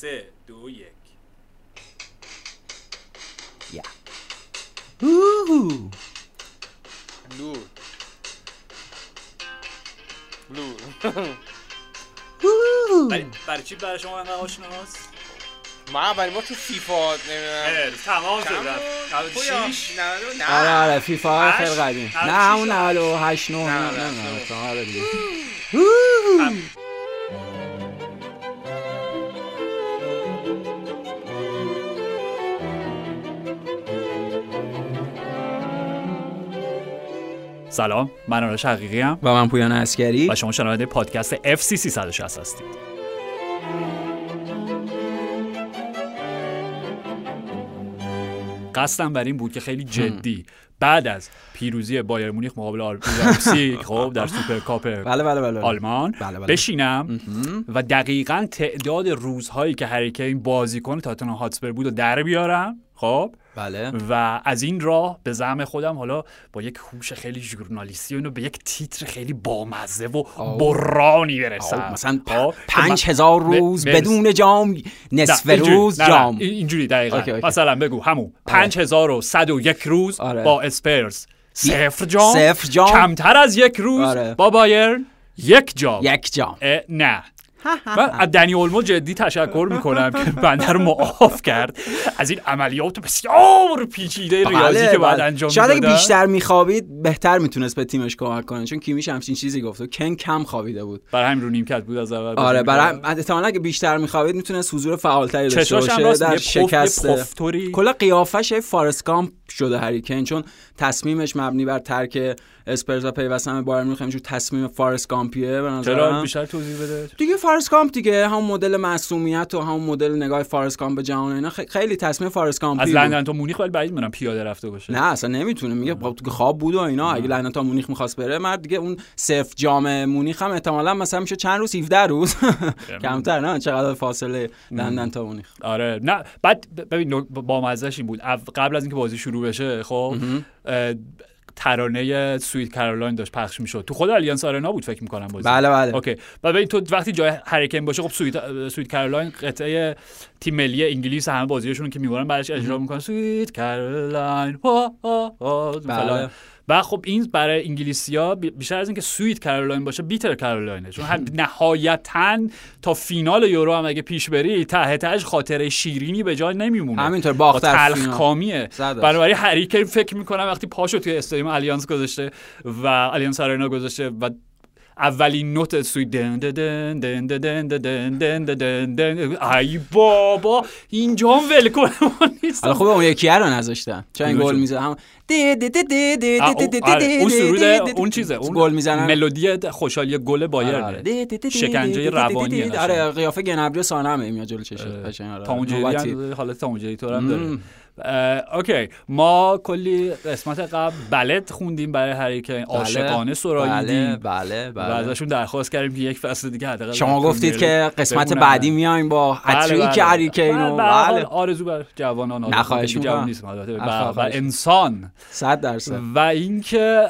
سه دو یک. یا. لور. اوه. برای, برای چی برای شما انقدر آشناست؟ من اولین بار تو فیفا نمی‌دونم. تمام شد؟ پویا؟ 96 نه آره نه. آره فیفا؟ خیلی قدیم. نه همون شیش، 98 9 نه، نه، نه. سلام من آرش حقیقی‌ام و من پویان عسکری و شما شنونده پادکست FC 360 هستید. قصدم بر این بود که خیلی جدی بعد از پیروزی بایرن مونیخ مقابل لایپزیگ خب در سوپرکاپ بله بله بله آلمان بله، بله. بشینم. و دقیقا تعداد روزهایی که هری کین بازیکن تاتنهام هاتسپر بود و در بیارم خب. بله و از این راه به زعم خودم حالا با یک هوش خیلی ژورنالیستی و اینو به یک تیتر خیلی بامزه و برانی برسم مثلا پ- خب؟ پنج که هزار روز مرسی. بدون جام نه، نصف اینجوری. روز نه، نه، جام این- اینجوری دقیقا اوکی، اوکی. مثلا بگو همون 5101 روز آره. با اسپرز صفر جام صفر جام. کمتر از یک روز آره. با بایرن یک جام یک جام نه من از دنی اولمو جدی تشکر می‌کنم که بنده رو معاف کرد. از این عملیات بسیار پیچیده ریاضی که انجام بله، شاید اگه بیشتر میخوابید بهتر می‌تونست به تیمش کمک کنه چون کیمیش همچین چیزی گفت و کن کم خوابیده بود. برای همین رو نیمکت بود از اول. آره برای. احتمالاً اگه بیشتر میخوابید می‌تونست حضور فعالتری داشته باشه در شکست. کلا قیافش فارست گامپ شده هریکن چون تصمیمش مبنی بر ترک اسپرز و پیوستن به بایرن مونیخ تصمیم فارست گامپیه به چرا نظرم بیشتر توضیح بده؟ دیگه فارست گامپ دیگه همون مدل معصومیت و همون مدل نگاه فارست گامپ به جهان و اینا خیلی تصمیم فارست گامپی از. لندن تا مونیخ ولی بعید می‌دونم پیاده رفته باشه. نه اصلا نمی‌تونه. میگه خب خواب بود و اینا اگه لندن تا مونیخ می‌خواست بره مرد دیگه اون صفر جام مونیخ هم احتمالاً مثلا میشه چند روز؟ 17 روز. کمتر نه؟ چقدر فاصله لندن تا مونیخ. آره. نه بعد ببین با مزهش این بود. قبل از اینکه بازی شروع بشه خب ترانه Sweet Caroline داشت پخش می‌شد. تو خود آلیانس آرنا بود فکر می‌کنم بازی. بله بله. اوکی. و ببین تو وقتی جای هری کین باشه خب Sweet Sweet Caroline قطعه تیم ملی انگلیس همه بازیشون که می‌برن بعدش اجرا می‌کنن. Sweet Caroline. و خب این برای انگلیسیا بی- بیشتر از اینکه Sweet Caroline باشه bitter Caroline ه چون هم نهایتا تا فینال یورو هم اگه پیش بری ته تهش خاطره شیرینی به جای نمیمونه همینطور باخت با در تلخ. کامیه. بنابراین هری کین فکر می‌کنم وقتی پاشو توی استادیوم آلیانس گذاشته و الیانس آرنا گذاشته و اولین نوت سوی ای بابا اینجا هم ولکن ما نیست حالا خوبه اون یکی رو نذاشتن چون گل میزه هم اون سرود اون چیزه اون گل می‌زنن ملودی خوشحالی گل بایر شکنجه روانی آره قیافه گنبری سانمه میاد جلو چشه تا اونجوری حالت تا اونجایی تو هم داره اوکی. ما کلی قسمت قبل ballad خوندیم برای هری کین عاشقانه بله سراییدیم بله و بله. ازشون درخواست کردیم که یک فصل دیگه حداقل شما گفتید که قسمت. بعدی میایم با بله، هتریک بله. هری کین بله، و به هر حال بله. آرزو بر جوانان نه، خواهش دیگه جوان. نیستم. البته بر. انسان. 100 درصد. و اینکه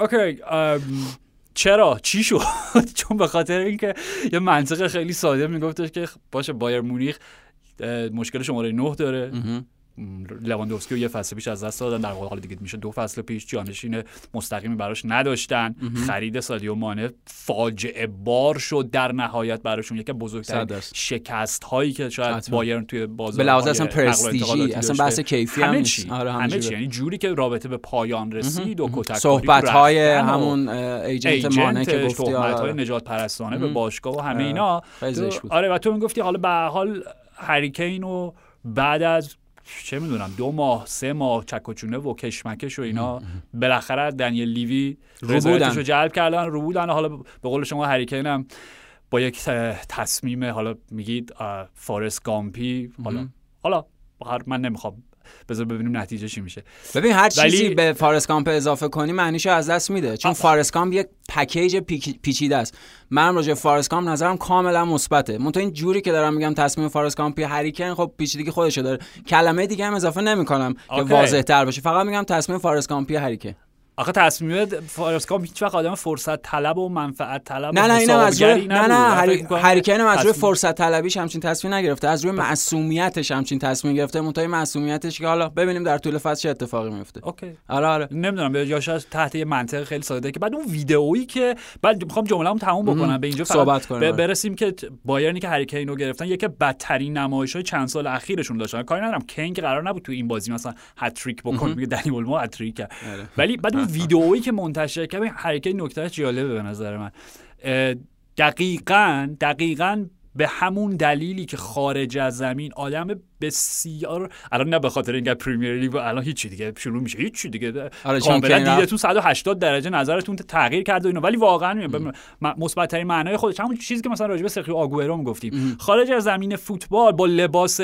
اوکی چرا؟ چی شد؟ چون به خاطر اینکه یه منطق خیلی ساده میگفتش که باشه بایرن مونیخ مشکل شماره 9 داره. لواندوفسکی رو یه فصل پیش از دست دادن در حالا دیگه میشه دو فصل پیش جانشین مستقیمی براش نداشتن خرید سادیو مانه فاجعه بار شد در نهایت براشون یکی بزرگترین. شکست هایی که شاید حتما. بایرن توی بازار به لحاظ اصلا پرستیژی، اصلا بحث کیفی هم همه نیست. چی آره، همه چی. یعنی جوری که رابطه به پایان رسید و کتک صحبت های همون ایجنت مانه که گفتی تهمت های آره. نجات پرستانه به باشگاه و همه آره. اینا. آره و تو می‌گفتی حالا به حال هری کین و بعد از چه می‌دونم دو ماه سه ماه چک و کشمکش و اینا. بالاخره دنیل لیوی رضایتش. رو جلب کردن رو بودن. حالا به قول شما هری کین هم با یک تصمیم حالا میگید اه، فارست گامپی حالا حالا من نمی‌خوام بذار ببینیم نتیجه چی میشه. ببین هر ولی- چیزی به فارست گامپ اضافه کنی معنیشو از دست میده. چون فارست گامپ یک package پیچیده است. منم راجع به فارست گامپ نظرم کاملا مثبته. من تو این جوری که دارم میگم تصمیم فارست گامپی هری کین خب پیچیدگی خودشو داره. کلمه دیگه هم اضافه نمی‌کنم که. واضح تر باشه. فقط میگم تصمیم فارست گامپی هری کین آخه تصمیم فارست گامپ هیچ وقت آدم فرصت طلب و منفعت طلب نه نه اینم از روی نه. نه هری کین از روی فرصت طلبیش همچین تصمیم نگرفته از روی معصومیتش همچین تصمیم گرفته منتهای معصومیتش که حالا ببینیم در طول فصل چه اتفاقی میفته. اوکی. آره آره. نمی‌دونم یا شاید تحت یه منطق خیلی ساده که بعد اون ویدئویی که بعد می‌خوام جمله‌مو تموم بکنم به اینجا صحبت کنیم، آره. برسیم که بایرنی که هری کین رو گرفتن یکی بدترین نمایش‌های چند سال اخیرشون داشتن. کاری ندارم کین که قرار نبود تو این بازی مثلا هتریک بکنه میگه دنی اولمو هتریک. ولی بعد اون ویدئویی که منتشر کرد کین نکتهش جالبه به نظر من. دقیقاً دقیقاً به همون دلیلی که خارج از زمین آدم بسیار الان نه به خاطر اینکه پریمیر لیگ الان هیچی دیگه شروع میشه. هیچی دیگه. آره، کاملا. دیدتون 180 درجه نظرتون تغییر کرده و اینا. ولی واقعا مثبت ترین معنای خودش همون چیزی که مثلا راجع به سرخیو آگوئرو می‌گفتیم خارج از زمین فوتبال با لباس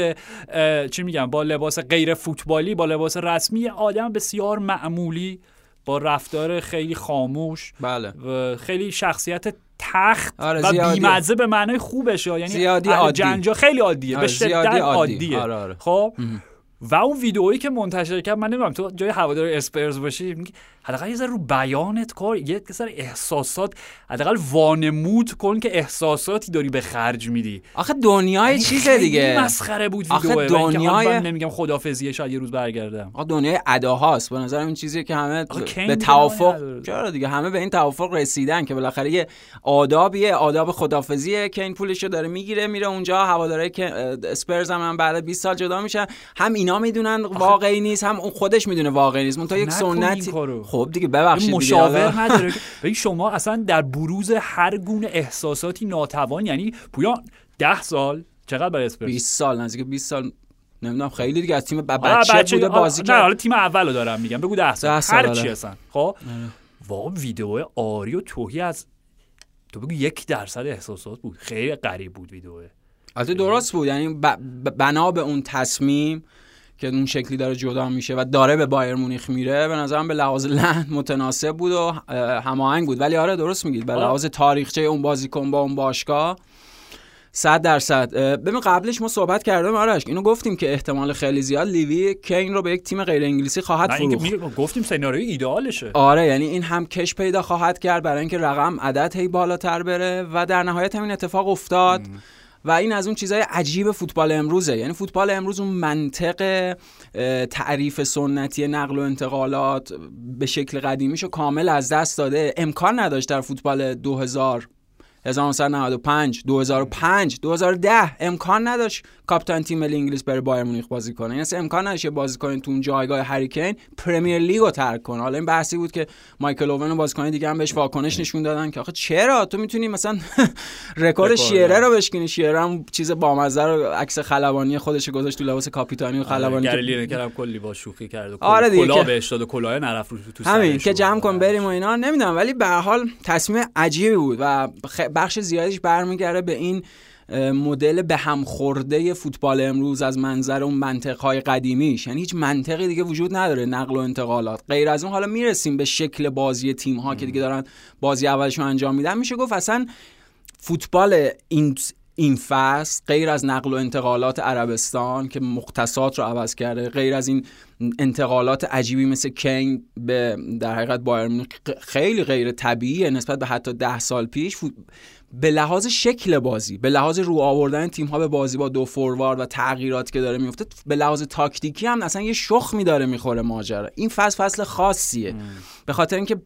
چی میگم؟ با لباس غیر فوتبالی با لباس رسمی آدم بسیار معمولی با رفتار خیلی خاموش بله و خیلی شخصیت تخت آره، و. بیمزه به معنای خوبش ها. یعنی زیادی عادی. جنجا خیلی عادیه آره، به شدت. عادیه آره، آره. خب و اون ویدئویی که منتشر کرد من نمی‌دونم تو جای هوادار اسپرز باشی حداقل یه ذره رو بیانت کار یه ذره احساسات حداقل وانمود کن که احساساتی داری به خرج میدی. آخه دنیای یعنی چیزه دیگه. مسخره بود آخه دنیای- من نمیگم خدافظیه شاید یه روز برگردم. آقا دنیای اداهاست به نظرم این چیزیه که همه به توافق. چرا دیگه؟ همه به این توافق رسیدن که بالاخره یه آدابیه آداب خدافزیه که این پولشو داره می‌گیره میره اونجا هواداره که اسپرز هم, هم بعد 20 سال جدا میشن. هم اینا می‌دونن واقعی نیست هم اون خودش می‌دونه واقعی نیست. منتها یک سنتی کارو. خب دیگه ببخشید مشاور نداره. ببین شما اصلا در بروز هر گونه احساساتی ناتوان یعنی پویان ده سال چقدر برای اسپرس؟ 20 سال نزدیک 20 سال نمی‌دونم خیلی دیگه از تیم ب- حالا بچه, بوده بازی نه کرد. حالا تیم اول رو دارم میگم. بگو ده سال. ده سال، هر. چی هستن خب؟ واقعا ویدیو آری و توهی از تو بگو یک درصد احساسات بود. خیلی غریب بود ویدیو البته درست بود یعنی ب- بنا به اون تصمیم که اون شکلی داره جدا میشه و داره به بایر مونیخ میره به نظرم به لحاظ لحن متناسب بود و اه، هماهنگ بود. ولی آره درست میگید. به آره. لحاظ تاریخچه اون بازیکن با اون باشگاه صد درصد. ببین قبلش ما صحبت کردیم آرش اینو گفتیم که احتمال خیلی زیاد لیوی کین رو به یک تیم غیر انگلیسی خواهد فروخت. گفتیم سناریوی ایدئالشه. آره یعنی این هم کش پیدا خواهد کرد برای اینکه رقم عدد هی بالاتر بره و در نهایت هم این اتفاق افتاد. و این از اون چیزهای عجیب فوتبال امروزه. یعنی فوتبال امروز اون منطق تعریف سنتی نقل و انتقالات به شکل قدیمیشو کامل از دست داده. امکان نداشت در فوتبال 2000 1995 2005 2010 امکان نداشت. کاپیتان تیم ملی انگلیس بره بایرن مونیخ بازی کنه. یعنی اصلا امکان نداشت یه بازیکن تو اون جایگاه هری کین پرمیر لیگ رو ترک کنه. حالا این بحثی بود که مایکل اوون بازیکن دیگه هم بهش واکنش نشون دادن که آخه چرا؟ تو می‌تونی مثلا رکورد. شیرر رو بشکنی شیرر هم چیز بامزه رو عکس خلبانی خودش گذاشت تو لباس کاپیتانی و خلبانی که گری لینکر هم کلی با شوخی کرد و آره دیگه کلاه که- بهش داد کلاه نرفت رو تو همین که جمع کن بریم و اینا نمی‌دونم ولی به حال تصمیم عجیبی بود و بخش زیادیش برمیگرده به این مدل به هم خورده فوتبال امروز از منظر اون منطقهای قدیمیش. یعنی هیچ منطقی دیگه وجود نداره نقل و انتقالات. غیر از اون حالا می‌رسیم به شکل بازی تیم ها که دیگه دارن بازی اولشون انجام میدن. میشه گفت اصلا فوتبال این این فصل غیر از نقل و انتقالات عربستان که مختصات رو عوض کرده غیر از این انتقالات عجیبی مثل کین به در حقیقت بایر خیلی غیر طبیعیه نسبت به حتی ده سال پیش. به لحاظ شکل بازی به لحاظ رو آوردن تیم ها به بازی با دو فوروارد و تغییراتی که داره میفته به لحاظ تاکتیکی هم اصلا یه شخمی داره می‌خوره ماجرا. این فصل فصل خاصیه. به خاطر اینکه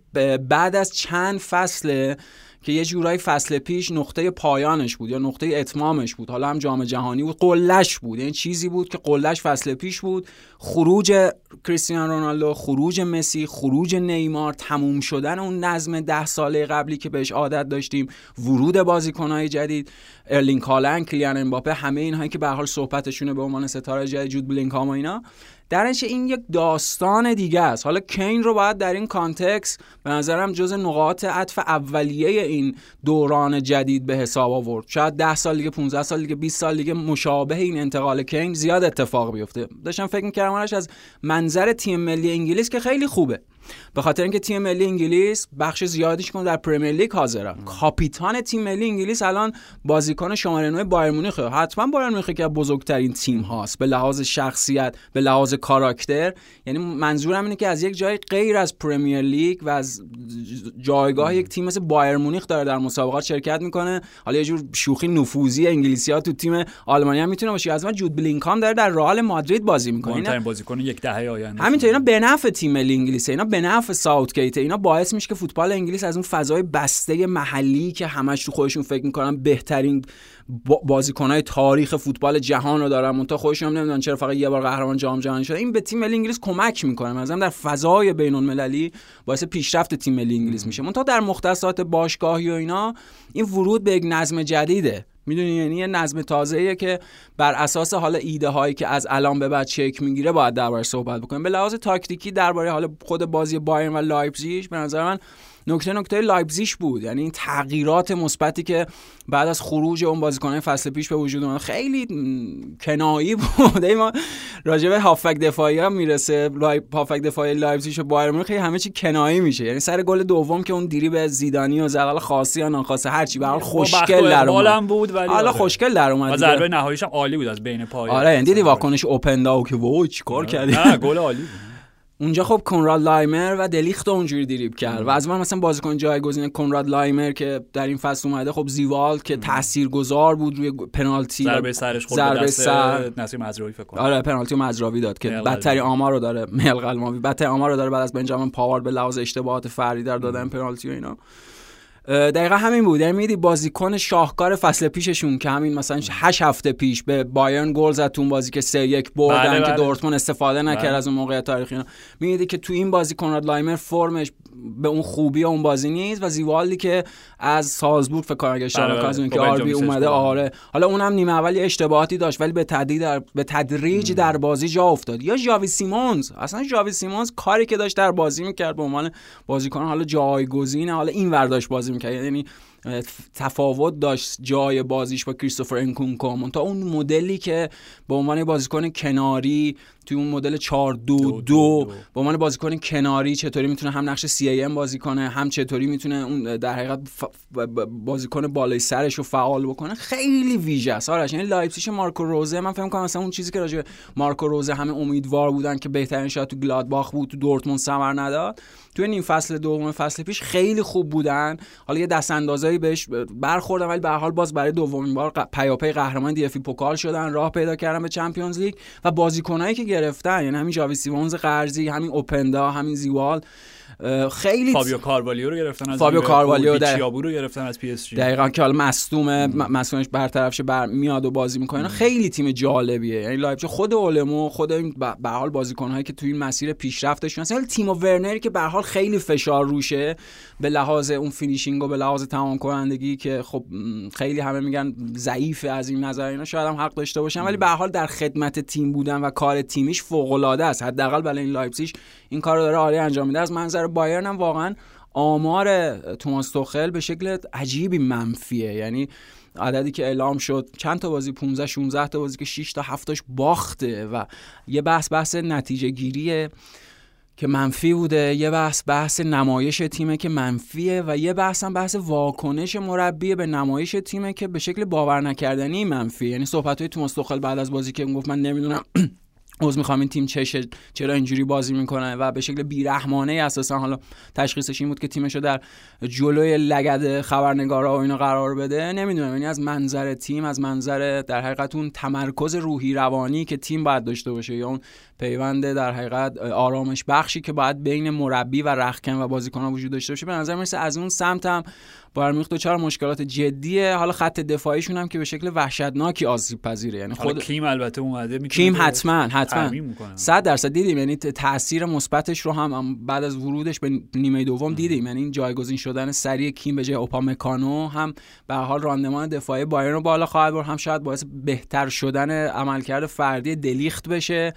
بعد از چند فصل که یه جورایی فصل پیش نقطه پایانش بود یا نقطه اتمامش بود. حالا هم جام جهانی بود قلش بود. یعنی چیزی بود که قلش فصل پیش بود. خروج کریستیانو رونالدو خروج مسی خروج نیمار تموم شدن اون نظم ده ساله قبلی که بهش عادت داشتیم ورود بازیکنهای جدید ارلینگ هالند کیلیان امباپه همه اینهایی که به حال صحبتشونه به عنوان ستاره جدید جود بلینکام و اینا. در این یک داستان دیگه است. حالا کین رو باید در این context به نظرم جز نقاط عطف اولیه این دوران جدید به حساب آورد. شاید 10 سال دیگه 15 سال دیگه 20 سال دیگه مشابه این انتقال کین زیاد اتفاق بیفته. داشتم فکر می‌کردم از منظر تیم ملی انگلیس که خیلی خوبه. به خاطر اینکه تیم ملی انگلیس بخش زیادیش کن در پرمیر لیگ حاضرن. کاپیتان تیم ملی انگلیس الان بازیکن شماره 9 بایرن مونیخ حتما بایرن مونیخ که بزرگترین تیم هاست. به لحاظ شخصیت به لحاظ کاراکتر. یعنی منظورم اینه که از یک جای غیر از پرمیر لیگ و از جایگاه یک تیم مثل بایرن مونیخ داره در مسابقات شرکت می‌کنه. حالا یه جور شوخی نفوذی انگلیسی ها تو تیم آلمانی هم می‌تونه باشه. از من جود بلینکام داره در رئال مادرید بازی می‌کنه. بازیکن یک دهه آینده. همینطور اینا به نفع تیم ملی انگلیس اینا به نفع ساوتگیت اینا باعث میشه که فوتبال انگلیس از اون فضای بسته محلی که همش تو خودشون فکر می‌کنن بهترین بازیکنهای تاریخ فوتبال جهان رو دارن. منتها خودشون هم نمی‌دونن چرا فقط یه بار قهرمان جام جهانی شده. این به تیم ملی انگلیس کمک می‌کنه. مثلا در فضای بین المللی باعث پیشرفت تیم ملی انگلیس میشه. منتها در مختصات باشگاهی و اینا این ورود به یک نظم جدیده. می‌دونی؟ یعنی یه نظم تازه‌ایه که بر اساس حالا ایده هایی که از الان به بعد شکل می‌گیره باید درباره صحبت بکنیم. به لحاظ تاکتیکی درباره حالا خود بازی بایرن و لایپزیگ به نظر من نکته نکته لایپزیش بود. یعنی این تغییرات مثبتی که بعد از خروج اون بازیکنان فصل پیش به وجود اومد خیلی کنایی بود. ما راجع به هافک دفاعی هم می‌رسه. لایپ هافک دفاعی لایپزیگ و بایر خیلی همه چی کنایی میشه. یعنی سر گل دوم که اون دیری به زیدانی و زغال خاصی یا ناخواسته هر چی به حال خوشگل در اومد. بود ولی حالا. خوشگل در اومد ضربه نهاییش هم عالی بود از بین پای آره یعنی دیدی واکنش اوپن داو که وای چیکار آره. کردی؟ نه گل عالی بود. اونجا خب کنراد لایمر و دلیخت اونجوری دریب کرد و از من مثلا بازیکن جایگزین کنراد لایمر که در این فصل اومده خب زیوال که تاثیرگذار بود روی پنالتی ضربه سرش خورد ضربه سر. نصیر مزراوی فکر کنم. آره پنالتی مزراوی داد که بدتری آمار رو داره مل قلماوی بدتری آمار رو داره بعد از بنجامین پاوارد به لحاظ اشتباهات فردی در دادن پنالتی و اینا. دقیقا همین بود یعنی میدی بازیکن شاهکار فصل پیششون که همین مثلا 8 هفته پیش به بایرن گل زد تو بازی که 3 1 بردن بله که بله. دورتموند استفاده نکرد بله. از اون موقع تاریخی می‌دیدی که تو این بازی کنراد لایمر فرمش به اون خوبی اون بازی نیست و زیوالدی که از سالزبورگ فکر کنم اشتباه بله، بله. نکنم که با آربی بنجامین اومده. آره. حالا اونم نیمه اول یه اشتباهاتی داشت ولی به تدریج در به تدریج در بازی جا افتاد. یا ژاوی سیمونز. اصلا ژاوی سیمونز کاری که داشت در بازی می‌کرد به عنوان بازیکن حالا جایگزین حالا این ورداش بازی می‌کرد. یعنی تفاوت داشت جای بازیش با کریستوفر انکونکو تا اون مدلی که به عنوان بازیکن کناری توی اون مدل 4 2 2 به عنوان بازیکن کناری چطوری می‌تونه هم نقش CAM بازی کنه هم چطوری می‌تونه اون در حقیقت. بازیکن بالای سرش رو فعال بکنه خیلی ویژه است. آرش یعنی لایپزیگ مارکو روزه من فکر کنم مثلا اون چیزی که راجع به مارکو روزه همه امیدوار بودن که بهترین شاید تو گلادباخ بود تو دورتموند ثمر نداد. توی نیم فصل دوم فصل پیش خیلی خوب بودن. حالا یه دست اندازایی بهش برخوردن ولی به هر حال باز برای دومین بار پیاپی قهرمان DFB Pokal شدن راه پیدا کردن به Champions League و بازیکنایی که گرفتن یعنی همین جاوی سیمونز قرضی همین اوپندا همین زیوالد. خیلی فابیو کاروالیو رو گرفتن از فابیو کاروالیو در رو گرفتن از PSG. دقیقاً که حالا مصدوم مصدومش برطرف شه بر میاد و بازی می‌کنه. خیلی تیم جالبیه. یعنی لایپزیگ خود اولمو خود این به حال بازیکن‌هایی که توی این مسیر پیشرفتشون مثلا تیمو ورنری که به حال خیلی فشار روشه. به لحاظ اون finishing و به لحاظ تمام کنندگی که خب خیلی همه میگن ضعیف از این نظر. اینا شاید هم حق داشته باشن. ولی به حال در خدمت تیم بودن و کار تیمیش فوق العاده است. حداقل برای این لایپزیگ این کار رو داره عالی انجام میده. از منظر بایرن هم واقعا آمار توماس توخل به شکل عجیبی منفیه. یعنی عددی که اعلام شد چند تا بازی 15 16 تا بازی که 6 تا 7 تاش باخته و یه بحث بحث نتیجه گیریه که منفی بوده یه بحث بحث نمایش تیمه که منفیه و یه بحث هم بحث واکنش مربی به نمایش تیمه که به شکل باور نکردنی منفی یعنی صحبت های توماس توخل بعد از بازی که گفت من نمی‌دونم عوض می‌خوام این تیم چشه چرا اینجوری بازی می‌کنه و به شکل بیرحمانه اساسا حالا تشخیصش این بود که تیمشو در جلوی لگد خبرنگارا و اینا قرار بده. نمی‌دونم یعنی از منظر تیم از منظر در حقیقت اون تمرکز روحی روانی که تیم باید داشته باشه یا اون پیوند در حقیقت آرامش بخشی که باید بین مربی و رخکن و بازیکن‌ها وجود داشته باشه. به نظر می‌رسه از اون سمت هم بایر میخ دچار مشکلات جدیه. حالا خط دفاعیشون هم که به شکل وحشتناکی آسیب پذیره یعنی خود کیم البته اومده کیم حتما حتما. 100 درصد دیدیم. یعنی تاثیر مثبتش رو هم بعد از ورودش به نیمه دوم دیدیم. یعنی این جایگزین شدن سریع کیم به جای اوپامکانو هم به حال راندمان دفاعی بایرن رو بالا خواهد برد. هم شاید باعث بهتر شدن عملکرد فردی دلیخت بشه.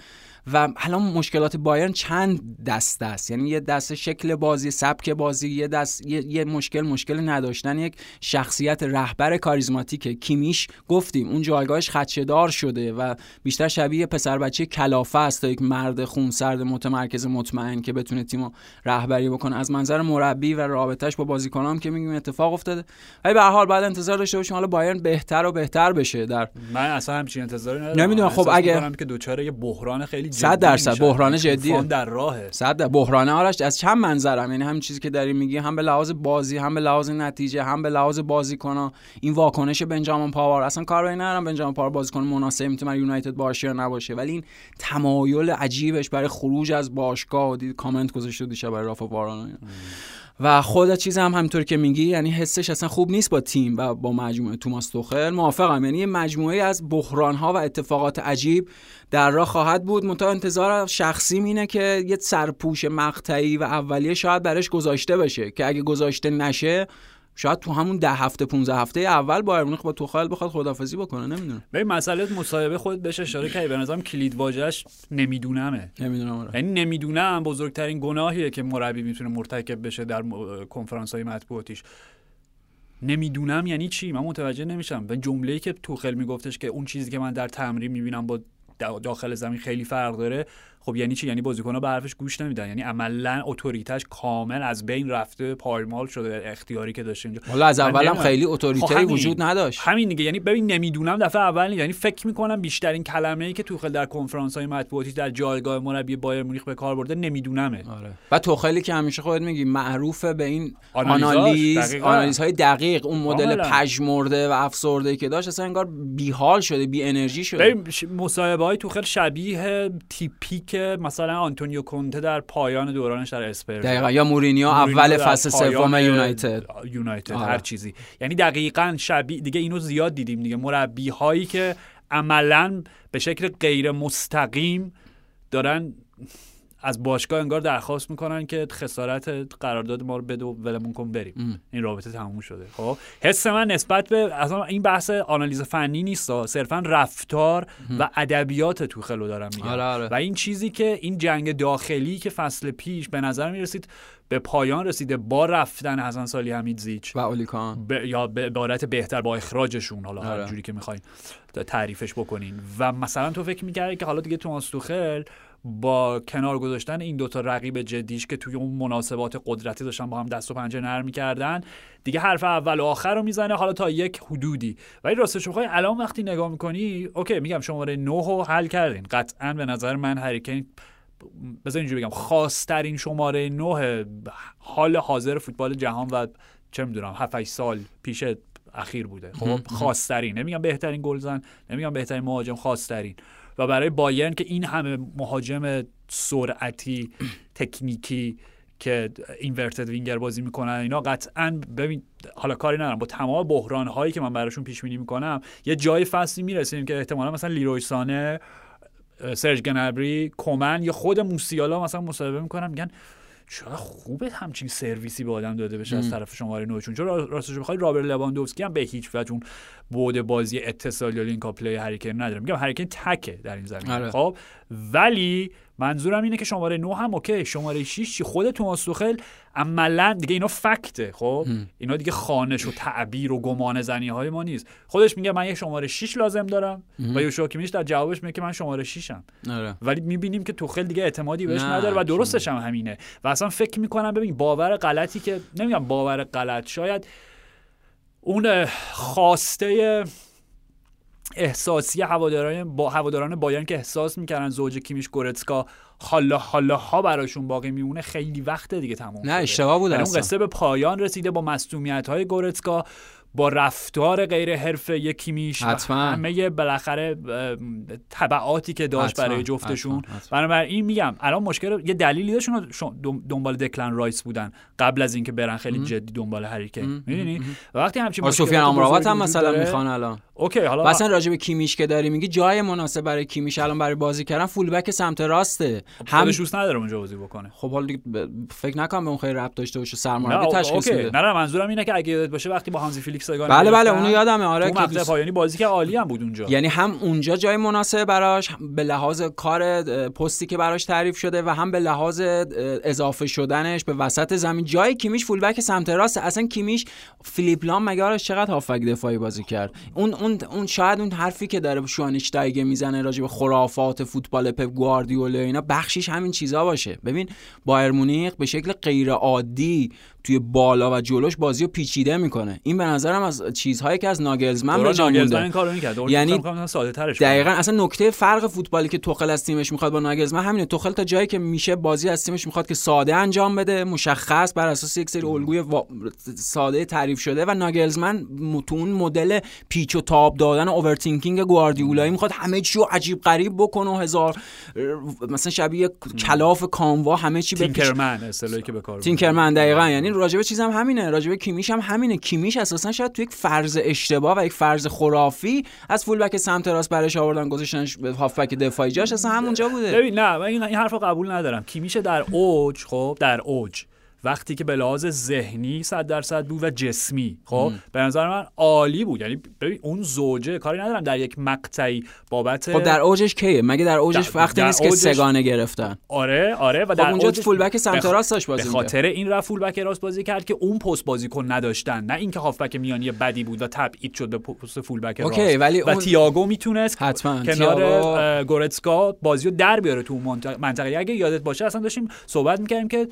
و الان مشکلات بایرن چند دست است؟ یعنی یه دست شکل بازی سبک بازی یه دست یه, یه مشکل مشکل نداشتن یک شخصیت رهبر کاریزماتیکه. کیمیش گفتیم اون جایگاهش خدشه‌دار شده و بیشتر شبیه پسر بچه کلافه است تا یک مرد خونسرد متمرکز مطمئن که بتونه تیم رهبری بکنه. از منظر مربی و رابطهش با بازیکنام که میگیم اتفاق افتاده. ولی به حال بعد انتظار داشته باشیم حالا بایرن بهتر و بهتر بشه در من اصلا همچین انتظاری ندارم. نمی‌دونم. خب اگه- که دوچاره یه بحران خیلی 100 درصد. بحران طوفان جدیه. در راهه. صد در- بحران آرش از چند منظرم؟ یعنی همین چیزی که داری میگی هم به لحاظ بازی هم به لحاظ نتیجه هم به لحاظ بازیکن‌ها این واکنش بنجامین پاور اصلا کار به این ندارم بنجامین پاور بازیکن مناسب می‌تونه یونایتد باشه یا نباشه. ولی این تمایل عجیبش برای خروج از باشگاه و دید کامنت گذاشته دیشه برای رافا واران و خود چیز هم همینطور که میگی یعنی حسش اصلا خوب نیست با تیم و با مجموعه توماس توخل. موافقم. یعنی مجموعه از بحران ها و اتفاقات عجیب در راه خواهد بود. منتها انتظار شخصی اینه که یه سرپوش مقطعی و اولیه شاید برش گذاشته بشه که اگه گذاشته نشه شاید تو همون ده هفته 15 هفته اول بایر مونیخ با توخل بخواد خدافظی بکنه نمی‌دونم. ببین مسئله مصاحبه خود بهش اشاره کردی به نظرم کلید واژه‌اش نمیدونمه. نمی‌دونم آره. یعنی نمی‌دونم بزرگترین گناهیه که مربی می‌تونه مرتکب بشه در کنفرانس های مطبوعاتیش. نمی‌دونم یعنی چی؟ من متوجه نمیشم. و جمله‌ای که توخل میگفتش که اون چیزی که من در تمرین می‌بینم با دا- داخل زمین خیلی فرق داره خب یعنی چی یعنی بازیکن‌ها به حرفش گوش نمیدن یعنی عملا اتوریتش کامل از بین رفته پایمال شده اختیاری که داشته اینجا حالا از اولم. خیلی خب اتوریته. وجود نداشت همین دیگه یعنی ببین نمی‌دونم دفعه اول. یعنی فکر می‌کنم بیشترین کلمه ای که توخل در کنفرانس های مطبوعاتی در جایگاه مربی بایر مونیخ به کار برده نمیدونمه آره و توخلی که همیشه خودت میگی معروفه به این آنالیز دقیقاً. آنالیزهای دقیق اون مدل. پژمرده و افسرده که داشت اصلا انگار بیحال شده بی انرژی شده مصاحبه های توخل شبیه تیپیک مثلا آنتونیو کونته در پایان دورانش در اسپرز دقیقا یا مورینیو مورینیو اول فصل سوم یونایتد. یونایتد آره. هر چیزی. یعنی دقیقا شبیه دیگه اینو زیاد دیدیم دیگه. مربی هایی که عملا به شکل غیر مستقیم دارن از باشگاه انگار درخواست می‌کنن که خسارت قرارداد ما رو بده و ولمون کن بریم. ام. این رابطه تموم شده. خب حس من نسبت به اصلا این بحث آنالیز فنی نیست صرفا رفتار و ادبیات توخلو دارم میگم. آره، آره. و این چیزی که این جنگ داخلی که فصل پیش به نظر می‌رسید به پایان رسیده با رفتن حسن سالی حمید زیچ و اولیکان ب... یا به عبارت بهتر با اخراجشون حالا هر آره. جوری که می‌خواین تعریفش بکنین. و مثلا تو فکر می‌کردی که حالا دیگه توماس توخل با کنار گذاشتن این دوتا رقیب جدیش که توی اون مناسبات قدرتی داشتن با هم دست و پنجه نرم می‌کردن دیگه حرف اول و آخر رو می‌زنه حالا تا یک حدودی. ولی راستش بخوای الان وقتی نگاه می‌کنی اوکی میگم شماره 9 رو حل کردین. قطعا به نظر من هریکین بذار اینجوری بگم خاصترین شماره 9 حال حاضر فوتبال جهان و چه می‌دونم 7 سال پیش اخیر بوده. خب خاصترین نمیگم بهترین گلزن نمیگم بهترین مهاجم خاصترین. و برای بایرن که این همه مهاجم سرعتی تکنیکی که اینورتد وینگر بازی می‌کنن اینا قطعا ببین حالا کاری ندارم. با تمام بحران هایی که من براشون پیش بینی می‌کنم یه جای فصلی می‌رسیم که احتمالا مثلا لیروی سانه سرج گنبری کومن یا خود موسیالا مثلا مصاحبه می‌کنن میگن چرا خوبه همچین سرویسی به آدم داده بشه از طرف شماره نه‌شون. چرا راستش بخوای رابرت لواندوفسکی هم به هیچ وجه اون بود بازی اتصالی یا link-up play هری کین نداره میگم هری کین تکه در این زمینه. آره. خب ولی منظورم اینه که شماره 9 هم اوکی. شماره 6 چی؟ خود توماس توخل عملا دیگه اینا فکته. خب اینا دیگه خانش و تعبیر و گمان زنی های ما نیست. خودش میگه من یه شماره 6 لازم دارم و یوشوا کیمیش در جوابش میگه که من شماره 6 ام آره. ولی می‌بینیم که توخل دیگه اعتمادی بهش نداره و درستش هم همینه. و اصلا فکر می‌کنم ببین باور غلطی که نمیگم باور غلط شاید اون خواسته احساسی هواداران با هواداران بایرن که احساس می‌کردن زوج کیمیش گورتسکا حالا حالا ها براشون باقی میمونه خیلی وقت دیگه تموم نه. اشتباه بود یعنی اون. قصه به پایان رسیده با مصدومیت های گورتسکا با رفتار غیر حرفه و حتما. همه بالاخره تبعاتی که داشت حتما، برای جفتشون. بنابراین میگم الان مشکل یه دلیلی داشت اونا شو- دم- دنبال دکلن رایس بودن قبل از اینکه برن خیلی جدی دنبال هری کین می‌دونی؟ وقتی همچین آره، سفیان امراوات هم مثلا می‌خوان الان. اوکی حالا اصلا راجع به کیمیش که داری میگی جای مناسب برای کیمیش الان برای بازی کردن فول بک سمت راسته. هم خودش دوست نداره اونجا بازی بکنه. خب حالا فکر نکنم به اون خیلی ربط داشته باشه سرمربی تشخیص میده. نه نه منظورم اینه که اگه یادت باشه وقتی با هانزی فیلیکس سگانه بله بله. اونو یادمه. آره که دوست- پایانی بازی که عالی هم بود اونجا. یعنی هم اونجا جای مناسب براش به لحاظ کار پستی که براش تعریف شده و هم به لحاظ اضافه شدنش به وسط زمین. جای کیمیش فولبک سمت راست. اصلا کیمیش فیلیپ لام مگه آرش چقدر هافک دفاعی بازی کرد؟ اون اون اون شاید اون حرفی که داره شوانشتایگه می‌زنه راجع به خرافات فوتبال پپ گواردیولا اینا بخشیش همین چیزا باشه. ببین بایر مونیخ به شکل غیر عادی توی بالا و جلوش بازی رو پیچیده می‌کنه. این به نظرم از چیزهایی که از ناگلزمن به دوران جا ناگلزمن مونده. این کارو می‌کرد. یعنی ساده ترش. دقیقا اصلا نکته فرق فوتبالی که توخل از تیمش می‌خواد با ناگلزمن همینه. توخل تا جایی که میشه بازی از تیمش می‌خواد که ساده انجام بده مشخص بر اساس یک سری الگوی وا- ساده تعریف شده و ناگلزمن م- تو اون مدل پیچ و تاب دادن overthinking گواردیولایی می‌خواد همه چی رو عجیب غریب بکنه و هزار مثلا شبیه کلاف کاموا همه چی Tinkerman اصطلاحی که به کار Tinkerman دقیقا. یعنی راجبه چیزم همینه. راجبه کیمیش هم همینه. کیمیش اساسا شاید تو یک فرض اشتباه و یک فرض خرافی از فولبک سمت راست برش آوردن گذاشتنش به هافبک دفاعی جاش اصلا همونجا بوده. ببین نه من این حرفو قبول ندارم. کیمیشه در اوج خب در اوج. وقتی که به لحاظ ذهنی 100 درصد بود و جسمی. خب به نظر من عالی بود. یعنی ببین اون زوجه کاری ندارم در یک مقطعی بابت خب در اوجش کیه؟ مگه در اوجش در- وقتی در نیست که سگانه گرفتن؟ آره آره و خب در اونجا اوجش فولبک سمت به خ- راست داشت به بازی می‌کرد. خاطر این رفت فولبک راست بازی کرد که اون پست بازیکن نداشتن. نه اینکه هافبک میانی بدی بود و تبعید شد به پست فولبک راست اوکی، ولی و اون- تییاگو می‌تونست حتما. کنار اه، گورتسکا بازی رو در بیاره تو اون منطقه منطقه. اگه یادت باشه اصلا داشتیم صحبت می‌کردیم که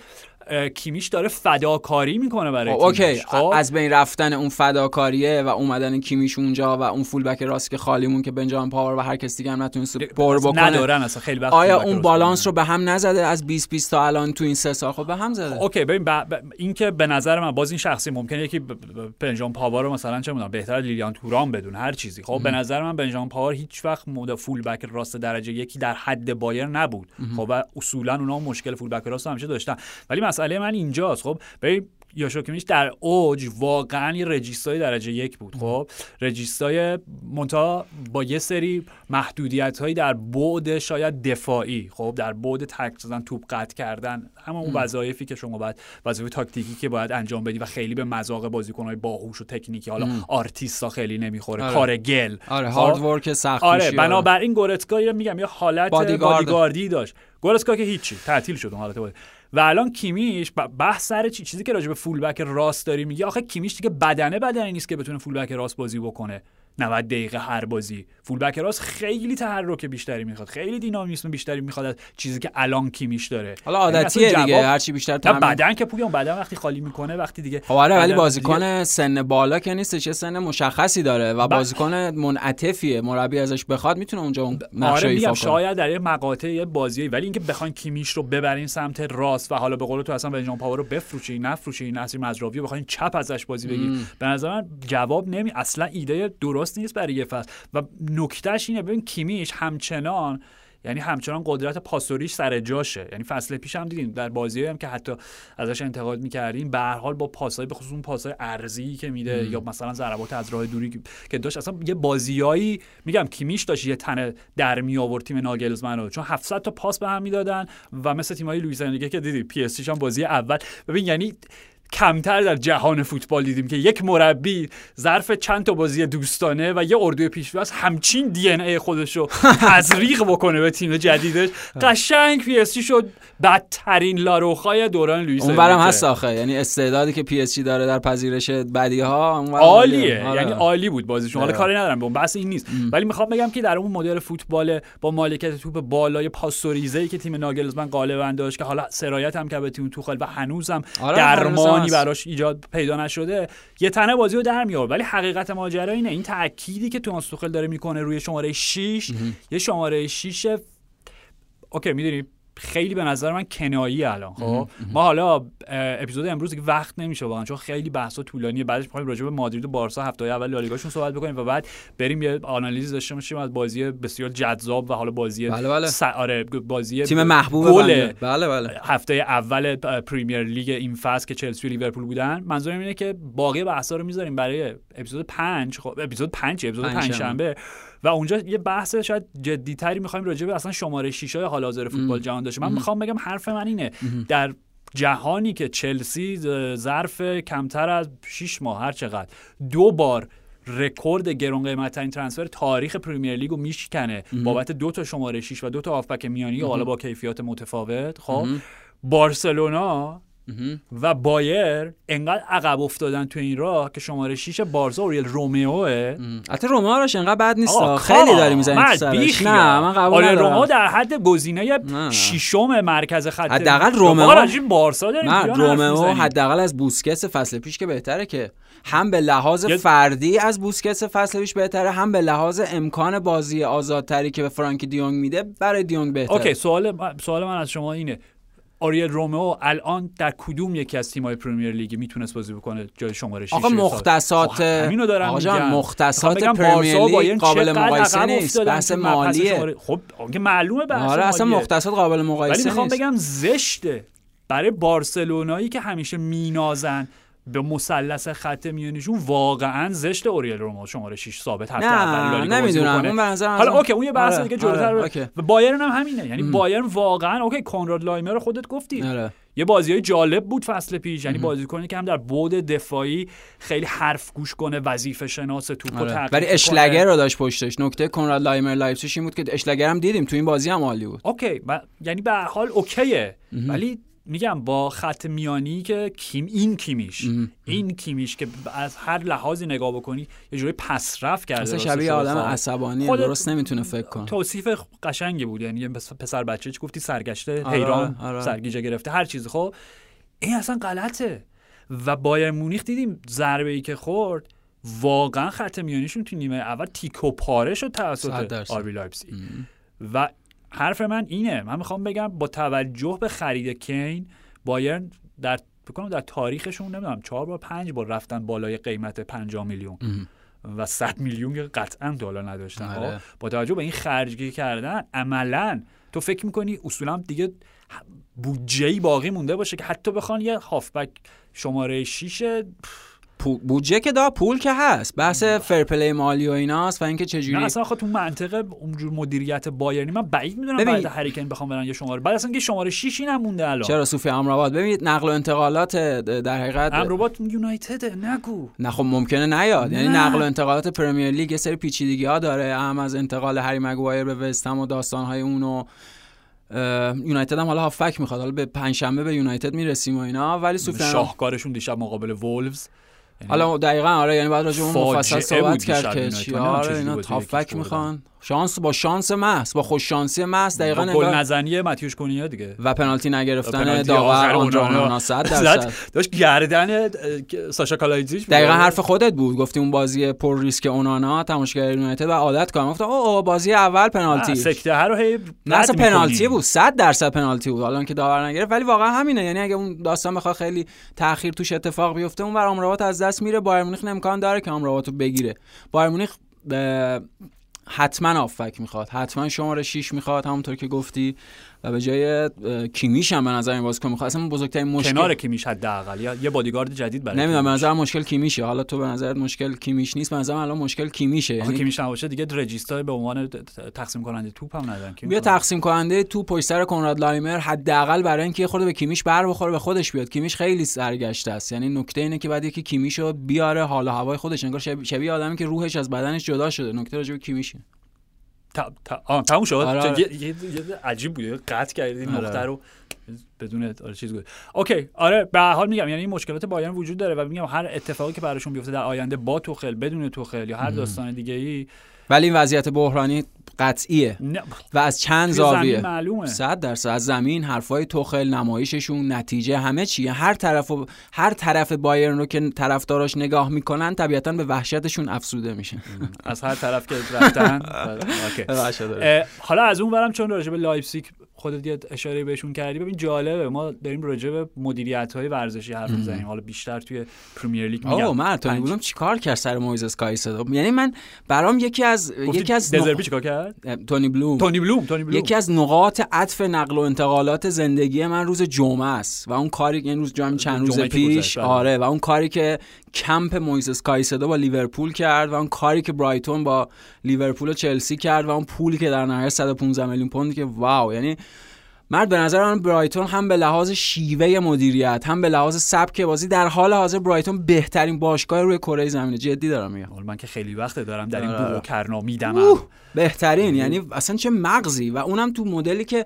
کیمیش داره فداکاری می‌کنه برای خب، اوکی. خب. از بین رفتن اون فداکاریه و اومدن کیمیش اونجا و اون فولبک راست که خالیمون که بنجامین پاور و هر کس دیگه هم نتونست پر بکنه. ندارن اصلا خیلی وقت آیا فولبک اون بالانس. رو به هم نزده از 20 20 تا الان تو این سه سال؟ خب به هم زده. اوکی ببین ب... ب... این که به نظر من باز این شخصی ممکنه یکی ب... ب... بنجام پاور رو مثلا چه می‌دونم بهتر لیلیان توران بدون هر چیزی. خب به نظر من بنجام پاور هیچ وقت مود فول بک راست درجه یکی در حد بایر نبود. خب و اصولا اونا مشکل فول بک راست همیشه داشتن. ولی مسئله من اینجاست خب ببین یاشو کیمیش در اوج واقعا یه رجیستای درجه یک بود خب رجیستای مونتا با یه سری محدودیت هایی در بعد شاید دفاعی خب در بعد تک زدن توپ قطع کردن همه اون وظایفی که شما باید وظایف تاکتیکی که باید انجام بدی و خیلی به مذاق بازیکن‌های باهوش و تکنیکی حالا آرتیستا خیلی نمی‌خوره آره. کار گل آره خب؟ هارد ورک سخت آره بنابراین گورتسکا یه میگم یه حالت بادیگارد. بادیگاردی داشت گورتسکا که هیچی تعطیل شد اون حالت بادی. و الان کیمیش بحث سر چی چیزی که راجع به فولبک راست داری میگه آخه کیمیش دیگه بدنه بدنی نیست که بتونه فولبک راست بازی بکنه. 90 دقیقه هر بازی. فولبک راست خیلی تحرک بیشتری می‌خواد خیلی دینامیسم بیشتری می‌خواد از چیزی که الان کیمیش داره. حالا یعنی عادتیه اصلا دیگه جواب- هرچی بیشتر تمرین بدن که پویان بدن وقتی خالی می‌کنه وقتی دیگه خب آره ولی بازیکن سن بالا که نیستش یه سن مشخصی داره و بازیکن منعطفیه مربی ازش بخواد می‌تونه اونجا اون نقش آره شاید در یه مقاطع یه بازی ولی اینکه بخواین کیمیش رو ببرین سمت راست و حالا به قول تو اصلا بنجام پاور رو بفروشی نفروشی نصیر مزراوی بخواین چپ ازش بازی بگیر به نظر من جواب نمی اصلا ایده درست نیست برای یه فصل. و نکتهش اینه ببین کیمیش همچنان یعنی همچنان قدرت پاسوریش سر جاشه. یعنی فصل پیش هم دیدیم در بازی هم که حتی ازش انتقاد می‌کردیم به هر حال با پاسای به خصوص اون پاسای ارزی که میده یا مثلا ضربات از راه دوری که- داشت اصلا یه بازیایی میگم کیمیش داشت یه تنه در می آورد تیم ناگلزمن رو. چون 700 تا پاس به هم می‌دادن و مثل تیمای لوئیس که دیدی پی اس هم بازی اول. ببین یعنی کمتر در جهان فوتبال دیدیم که یک مربی ظرف چند تا بازی دوستانه و یه اردوی پیشواز همچین DNA خودش رو تزریق بکنه به تیم جدیدش. قشنگ پی اس شد. بدترین لاروخای دوران لوئیس اونورم انریقه. هست آخه. یعنی استعدادی که PSG داره در پذیرش بدی ها عالیه. آره. یعنی عالی بود بازیشون. حالا آره. کاری ندارم به اون بحث این نیست. ولی می‌خوام بگم که در اون مدل فوتبال با مالکیت توپ بالای پاسوریزه که تیم ناگلزمن غالبا داشت که حالا سرایت هم که به تیم توخل و هنوزم آره، هست. براش ایجاد پیدا نشده یه تنه بازی رو در میاره ولی حقیقت ماجرا اینه. این تأکیدی که توخل داره می‌کنه روی شماره 6 یه شماره 6 اوکی می‌دونی خیلی به نظر من کنایی الان خب؟ ما حالا اپیزود امروز دیگه وقت نمیشه واقعا چون خیلی بحث طولانیه. بعدش می‌خوایم راجع به مادرید و بارسا هفته اول لالیگاشون صحبت بکنیم و بعد بریم یه آنالیز داشته باشیم از بازی بسیار جذاب و حالا بازی بله، بله. س- آره بازی تیم محبوب. بله بله. هفته اول پریمیر لیگ این فصل که چلسی و لیورپول بودن. منظورم اینه که باقی بحثا رو می‌ذاریم برای اپیزود 5 خب اپیزود 5 اپیزود پنجشنبه. 5 شنبه و اونجا یه بحث شاید جدیتری می‌خوایم راجع به اصلا شماره 6 های حال حاضر فوتبال جهان داشته. من می‌خوام بگم حرف من اینه. در جهانی که چلسی ظرف کمتر از 6 ماه هر چقدر دو بار رکورد گرون قیمت transfer تاریخ پریمیر لیگو میشکنه. بابت دو تا شماره 6 و دو تا هافبک میانی حالا با کیفیات متفاوت خب؟ بارسلونا و بایر انقدر عقب افتادن تو این راه که شماره 6 بارسا اوریل رومئوه البته رومئو راش انقدر بد نیست آقا، خیلی. داری می‌زنی تو سرش. نه من قبول آره ندارم. رومئو در حد گزینه نه. ششم مرکز خط حداقل رومئو- بارسا داریم نه رومئو. حداقل از بوسکس فصل پیش که بهتره که هم به لحاظ فردی از بوسکس فصل پیش بهتره هم به لحاظ امکان بازی آزادتری که به فرانکی دیونگ میده برای دیونگ بهتره. okay سوال سوال من از شما اینه. اوریل رومئو الان در کدوم یکی از تیم‌های پرمیر لیگ می‌تونست بازی بکنه جای شماره 6 آقا مختصات خب همینو دارم آقا. مختصات می‌خوام پرمیر لیگ قابل مقایسه نیست. بحث مالیه. خب که معلومه بحث آره اصلا. مختصات قابل ولی مقایسه می‌خوام نیست بگم زشته برای بارسلونایی که همیشه مینازن به مثلث خط میانیشون واقعا زشت اوریل رومئو شماره 6 ثابت هفته اول نمی‌دونم. اون به نظرم حالا okay اون یه بحث آره، دیگه جلوتر آره،. و بایرن هم همینه. یعنی بایرن واقعا okay کنراد لایمر رو خودت گفتی. آره. یه بازی های جالب بود فصل پیش. یعنی بازیکنی که هم در بعد دفاعی خیلی حرف گوش کنه وظیفه شناس توپو آره. ولی. شلاگر رو داشت پشتش. نکته کنراد لایمر لایپزیگ این بود که شلاگر هم دیدیم. تو این بازی هم عالی بود. okay ب- یعنی به حال okay ه. ولی میگم با خط میانی که کیم این کیمیش این کیمیش که از هر لحاظی نگاه بکنی یه جوری پسرفت کرده اصلا شبیه آدم. عصبانی درست نمی‌تونه فکر کنه. توصیف قشنگی بود یعنی پسر بچه چی گفتی؟ سرگشته آره، حیران آره. سرگیجه گرفته هر چیزی. خب این اصلا غلطه. و بایر مونیخ دیدیم ضربه ای که خورد واقعا خط میانیشون تو نیمه اول تیکو پاره شد توسط. آربی لایپزیگ. و حرف من اینه. من می‌خوام بگم با توجه به خرید کین بایرن در فکر کنم در تاریخشون نمی‌دونم چهار بار پنج بار رفتن بالای قیمت 50 میلیون. و 100 میلیون که قطعا دلار نداشتن. آره. با توجه به این خرجی کردن عملا تو فکر می‌کنی اصولا دیگه بودجه باقی مونده باشه که حتی بخوان یه هافبک شماره 6 پو- بودجه که دا پول که هست. بحث فرپلی مالی و ایناست و اینکه نه چجوری اصلا خب تو منطقه اونجور مدیریت بایرنی من بعید می‌دونم ببین. بعد هریکن بخوام برن یه شماره. بعد اصلا که شماره 6 این هم مونده الان. چرا صوفی امرآباد ببینید نقل و انتقالات در حقیقت امروبات یونایتد نگو. نه خب ممکنه نیاد. یعنی نه. نقل و انتقالات پرمیر لیگ یه سری پیچیدگی ها داره. هم از انتقال هری مگوایر به وستهم و داستان های اون و اه، یونایتد هم حالا هافک می‌خواد. حالا به پنجشنبه به یونایتد می‌رسیم و اینا. ولی صوفی شاهکارشون دیشب مقابل وولفز. حالا دقیقا آره یعنی بعد راجع اون مفصل صحبت کرد که. چی آره اینا یکیش می‌خوان شانس با شانس محض با خوش شانسی محض دقیقا گل نزنی ماتئوس کونیا دیگه. و پنالتی نگرفتن داور. اونانا 100 زد. درصد داشت گردن ساشا کالایزیچ. دقیقا حرف خودت بود. گفتی اون بازی پر ریسک اونانا تماشاگر یونایتد و عادت کنم گفتم اوه اوه، بازی اول پنالتی. سکته رو هی نه. پنالتی بود. 100 درصد پنالتی بود. حالا که داور نگرفت ولی واقعا همینه. یعنی اگه اون داستان بخواد خیلی تاخیر توش اتفاق بیفته اون بر امرابات از دست میره. بایر مونیخ امکان داره که امرابات رو بگیره. بایر مونیخ حتما آفک می‌خواد حتما شماره 6 می‌خواد همونطور که گفتی. و به جای کیمیش هم به نظر این بازیکن می‌خواد. اصلا بزرگترین مشکل کنار کیمیش حداقل. یا یه بادیگارد جدید برای نمی‌دونم به. نظر مشکل کیمیشه. حالا تو به نظرت مشکل کیمیش نیست به نظر الان مشکل کیمیشه. یعنی کیمیش نباشه دیگه رجیستر به عنوان تقسیم کننده توپ هم ندارن. بیا تقسیم کننده تو پشت سر کنراد لایمر حداقل برای اینکه خورده به کیمیش بر بخوره به خودش بیاد. کیمیش خیلی سرگشته است. یعنی نکته اینه که بعد یکی کیمیشو بیاره حال و هوای خودش. انگار شبیه, آدمی که روحش از بدنش جدا شده. نکته راجع به کیمیشه. تموم شد آره، آره. یه, یه, یه عجیب بود قطع کردید این آره. نقطه رو بدون آره چیز بود اوکی آره به حال میگم یعنی این مشکلات بایرن وجود داره و میگم هر اتفاقی که براشون بیفته در آینده با توخل بدون توخل یا هر داستان دیگه ای ولی این وضعیت بحرانی قطعیه. نه و از چند زاویه. معلومه. صد درصد. از زمین حرفای توخل نمایششون نتیجه همه چیه. هر طرف و هر طرف بایرن رو که طرفداراش نگاه می‌کنن طبیعتا به وحشتشون افسوده میشن از هر طرف که رفتن. اه، حالا از اون برم چون راجع به لایپزیگ خودت یه اشاره بهشون کردی ببین جالبه. ما داریم راجع به مدیریت های ورزشی حرف می‌زنیم. حالا بیشتر توی پرمیر لیگ میگم. اوه من پنج- بودم چیکار کرد سر مویسس کایسدو؟ یعنی من برام یکی از یکی از دزربی چیکار کرد؟ اه، تونی بلوم. تونی بلوم تونی بلوم. یکی از نقاط عطف نقل و انتقالات زندگی من روز جمعه است و اون کاری که این روز جمعه چند روز پیش بله. آره و اون کاری که کمپ مویسس کایسدو با لیورپول کرد و اون کاری که برایتون با لیورپول و چلسی کرد و اون پولی که در نهایت 115 میلیون پوند که واو یعنی مرد به نظر من برایتون هم به لحاظ شیوه مدیریت هم به لحاظ سبک بازی در حال حاضر برایتون بهترین باشگاه روی کره زمینه. جدی دارم میگم. من که خیلی وقت دارم در این آره. بو و کرنا میدمم بهترین یعنی اصلا چه مغزی؟ و اونم تو مدلی که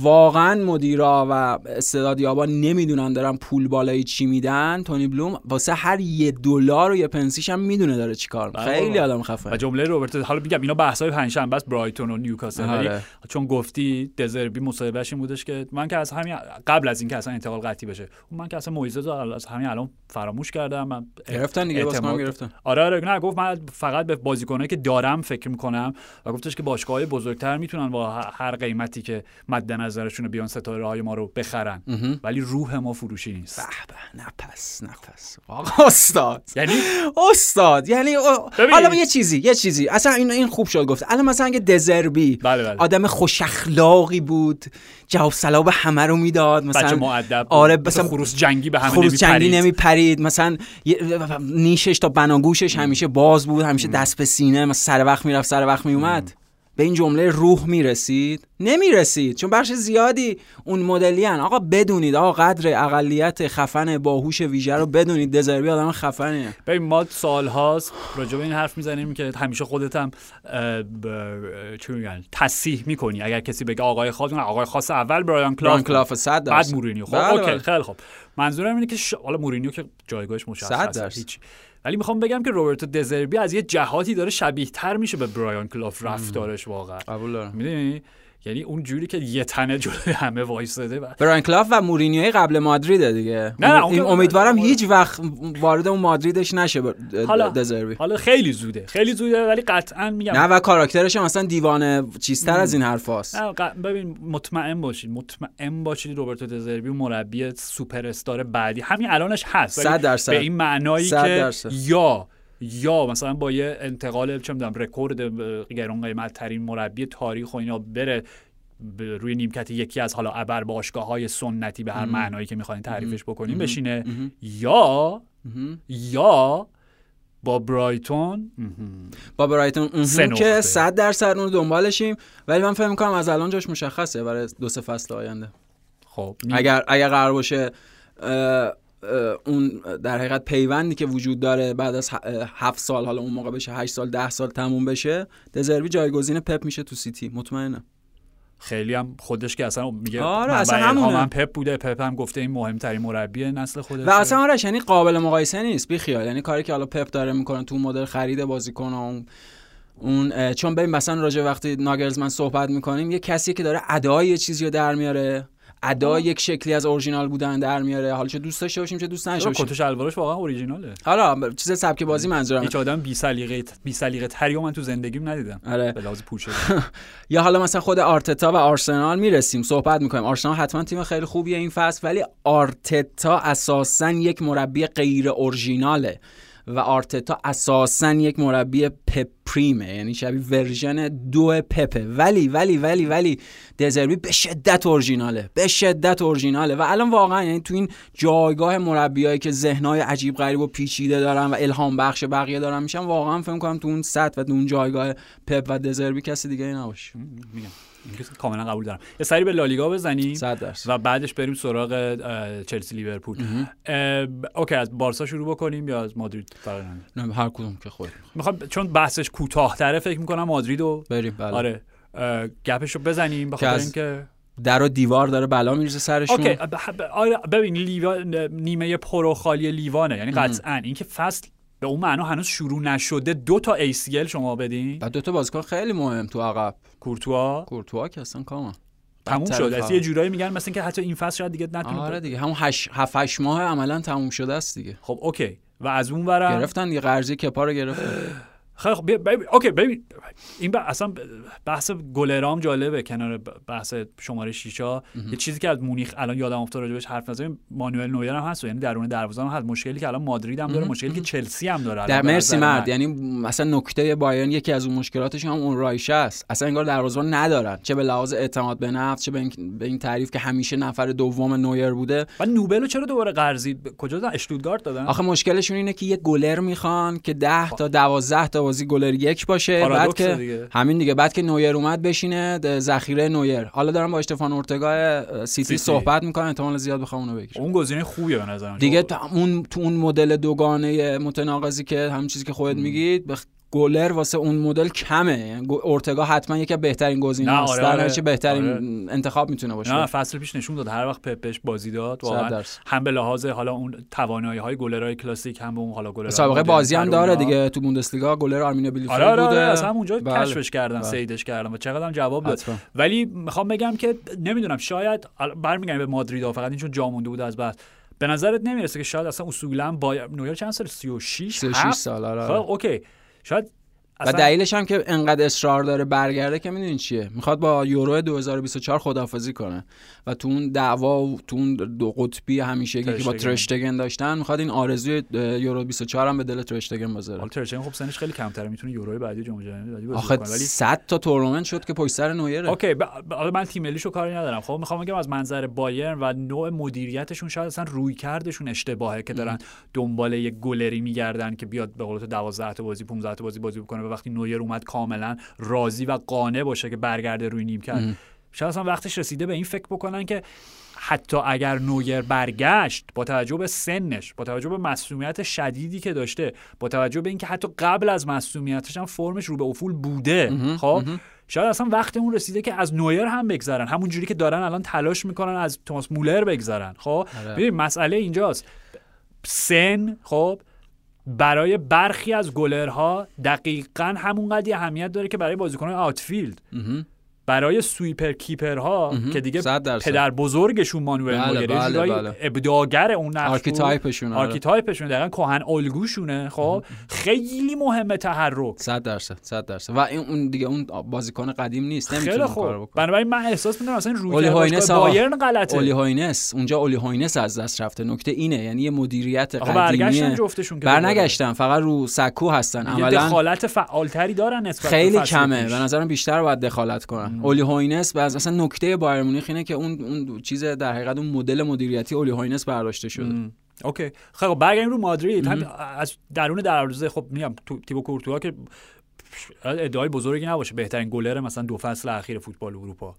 واقعا مدیرا و استعدادیابا نمی‌دونن دارن پول بالایی چی میدن. تونی بلوم واسه هر یه دلار و یه پنسیش هم می‌دونه داره چی کار بله خیلی. آدم و خفه جمله روبرتو حالا میگم اینا بحث‌های پنجشنبه است برایتون و نیوکاسل. آره. چون گفتی دزربی مصاحبهش این بودش که من که از همین قبل از اینکه اصلا انتقال قطعی بشه من که اصلا مویزه رو از همین الان فراموش کردم. من گرفتن دیگه بازیکن گرفتن. آره آره. نه گفت من فقط به بازیکنایی که دارم فکر می‌کنم و گفتش که باشگاه‌های بزرگتر می‌تونن با هر قیمتی که مد نظرشون بیان ستاره های ما رو بخرن. ولی روح ما فروشی نیست. به به نپس نپس آقا استاد. یعنی؟ استاد یعنی. حالا یه چیزی یه چیزی. اصلا این این خوب شد گفت. الان مثلا اگه دزربی بله بله. آدم خوش اخلاقی بود جواب سلام همه رو می‌داد مثلا مؤدب. آره، مثل مثلا خروس جنگی به همه خروس جنگی نمی‌پرید. مثلا نیشش تا بناگوشش همیشه باز بود همیشه دست به سینه مثلا سر وقت می‌رفت سر وقت میومد به این جمله روح می‌رسید؟ نمی‌رسید چون بخش زیادی اون مدلی آقا بدونید آقا قدر اقلیت خفن باهوش ویژه رو بدونید. دزربی آدم خفنیه ببین ما سال هاست. راجع به این حرف می‌زنیم که همیشه خودت هم چی میگن؟ تصحیح می‌کنی. اگر کسی بگه آقای خاص آقای خاص اول برایان کلاف. برایان کلاف 100 بعد مورینیو. خب بله، okay بله. خیلی خب منظورم اینه که ش... حالا مورینیو که جایگاهش مشخصه. هیچ. ولی می‌خوام بگم که روبرتو دزربی از یه جهاتی داره شبیه تر میشه به برایان کلاف رفتارش واقعا. قبول دارم. می‌دونی؟ یعنی اون جوری که یه تنه جلوی همه وایساده و برایان کلاف و مورینیوی قبل مادریده دیگه. نه، نه، این امیدوارم آره. هیچ وقت وارد اون مادریدش نشه حالا- دزربی. حالا خیلی زوده. خیلی زوده ولی قطعا میگم نه و کاراکترش هم مثلا دیوانه چیزتر از این حرفاست. نه ق- ببین مطمئن باشید مطمئن باشید روبرتو دزربی مربی سوپر استار بعدی. همین الانش هست ولی صد درصد. به این معنایی که. یا یا مثلا با یه انتقال چه می‌دونم رکورد گران قیمت ترین مربی تاریخ و اینا بره روی نیمکت یکی از حالا ابر باشگاه های سنتی به هر معنایی که می‌خواین تعریفش بکنیم بشینه یا. یا با برایتون. با برایتون که نقطه. 100 درصد اون دنبالشیم ولی من فکر می‌کنم از الان جاش مشخصه برای دو سه فصل آینده خب اگر اگر قرار باشه اون در حقیقت پیوندی که وجود داره بعد از هفت سال حالا اون موقع بشه هشت سال ده سال تموم بشه دزربی جایگزین پپ میشه تو سیتی. مطمئنم. خیلی هم خودش که اصلا میگه آره، اصلا همونه. هم پپ بوده پپ هم گفته این مهمترین مربی نسل خودش و اصلا آرش یعنی قابل مقایسه نیست بی خیال یعنی کاری که حالا پپ داره می‌کنه تو مدل خرید بازیکن اون اون چون ببین مثلا راجع وقتی ناگلزمن صحبت می‌کنیم یه کسی که داره ادای یه چیزی رو در میاره. ادا یک شکلی از اورجینال بودن در میاره. حالا چه دوست داشته باشیم چه دوست نداشته باشیم کت و شلوارش واقعا اوریجیناله حالا چیز سبک بازی منظورم. هیچ آدم بی سلیقه بی سلیقه تری من تو زندگیم ندیدم. آره. به لحاظ پوشش یا حالا مثلا خود آرتتا و آرسنال می‌رسیم صحبت می‌کنیم. آرسنال حتما تیم خیلی خوبیه این فصل ولی آرتتا اساسا یک مربی غیر اورژیناله و آرتتا اساسا یک مربی پپ پریمه یعنی شبیه version دو پپه. ولی ولی ولی ولی دزربی به شدت اورژیناله به شدت اورژیناله و الان واقعا یعنی تو این جایگاه مربیایی که ذهنهای عجیب غریب و پیچیده دارن و الهام بخش بقیه دارن میشن واقعا فکر کنم تو اون سطح و تو اون جایگاه پپ و دزربی کسی دیگه نباشه. میگم. کاملا قبول دارم. یه سری به لالیگا بزنیم و بعدش بریم سراغ چلسی لیورپول. اوکی از بارسا شروع بکنیم یا از مادرید؟ نه هر کدوم که خود می‌خوام چون بحثش کوتاه‌تره فکر می‌کنم مادرید رو بریم بله. آره. گپش رو بزنیم به که خاطر از اینکه در و دیوار داره بلا می‌رسه سرشون. okay آره ببین لیوان نیمه پر و خالی لیوانه یعنی قطعا. اینکه فصل به اون معنا هنوز شروع نشده. دو تا ACL شما بدین. و دو تا بازیکن خیلی مهم تو عقب. کورتوا. کورتوا که اصلا کاملا تموم شد. از. یه جورایی میگن مثلا که حتی این فصل شاید دیگه نتونه آره دیگه. همون 7 8 ماه عملا تموم شده است دیگه. خب okay. و از اون ورم گرفتن دیگه. قرضی کپا رو گرفتن. خب ببین okay ببین. این ب- اصلا بحث گلرا هم جالبه کنار بحث شماره شیشا یه چیزی که از مونیخ الان یادم افتاد راجبش حرف نزدیم مانوئل نویر هم هست و یعنی درون دروازه هم هست. مشکلی که الان مادرید هم داره مشکلی که چلسی هم داره در مرسی. مرد. یعنی مثلا نکته بایرن یکی از اون مشکلاتش هم اون رایشه است. اصلا انگار دروازه‌بان ندارن. چه به لحاظ اعتماد به نفس چه به این, به این تعریف که همیشه نفر دوم نویر بوده. و نوبل رو چرا دوباره قرضی کجا دادن؟ اشتوتگارت دادن؟ آخه مشکلشون اینه که یه گلر می‌خوان که 10 تا 12 تا بازی گلر یک باشه بعد که دیگه. همین دیگه. بعد که نویر اومد بشینه ذخیره نویر. حالا دارم با اشتفان اورتگا سیتی, سیتی. صحبت می‌کنم احتمال زیاد بخوام اونو بگیرم اون گزینه خوبیه به نظرم دیگه اون تو اون مدل دوگانه متناقضی که همین چیزی که خودت میگید بخ... گلر واسه اون مدل کمه یعنی اورتگا حتما یکی بهترین گزینه نه، است آره، در آره. بهترین آره. انتخاب می‌تونه باشه نه فصل پیش نشون داد هر وقت پپ بهش بازی داد واقعا. هم به لحاظ حالا اون توانایی های گلرهای کلاسیک هم به اون حالا گلرهای سابقه بازی هم داره اونا. دیگه تو بوندسلیگا گلر آرمینیا بیلیفلد آره آره, بوده آره اونجا بله. کشفش کردن بله. سیدش کردن و چقدر هم جواب داد. ولی می‌خوام بگم که نمی‌دونم شاید برمیگردیم به مادرید فقط اینچون جا مونده بود از بعد به نظرت نمی‌رسه که شاید اصلا اصولا با نویر چند سال 36 36 هفت؟ سال آره خب آره. اوکی شاید و دلیلش هم که انقدر اصرار داره برگرده که می‌دونین چیه؟ می‌خواد با یورو 2024 خدافزی کنه. و تو اون دعوا و تو اون دو قطبی همیشگی که با ترشتگن. ترشتگن داشتن می‌خواد این آرزوی یورو 24 هم به دل ترشتگن بذاره. حالا ترچن خب سنش خیلی کمتره می‌تونه یوروی بعدی جام جهانی بعدی بازی کنه ولی 100 تا تورنمنت شد که پشت سر نویره. اوکی ب- حالا من تیم ملیشو کاری ندارم. خب می‌خوام بگم از منظر بایرن و نوع مدیریتشون شاید اصلا رویکردشون اشتباهه که دارن دنبال یک گلری میگردن که بیاد به قول تو 12 تا بازی 15 تا بازی بازی بکنه و وقتی نویر اومد کاملا راضی و قانع باشه که برگرده روی نیمکت شاید اصلا وقتش رسیده به این فکر بکنن که حتی اگر نویر برگشت با توجه به سنش با توجه به مسئولیت شدیدی که داشته با توجه به اینکه حتی قبل از مصدومیتش هم فرمش رو به افول بوده خب؟ شاید اصلا وقت اون رسیده که از نویر هم بگذرن. همون جوری که دارن الان تلاش می‌کنن از توماس مولر بگذرن خب؟ آره. ببین مسئله اینجاست. سن خب؟ برای برخی از گلرها دقیقا همونقدر اهمیت داره که برای بازیکنان outfield. برای sweeper keeper ها که دیگه. پدر بزرگشون مانوئل بله، یه بله، بله. ابداع‌گر اون نقش. archetype شون آره. archetype شون دقیقا کهن الگوشونه خب خیلی مهمه تحرک 100 درصد 100 درصد و این اون دیگه اون بازیکن قدیم نیست نمی‌تونه کارو بکنه بنابراین من احساس می‌کنم اصلا روی. بایرن غلطه اولی هاینس اونجا اولی هاینس از دست رفته نکته اینه یعنی یه مدیریت قدیمی جفتشون که برنگشتن فقط رو سکو هستن. عملا دخالت فعالتری دارن نسبت خیلی کمه. به نظرم بیشتر باید دخالت کنن اولی هاینس و اصلا نکته بایرن مونیخ اینه که اون اون چیز در حقیقت اون مدل مدیریتی اولی هاینس برداشته شده. م. اوکی. خب برگردیم رو مادرید. هم از درون دروازه خب میگم تیبو کورتوا که ادعای بزرگی نباشه. بهترین گلر مثلا دو فصل اخیر فوتبال اروپا.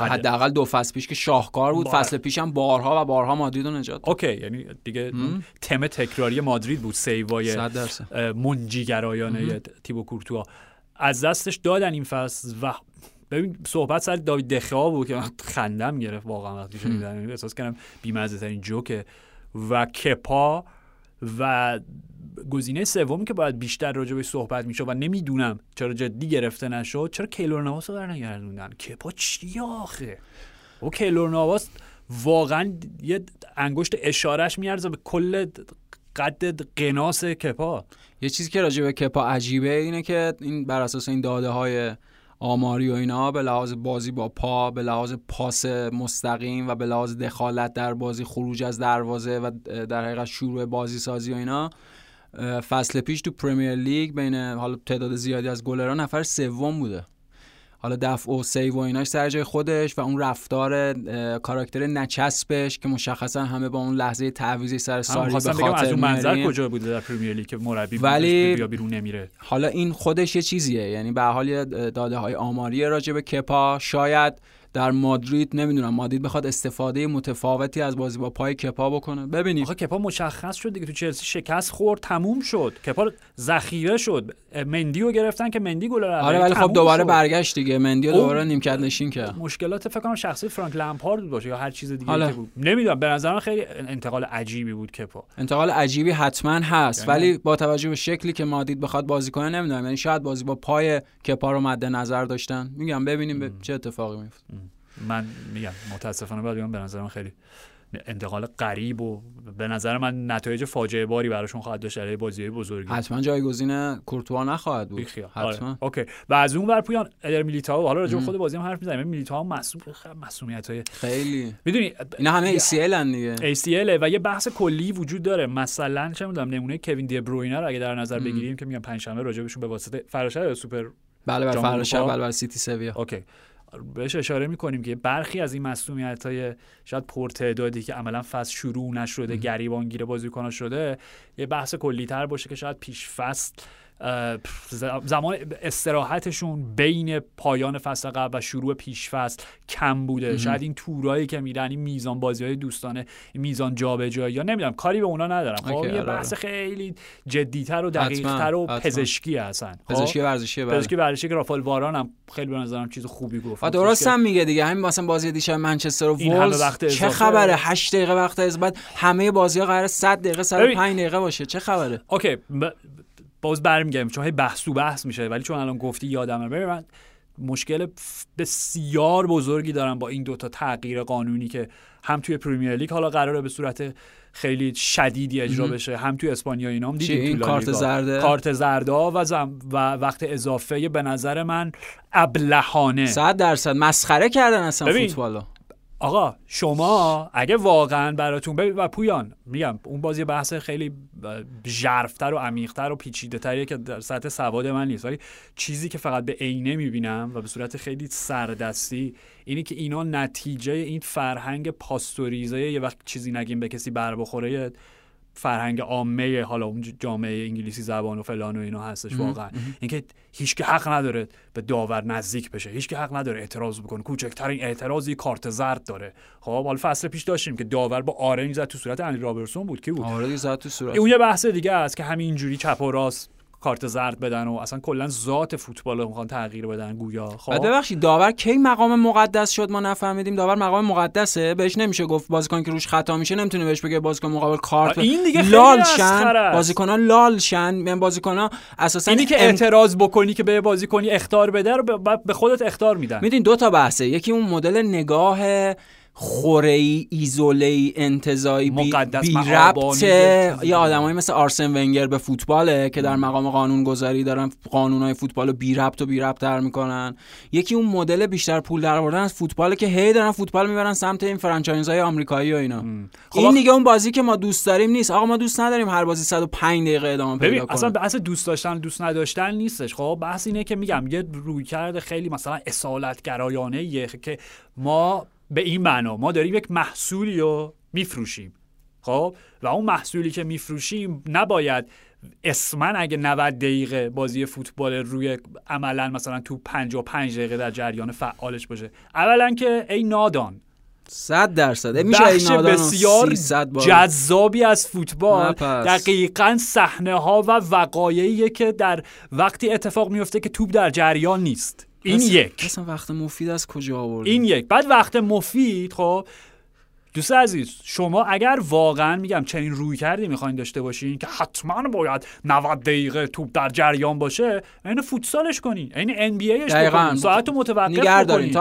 حداقل دو فصل پیش که شاهکار بود. بار. فصل پیش هم بارها و بارها مادرید رو نجات اوکی. یعنی دیگه تم تکراری مادرید بود. save ای منجیگرایانه تیبو کورتوا. از دستش دادن این فصل و ببین صحبت سر داوید دخیا بود که من خندم گرفت واقعا وقتی شنیدم. احساس کردم بیمزه ترین جوکه و کپا و گزینه سومی که باید بیشتر راجع بهش صحبت میشه و نمی‌دونم چرا جدی گرفته نشد چرا کیلور نواس رو برنگردوندن؟ کپا چی آخه؟ او کیلور نواس واقعا یه انگشت اشارش میارزه به کل قد قناس کپا. یه چیزی که راجع به کپا عجیبه اینه که این بر اساس این داده های آماری و اینا به لحاظ بازی با پا به لحاظ پاس مستقیم و به لحاظ دخالت در بازی خروج از دروازه و در حقیقت شروع بازی سازی و اینا فصل پیش تو پریمیر لیگ بین حالا تعداد زیادی از گلرها نفر سوم بوده. حالا دفع و save و ایناش سر جای خودش و اون رفتار کاراکتر نچسبش که مشخصا همه با اون لحظه تعویضی سر ساری به خاطر از اون منظر. کجا بوده در پریمیر لیگ که مربی ولی- بیا بیرون نمیره حالا این خودش یه چیزیه یعنی به حال داده های آماری راجع به کپا شاید در مادرید نمی‌دونم مادرید بخواد استفاده متفاوتی از بازی با پای کپا بکنه. ببینید آخه کپا مشخص شد دیگه تو چلسی شکست خورد تموم شد. کپا ذخیره شد. مندی رو گرفتن که مندی گل رو آره ولی خب دوباره برگشت دیگه. مندی دوباره نیمکت نشین کرد. مشکلات فکر کنم شخصی فرانک لمپارد باشه یا هر چیز دیگه. که بود. نمی‌دونم به نظر من خیلی انتقال عجیبی بود کپا. انتقال عجیبی حتما هست. یعنی- ولی با توجه به شکلی که مادرید بخواد بازی کنه نمی‌دونم. یعنی شاید بازی با پای کپا رو مد نظر داشتن. میگم ببینیم چه اتفاقی میفته من میگم متاسفانه باید به نظر من خیلی انتقال غریب و به نظر من نتایج فاجعه باری براشون خواهد داشت در بازی بزرگی. حتما جایگزین کورتوا نخواهد بود. بیخیال. حتما. آره. اوکی. و از اون ور پویان ادر میلیتائو حالا راجع به خود بازی هم حرف می‌زنیم. میلیتائو مصدوم مصدومیت های خیلی. می‌دونی اینا همه ACL ان دیگه. ACL و یه بحث کلی وجود داره. مثلا چه می‌دونم نمونه کوین دی بروینه رو اگه در نظر بگیریم که میگم پنجشنبه راجع بهشون به واسطه فرداشبای سوپر بله بله اروپا. شب بله سیتی سویا. اوکی. بهش اشاره می‌کنیم که برخی از این مسئولیت های شاید پرتعدادی که عملا فصل شروع نشده گریبانگیر بازیکن شده یه بحث کلی تر باشه که شاید پیش فصل زمان استراحتشون بین پایان فصل قبل و شروع پیش فصل کم بوده. شاید این تورایی که میرن این میزان بازی های دوستانه میزان جابجایی یا نمی‌دونم کاری به اونا ندارم. خب یه آره، بحث خیلی جدیتر و دقیقتر و. پزشکی هستن. خب؟ پزشکی ورزشی بله. پزشکی ورزشی که رافال واران هم خیلی به نظرم چیز خوبی گفت. و درست هم میگه دیگه. همین مثلا بازی دیشب منچستر و وولز چه. خبره؟ 8 دقیقه وقت از بعد همه بازی ها قرار 100 دقیقه 105 دقیقه باشه. چه خبره؟ اوکی باز برمیگردیم چون هی بحث تو بحث میشه ولی چون الان گفتی یادمه ببین من مشکل بسیار بزرگی دارم با این دوتا تغییر قانونی که هم توی پریمیر لیگ حالا قراره به صورت خیلی شدیدی اجرا بشه هم توی اسپانیا اینا هم دیدیم این کارت. زرده؟ کارت زردا و, زم- و وقت اضافه به نظر من ابلهانه 100 درصد مسخره کردن اصلا. فوتبالو آقا شما اگه واقعا براتون ببین و پویان میگم اون بازی بحث خیلی ژرفتر و عمیقتر و پیچیده تریه که در سطح سواد من نیست. ولی چیزی که فقط به عینه می‌بینم و به صورت خیلی سردستی اینی که اینا نتیجه این فرهنگ پاستوریزه یه وقت چیزی نگیم به کسی بر بخوره فرهنگ عامه حالا اون جامعه انگلیسی زبان و فلان و اینا هستش واقعا. اینکه هیچ که حق نداره به داور نزدیک بشه. هیچ که حق نداره اعتراض بکنه. کوچکترین اعتراضی کارت زرد داره. خب حالا فصل پیش داشتیم که داور با آرنج زد تو صورت اندی رابرسون بود. کی بود؟ آره زد تو صورت. اون یه بحث دیگه است که همینجوری چپ و راست کارت زرد بدن و اصلا کلا ذات فوتبال رو می‌خوان تغییر بدن گویا. خب؟ ببخشید داور کی مقام مقدس شد؟ ما نفهمیدیم داور مقام مقدسه. بهش نمیشه گفت بازیکن که روش خطا میشه نمی‌تونه بهش بگه بازیکن مقابل کارت این دیگه لال شن. است. بازیکنان لال شن. یعنی بازیکنان اساسا اینی که اعتراض بکنی که به بازی کنی اختار بده رو به- خودت اختار میدن. می‌دونی دو تا بحثه. یکی اون مدل نگاه خوره‌ای ایزوله انتزاعی بی, مقدس بی چیزی یا آدمایی مثل آرسن ونگر به فوتباله که در مقام قانون گذاری دارن قانونهای فوتبال رو بی ربط و بی ربط تر می‌کنن. یکی اون مدل بیشتر پول در آوردن از فوتباله که هی دارن فوتبال می‌برن سمت این فرانچایزهای آمریکایی و اینا. خب این دیگه اون بازی که ما دوست داریم نیست. آقا ما دوست نداریم هر بازی 105 دقیقه ادامه پیدا اصلا کنه. بحث دوست داشتن دوست نداشتن نیستش. خب بحث اینه که میگم یه رویکرد خیلی مثلا اصالت گرایانه که ما به این معنا. ما داریم یک محصولی رو میفروشیم. خب؟ و اون محصولی که میفروشیم نباید اسما اگه 90 دقیقه بازی فوتبال روی عملا مثلا تو 55 دقیقه در جریان فعالش باشه. اولا که ای نادان. 100 درصد. میشه بخش این نادان بسیار 300 بار جذابی از فوتبال. دقیقا صحنه ها و وقایعیه که در وقتی اتفاق میفته که توپ در جریان نیست. این اصلا- یک. اصلا وقت مفید از کجا آوردی این یک. بعد وقت مفید خب دوست عزیز شما اگر واقعا میگم چنین رویکردی می‌خواین داشته باشین که حتما باید 90 دقیقه توپ در جریان باشه این فوتسالش کنین این NBA ش دقیقاً. بکنین ساعت متوقف بکنین تایم دارین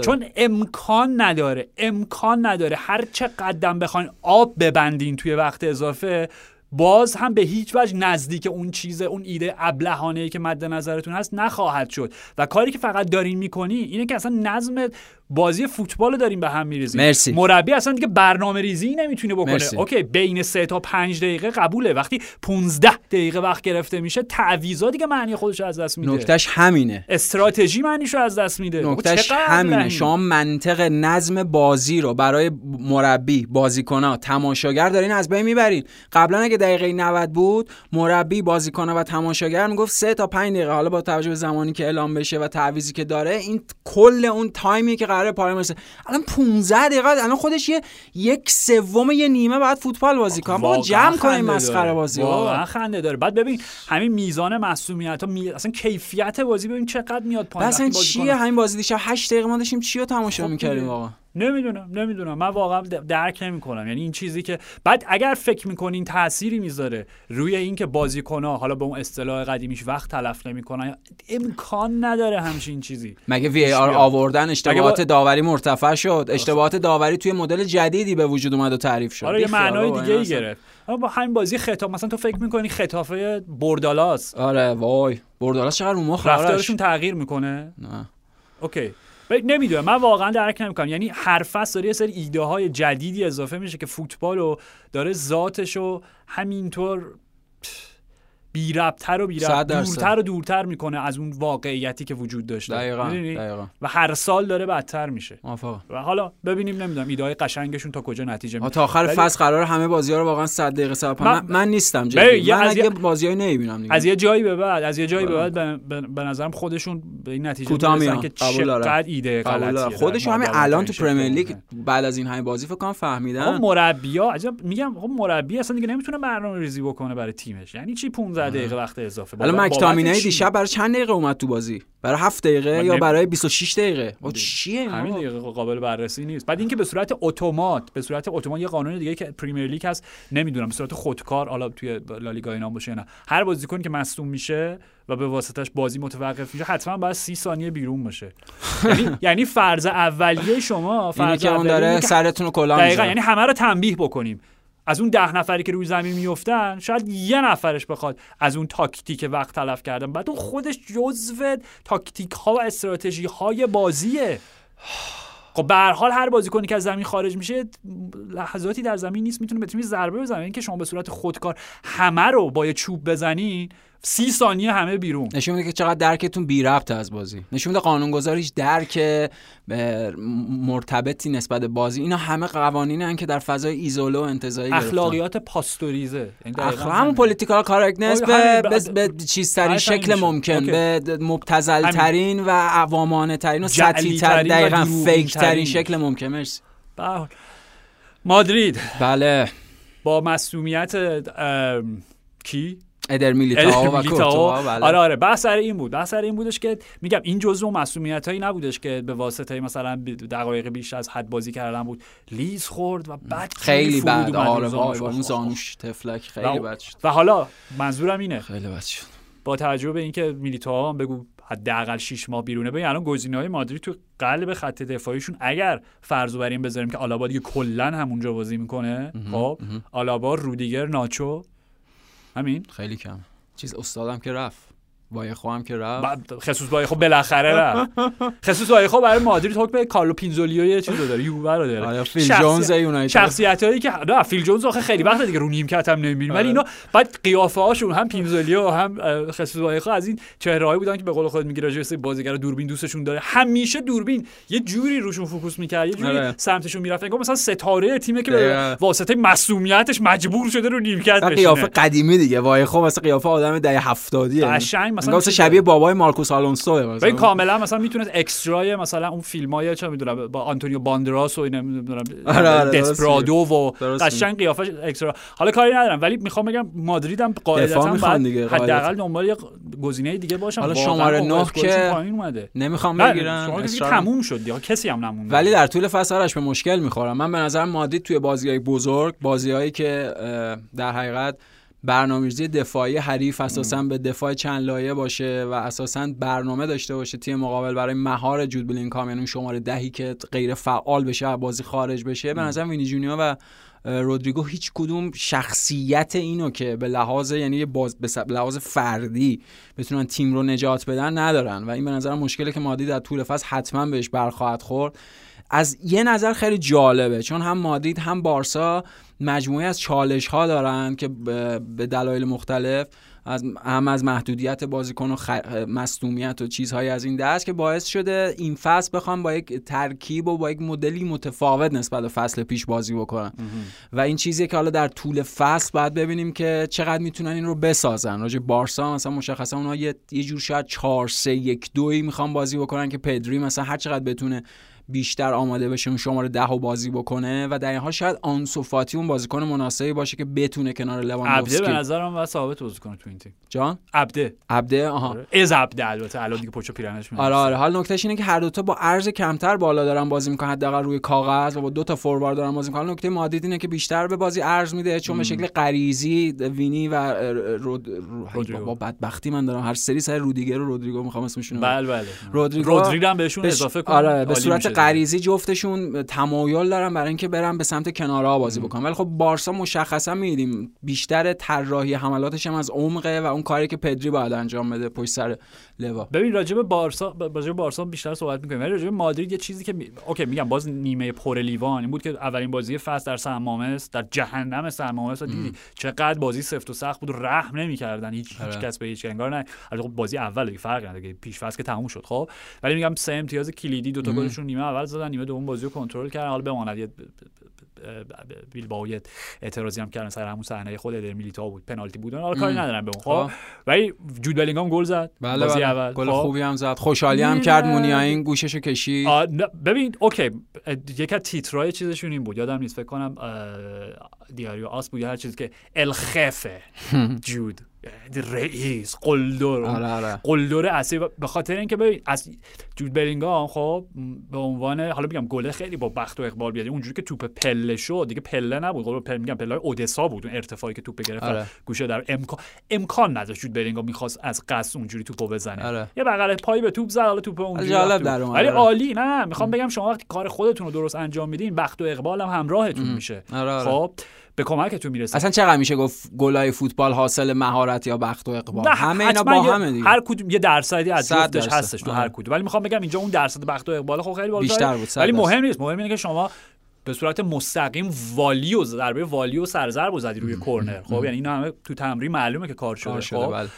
چون امکان نداره امکان نداره هر چه قدم بخواین آب ببندین توی وقت اضافه باز هم به هیچ وجه نزدیک اون چیز اون ایده ابلهانه که مد نظرتون هست نخواهد شد. و کاری که فقط دارین می‌کنی اینه که اصلا نظم بازی فوتبال رو دارین به هم میریزین مرسی. مربی اصلا دیگه برنامه ریزی نمی‌تونه بکنه. مرسی. اوکی بین سه تا پنج دقیقه قبوله. وقتی 15 دقیقه وقت گرفته میشه تعویضا دیگه معنی خودش از دست میده. نکتهش همینه. استراتژی معنیش رو از دست میده. نکتهش چقدر همینه؟ شما منطق نظم بازی رو برای مربی بازیکنها تماشاگر دارین از بین می‌برین. قبلا اگه دقیقه 90 بود مربی بازیکنها و تماشاگر می‌گفت 3 تا 5 دقیقه. حالا با توجه به زمانی که اعلام بشه و تعویضی که داره این کل اون تایمی که قراره پایان برسه. الان 15 دقیقه الان خودش یه یک سوم یه نیمه بعد فوتبال بازی کنه. بابا واقعا جمع خنده مسخره. بازی. واقعا خنده داره. بعد ببین همین میزان ها می... اصلا کیفیت بازی ببین چقدر میاد پایین اصلا چیه همین بازی؟ دیشب 8 دقیقه ما داشتیم چی رو تماشا خب می‌کردیم. واقعا؟ نمی‌دونم نمی‌دونم. من واقعا درک نمی کنم یعنی این چیزی که بعد اگر فکر می‌کنین تأثیری می‌ذاره روی اینکه بازیکن‌ها حالا به اون اصطلاح قدیمیش وقت تلف نمی‌کنن امکان نداره همچین چیزی. مگه وی آر. آوردن اشتباهات با- داوری مرتفع شد؟ اشتباهات داوری توی مدل جدیدی به وجود اومد و تعریف شد. آره یه معنای دیگه ای. گرفت. با همین بازی خطاب مثلا تو فکر می‌کنی خطافه بردالاس. آره وای. بردالاس چقدر رو مخ. رفتارشون تغییر می‌کنه؟ نه. اوکی. نمی‌دونم من واقعا درک نمی‌کنم. یعنی هر فصل داره یه سری ایده های جدیدی اضافه میشه که فوتبال رو داره ذاتش رو همینطور بی ربطتر و بی صد ربط درصد. دورتر و دورتر می‌کنه از اون واقعیتی که وجود داشته دقیقاً؟ دقیقاً و هر سال داره بدتر میشه موافقم و حالا ببینیم نمی‌دونم ایده های قشنگشون تا کجا نتیجه میده تا آخر ولی- فصل قرار همه بازی ها رو واقعا 100 دقیقه صبر من- من, نیستم جدی من از یه- بازیای نمی‌بینم دیگه از یه جایی به بعد از یه جایی به بله. بعد به, به- نظرم خودشون به این نتیجه می‌رسن. که. چقدر ایده. غلطیه خودشون همین الان تو پرمیر لیگ. بعد از این همه بازی فکر کنم فهمیدن مربیا عجب میگم آقا مربی اصلا دیگه نمی‌تونه برنامه ریزی بکنه برای تیمش یعنی چی 15 دقیقه وقت اضافه. حالا چی؟ دیشب برای چند دقیقه اومد تو بازی؟ برای 7 دقیقه یا برای 26 دقیقه؟ او چیه همین آقا؟ دیگه قابل بررسی نیست. بعد اینکه به صورت اتومات به صورت اتومات یه قانون دیگه که پریمیر لیگ هست نمی‌دونم به صورت خودکار حالا توی لالیگا اینا باشه نه. هر بازیکن که مصدوم میشه و به واسطش بازی متوقف میشه حتما باید 30 ثانیه بیرون باشه. یعنی یعنی فرض اولیه شما اینه فرض که اون داره سرتون رو کلا دقیقا یعنی همه رو تنبیه بکنیم. از اون ده نفری که روی زمین میفتن شاید یه نفرش بخواد از اون تاکتیک وقت تلف کردن. بعد اون خودش جزو تاکتیک ها و استراتژی های بازیه. خب به هر حال هر بازیکنی که از زمین خارج میشه لحظاتی در زمین نیست می‌تونه به تیمی ضربه بزنه. اینکه شما به صورت خودکار همه رو با یه چوب بزنین سی ثانیه همه بیرون. نشون میده که چقدر درکتون بی ربط از بازی. نشون میده قانونگذار هیچ درک مرتبطی نسبت به بازی. اینا همه قوانینن که در فضای ایزوله و انتزاعی گرفتن. اخلاقیات پاستوریزه. یعنی اخلاق. همون political آره، همین به, به, به چیزترین بعد شکل ممکن. اوکی. به مبتذل ترین و عوامانه ترین و سطحی تر ترین دقیقا فیک ترین. شکل ممکن. مرسی. حال. مادرید. بله. با مسئولیت کی؟ ادر میلیتائو و. کورتوا بله. آره آره. بحث سر این بود. بحث سر این بودش که میگم این جزء مسئولیت هایی نبودش که به واسطه مثلا دقایق بیش از حد بازی کردن بود. لیز خورد و بعد خیلی بد. آره اون زانوش تفلک خیلی بد شد. و حالا منظورم اینه. خیلی بد شد. با توجه به اینکه میلیتائو هم بگو حداقل 6 ماه بیرونه ببین الان گزینه‌های مادرید تو قلب خط دفاعیشون اگر فرض بر این بذاریم که آلابا دیگه کلا همونجا بازی می‌کنه خب آلابا رودیگر ناچو همین؟ خیلی کم. چیز استادم که رفت. وایخو هم که رفت. خسوس وایخو بالاخره رفت. خسوس وایخو برای مادرید حکم کارلو پینزولیو یه چیز رو داره. یووه رو داره. آره فیل شخصی- جونز یونایتد. شخصیت هایی که نه فیل جونز آخه خیلی وقت دیگه رو نیمکت هم نمی‌بینیم. ولی اینا بعد قیافه هاشون هم پینزولیو هم خسوس وایخو از این چهره‌هایی بودن که به قول خود میگی راجع به بازیگر دوربین دوستشون داره. همیشه دوربین. یه جوری روشون فوکوس می‌کرد. یه جوری آره. سمتشون می‌رفت. انگار مثلا ستاره تیمه که به. واسطه مصدومیتش مجبور شده رو نیمکت و قیافه قدیمی دیگه. وایخو مثلا قیافه آدم دهه 70 قشنگ مثلا مثلا چیزه. شبیه بابای مارکوس آلونسو این کاملا مثلا می‌تونست extra ی مثلا اون فیلم های چه می‌دونم با آنتونیو باندراس و این نمی‌دونم آره، آره، دسپرادو و قشنگ قیافش extra. حالا کاری ندارم ولی می‌خوام بگم مادرید هم قاعدتا دیگه، حداقل. دنبال یه گزینه دیگه باشن حالا شماره اوضاع نه squad شون که پایین اومده. نمی‌خوام دیگه اصرار- تموم شد دیگه کسی هم نمونده. ولی در طول فصل آرش به مشکل می‌خورم. من به نظر مادرید توی بازی های بزرگ بازی هایی که در حقیقت برنامه‌ریزی دفاعی حریف اساسا به دفاع چند لایه باشه و اساسا برنامه داشته باشه تیم مقابل برای مهار جود بلینکام یعنی اون شماره دهی که غیر فعال بشه از بازی خارج بشه. به نظر وینی جونیور و رودریگو هیچ کدوم شخصیت اینو که به لحاظ یعنی باز به لحاظ فردی بتونن تیم رو نجات بدن ندارن. و این به نظر مشکلی که مادرید در طول فصل حتما بهش برخواهد خورد. از یه نظر خیلی جالبه چون هم مادرید هم بارسا مجموعه از چالش ها دارن که به دلایل مختلف از هم از محدودیت بازیکن و خ... مصدومیت و چیزهایی از این دست که باعث شده این فصل بخوام با یک ترکیب و با یک مدلی متفاوت نسبت به فصل پیش بازی بکنن. و این چیزی که حالا در طول فصل باید ببینیم که چقدر می‌تونن این رو بسازن. راجع بارسا مثلا مشخصا اونها یه, یه جور شاید 4 3 1 2 می‌خوان بازی بکنن که پدری مثلا هر چقدر بتونه بیشتر آماده بشه اون شماره ده و بازی بکنه و در این حال شاید آنسوفاتی اون بازیکن مناسبی باشه که بتونه کنار عبده به لواندوفسکی نظرم باید ثابت بازی کنه تو این تیم. جان؟ عبده. عبده؟ آها. آره. از عبده البته. الان دیگه پچو پیرنش میاد آره آره. حال نکتهش اینه که هر دوتا با ارز کمتر بالا دارن بازی می‌کنن. حداقل روی کاغذ و با دو تا فوروارد دارن بازی می‌کنن. نکته مادید اینه که بیشتر به بازی ارز میده چون به شکل غریزی وینی و رود رودریگو. با بدبختی من دارم. هر سری سر رودیگر و رودریگو می‌خوام اسمشون رو بله بله. رودریگو رودریگو هم بهشون اضافه کن آره به صورت غریزی جفتشون تمایل دارن برای اینکه برن به سمت کنارها بازی بکنن. ولی خب بارسا مشخصا میدیم بیشتر طراحی حملاتش هم از عمقه و اون کاری که پدری باید انجام بده پشت سر لوا. ببین راجب بارسا راجب بارسا بیشتر صحبت می‌کنیم. ولی راجب مادرید یه چیزی که می... اوکی میگم باز نیمه پر لیوان. این بود که اولین بازی فصل در سمامس در جهنم سمامس دیدی چقدر بازی سفت و سخت بود رحم نمی‌کردن. هیچ هیچ آره. کس به هیچ انگار نه. البته خب بازی اول دیگه فرق نداره پیش فصل که تموم شد خب. ولی میگم سه امتیاز کلیدی دو تا گلشون نیمه اول زدن نیمه دوم بازی رو کنترل کردن. حالا بماند یه بیلبائو یه اعتراضی هم کردن سر همون صحنه خود ادر میلیتا بود. پنالتی بود. حالا کاری ندارم به اون. خب. خب. ولی جود بلینگام گل زد. بله بازی بله. اول. گل خب. خوبی هم زد. خوشحالی هم. کرد مونیاین گوششو کشید. آه، نه، ببین اوکی. یک از تیترای چیزشون این بود. یادم نیست فکر کنم دیاریو آس بود یا هر چیزی که الخفه. جود. رئیس قلدر آره آره قلدر اصلی به خاطر اینکه ببین از جود بلینگام خب به عنوان حالا میگم گله خیلی با بخت و اقبال بیاد اونجوری که توپ پله شد دیگه پله نبود قول پله میگم پله اودسا بود اون ارتفاعی که توپ گرفت آره. گوشه در امکان امکان نداشت جود بلینگام می‌خواست از قصد اونجوری توپو بزنه آره. یه بغل پای به توپ زد حالا توپ اونجوری جالب. در اومد، ولی. عالی نه می‌خوام بگم شما وقتی کار خودتون رو درست انجام میدین بخت و اقبال هم همراهتون میشه. خب به کمکتون می‌رسه اصلا چقدر میشه گفت گلای فوتبال حاصل مهارت یا بخت و اقبال همه اینا با همه دیگه هر کدوم یه درصدی از جفتش. هستش تو آره. هر کدوم ولی می‌خوام بگم اینجا اون درصد بخت و اقبال خب خیلی. بیشتر بود، ولی. مهم نیست مهم اینه که شما به صورت مستقیم والی و ضربه والی و سرزرب و زدی روی کرنر خب یعنی اینا همه تو تمرین معلومه که کار شده, شده خب بله.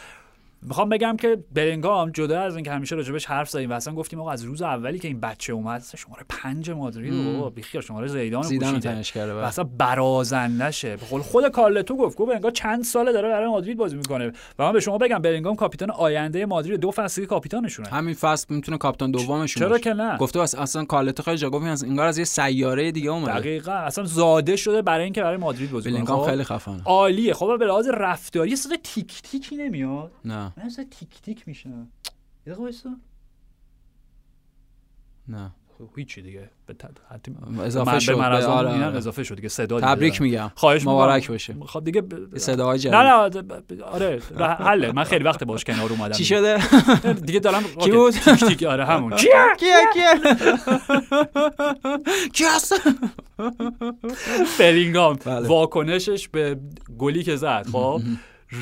می‌خوام بگم که بلینگام جدا از اینکه همیشه راجبش حرف زدیم و اصلا گفتیم آقا از روز اولی که این بچه اومد اصلا شماره پنج مادرید و بیخیال شماره زیدان زیدان. تنش کرده و بله. اصلا برازندشه به قول خود کارلتو گفت گفت انگار چند ساله داره برای مادرید بازی می‌کنه. و من به شما بگم بلینگام کاپیتان آینده مادرید دو فصلی کاپیتانشونه. همین فصل می‌تونه کاپیتان دومشون چرا. که نه؟ گفته اص- اصلا کارلتو خیلی جا گفت انگار از یه سیاره دیگه اومده. دقیقا. اصلا زاده شده برای اینکه برای مادرید بازی کنه. بلینگام خب؟ خیلی خفنه. عالیه. خب به لحاظ رفتاری یه صدا تیک تیکی نمیاد؟ نه. من اصلا تیک تیک میشه یه دقیقه وایسا. نه. خب هیچی دیگه. به اضافه شد. آره، آره. اضافه شد دیگه صدا دیگه تبریک دارم. میگم. خواهش مبارک. باشه. خب دیگه ب- صداهای جدید. نه نه ب- آره حله. من خیلی وقت باش کنار اومدم. چی شده؟ دیگه دارم کی بود؟ تیک تیک آره همون. کیه؟ کیه؟ کیه؟ کی هست؟ بلینگام. بله. واکنشش به گلی که زد خب؟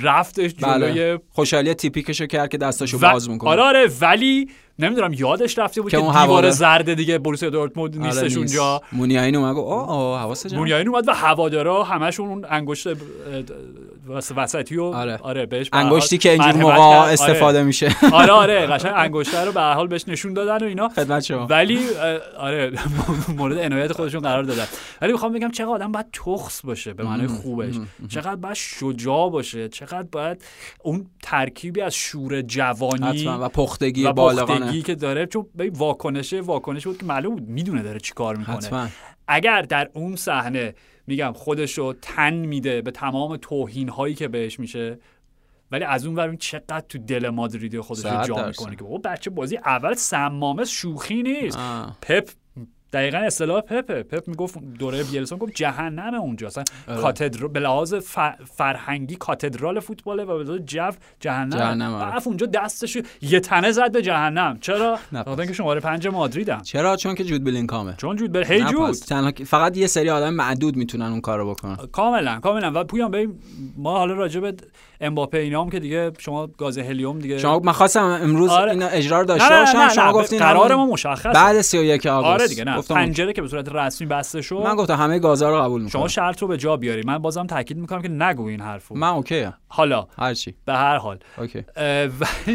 رفتش بله. جلوی خوشحالی تیپیکشو کرد که دستاشو و- باز می‌کنه آره آره ولی نمی‌دونم یادش رفته بود که که, اون دیوار زرد دیگه بروسیا دورتموند آره، نیستش نیست. اونجا. مونیاین اومد گفت اوه اوه حواست جمع. مونیاین اومد و هوادارا همشون اون انگشت وسطی و آره. آره, بهش انگشتی که اینجور موقع. استفاده میشه. آره آره, آره قشنگ انگشتر رو به هر حال بهش نشون دادن و اینا. خدمت شما. ولی آره مورد عنایت خودشون قرار دادن. ولی می‌خوام بگم چقدر آدم باید تخص باشه به معنای خوبش. چقدر باید شجاع باشه. چقدر باید اون ترکیبی از شور جوانی و پختگی و بالغانه. پختگی که داره چون واکنشه واکنش بود که معلوم بود می‌دونه داره چی کار می‌کنه حتما اگر در اون صحنه میگم خودشو تن میده به تمام توهین هایی که بهش میشه ولی از اون ور چقدر تو دل مادریدی خودش رو جا. می‌کنه که بابا بچه بازی اول سمامس شوخی نیست آه. پپ دقیقا اصطلاح پپه. پپ می‌گفت دوره بیلسون گفت جهنم اونجا. اصلا آره. کاتدر به لحاظ فرهنگی کاتدرال فوتباله و به لحاظ جو جهنم. جهنم، آره. اونجا دستش یه تنه زد به جهنم. چرا؟ خاطر اینکه شماره پنج مادریدم چرا؟ چون که جود بلینکامه چون جود بر هی جود. تنها فقط یه سری آدم معدود می‌تونن اون کارو بکنن. کاملا کاملا. و پویان ببین ما حالا راجع به امباپه اینام که دیگه شما گاز هلیوم دیگه شما من خواستم امروز آره. اینا اجرا داشته باشم شما گفتین قرار ما مشخص بعد 31 آگوست. آره دیگه نه. گفتم پنجره که به صورت رسمی بسته شد. من گفتم همه گازا رو قبول شما می‌کنم. شرط رو به جا بیاری من بازم تاکید می‌کنم که نگو این حرفو. من okay حالا هر چی. به هر حال. okay.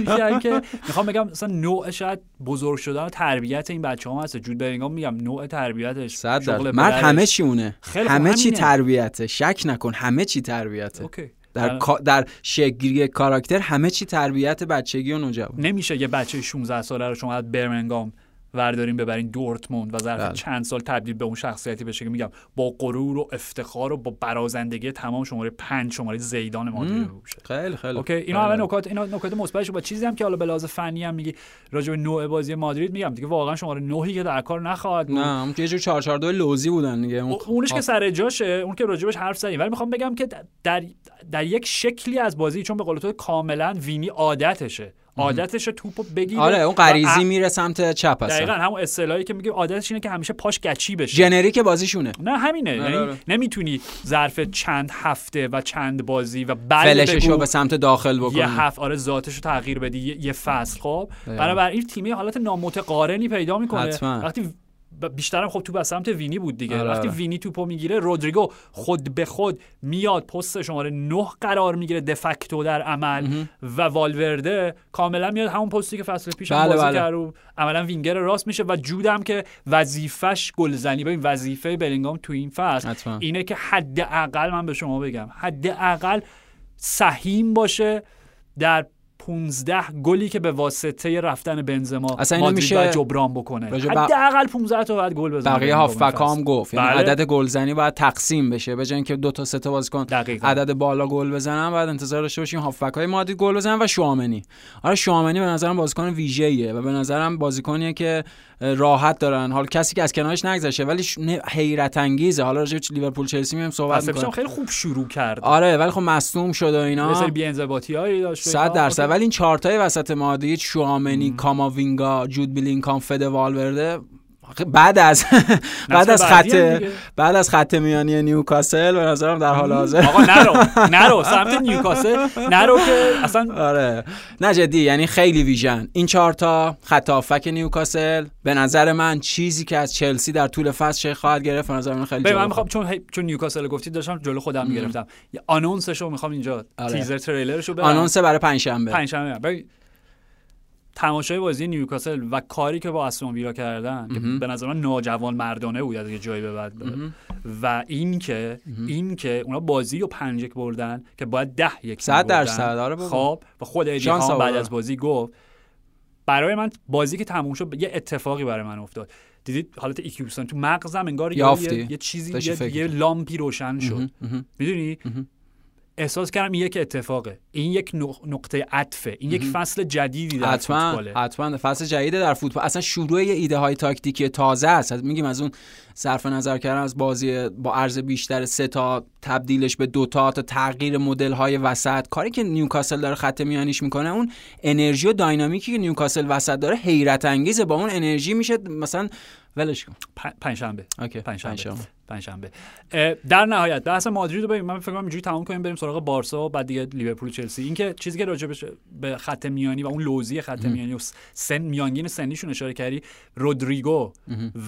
ولی اینکه می‌خوام بگم مثلا نوع شاید بزرگ شدن و تربیت این بچه ها هست. جود بلینگام میگم نوع تربیتش صد شغل مرد. همه چی اونه. همه چی. تربیته. شک نکن. همه چی تربیته. okay. در در- کا- در شکلگیری کاراکتر همه چی تربیت بچگی و نوجوانی نمیشه یه بچه 16 ساله رو شما از برمنگام ورداریم ببرین دورتموند و ظرف بله. چند سال تبدیل به اون شخصیتی بشه که میگم با غرور و افتخار و با برازندگی تمام شماره پنج شماره زیدان مادرید رو بشه. خیلی خیلی. okay؟ اینا همه نکات اینا نکات مثبتش با چیزی هم که حالا به لحاظ فنی هم میگی راجع به نوع بازی مادرید میگم دیگه واقعا شماره نهی که در کار نخواهد بود. نه اون یه جور 442 لوزی بودن دیگه اون اونش که سر جاشه اون که راجبش حرف زدیم. ولی می‌خوام بگم که در در یک شکلی از بازی چون به قول تو کاملا وینی عادتشه. عادتش توپو بگیره آره اون غریزی ا- میره سمت چپ دقیقا هستن همون اصطلاحی که میگه عادتش اینه که همیشه پاش گچی بشه. جنریک بازیشونه. نه همینه. یعنی. نمی‌تونی ظرف چند هفته و چند بازی و فلشش رو به سمت داخل یه بکنه هفت آره ذاتش رو تغییر بدی. یه, یه فصل خب. دقیقا. بنابراین تیمی حالت نامتقارنی پیدا می‌کنه. حتما. وقتی بیشترم خب تو از سمت وینی بود دیگه آره، وقتی آره. وینی توپو می‌گیره رودریگو خود به خود میاد پست شماره 9 قرار می‌گیره دفکتو در عمل و والورده کاملا میاد همون پستی که فصل پیش بله، بازی بله. کرد و عملا وینگر راست میشه و جودم که وظیفش گلزنی ببین وظیفه بلینگام تو این فصل. اینه که حداقل من به شما بگم حداقل سهیم باشه در 15 گلی که به واسطه رفتن بنزما اصلا اینو مادرید میشه جبران بکنه حداقل 15 تا باید گل بزنه بقیه. هم گفت یعنی بله. عدد گلزنی باید تقسیم بشه به جای اینکه دو تا سه تا بازیکن. عدد بالا گل بزنن بعد انتظار داشته باشیم هافبک های مادرید گل بزنن و شوامنی آره شوامنی به نظرم بازیکن ویژه‌ایه و به نظرم بازیکنیه که راحت دارن حال کسی که از کنارش نگذشه ولی ش- حیرت انگیزه حالا راجع به لیورپول چلسی میام صحبت می‌کنم خیلی خوب شروع کرد آره ولی خب مصدوم شد و اینا سری بی‌انضباطی‌هایی داشت و 100 اینا. درصد. ولی این چهارتای وسط مادرید شوامنی کاماوینگا جود بیلینکام فد والورده بعد از بعد از خط. بعد از خط میانی نیوکاسل به نظرم در حال حاضر. آقا نرو. نرو. سمت نیوکاسل. نرو که اصلا آره. نه جدی. یعنی خیلی ویژه‌ن. این چهارتا خط هافک نیوکاسل به نظر من چیزی که از چلسی در طول فصل شکل خواهد گرفت به نظر من خیلی من می‌خوام چون چون نیوکاسل گفتی داشتم جلو خودم می‌گرفتم. یه آنونسشو می‌خوام اینجا آره. تیزر تریلرشو برم آنونس برای پنجشنبه. پنجشنبه. تماشای بازی نیوکاسل و کاری که با استون ویلا کردن که به نظر من ناجوان مردانه بود از یه جایی به بعد و این که این که اونا بازی رو پنج یک بردن که باید ده یک صد می‌بردن. درصد، آره. خب و خود ادی بعد. از بازی گفت. برای من بازی که تموم شد یه اتفاقی برای من افتاد. دیدید حالت ایکیوسن تو مغزم انگار یه-. یه, چیزی یه, یه لامپی روشن شد. می‌دونی؟ احساس کردم این یک اتفاقه. این یک نق- نقطه عطفه. این یک فصل جدیدی در حتما فوتباله. حتما. فصل جدیده در فوتبال. اصلا شروع یه ایده های تاکتیکی تازه است. میگیم از اون صرف نظر کردن از بازی با عرض بیشتر سه تا تبدیلش به دو تا تا تغییر مدل های وسط. کاری که نیوکاسل داره خط میانیش می‌کنه اون انرژی و dynamic ی که نیوکاسل وسط داره حیرت انگیزه با اون انرژی میشه مثلا ولش کن. پ- پنجشنبه. okay. پنجشنبه. پنجشنبه. پنجشنبه. اه، در نهایت بحث مادرید رو ببین. من فکر کنم اینجوری تموم کنیم بریم سراغ بارسا و بعد دیگه لیورپول چلسی. این که چیزی که راجع به خط میانی و اون لوزی خط میانی و سن میانگین سنیشون اشاره کردی رودریگو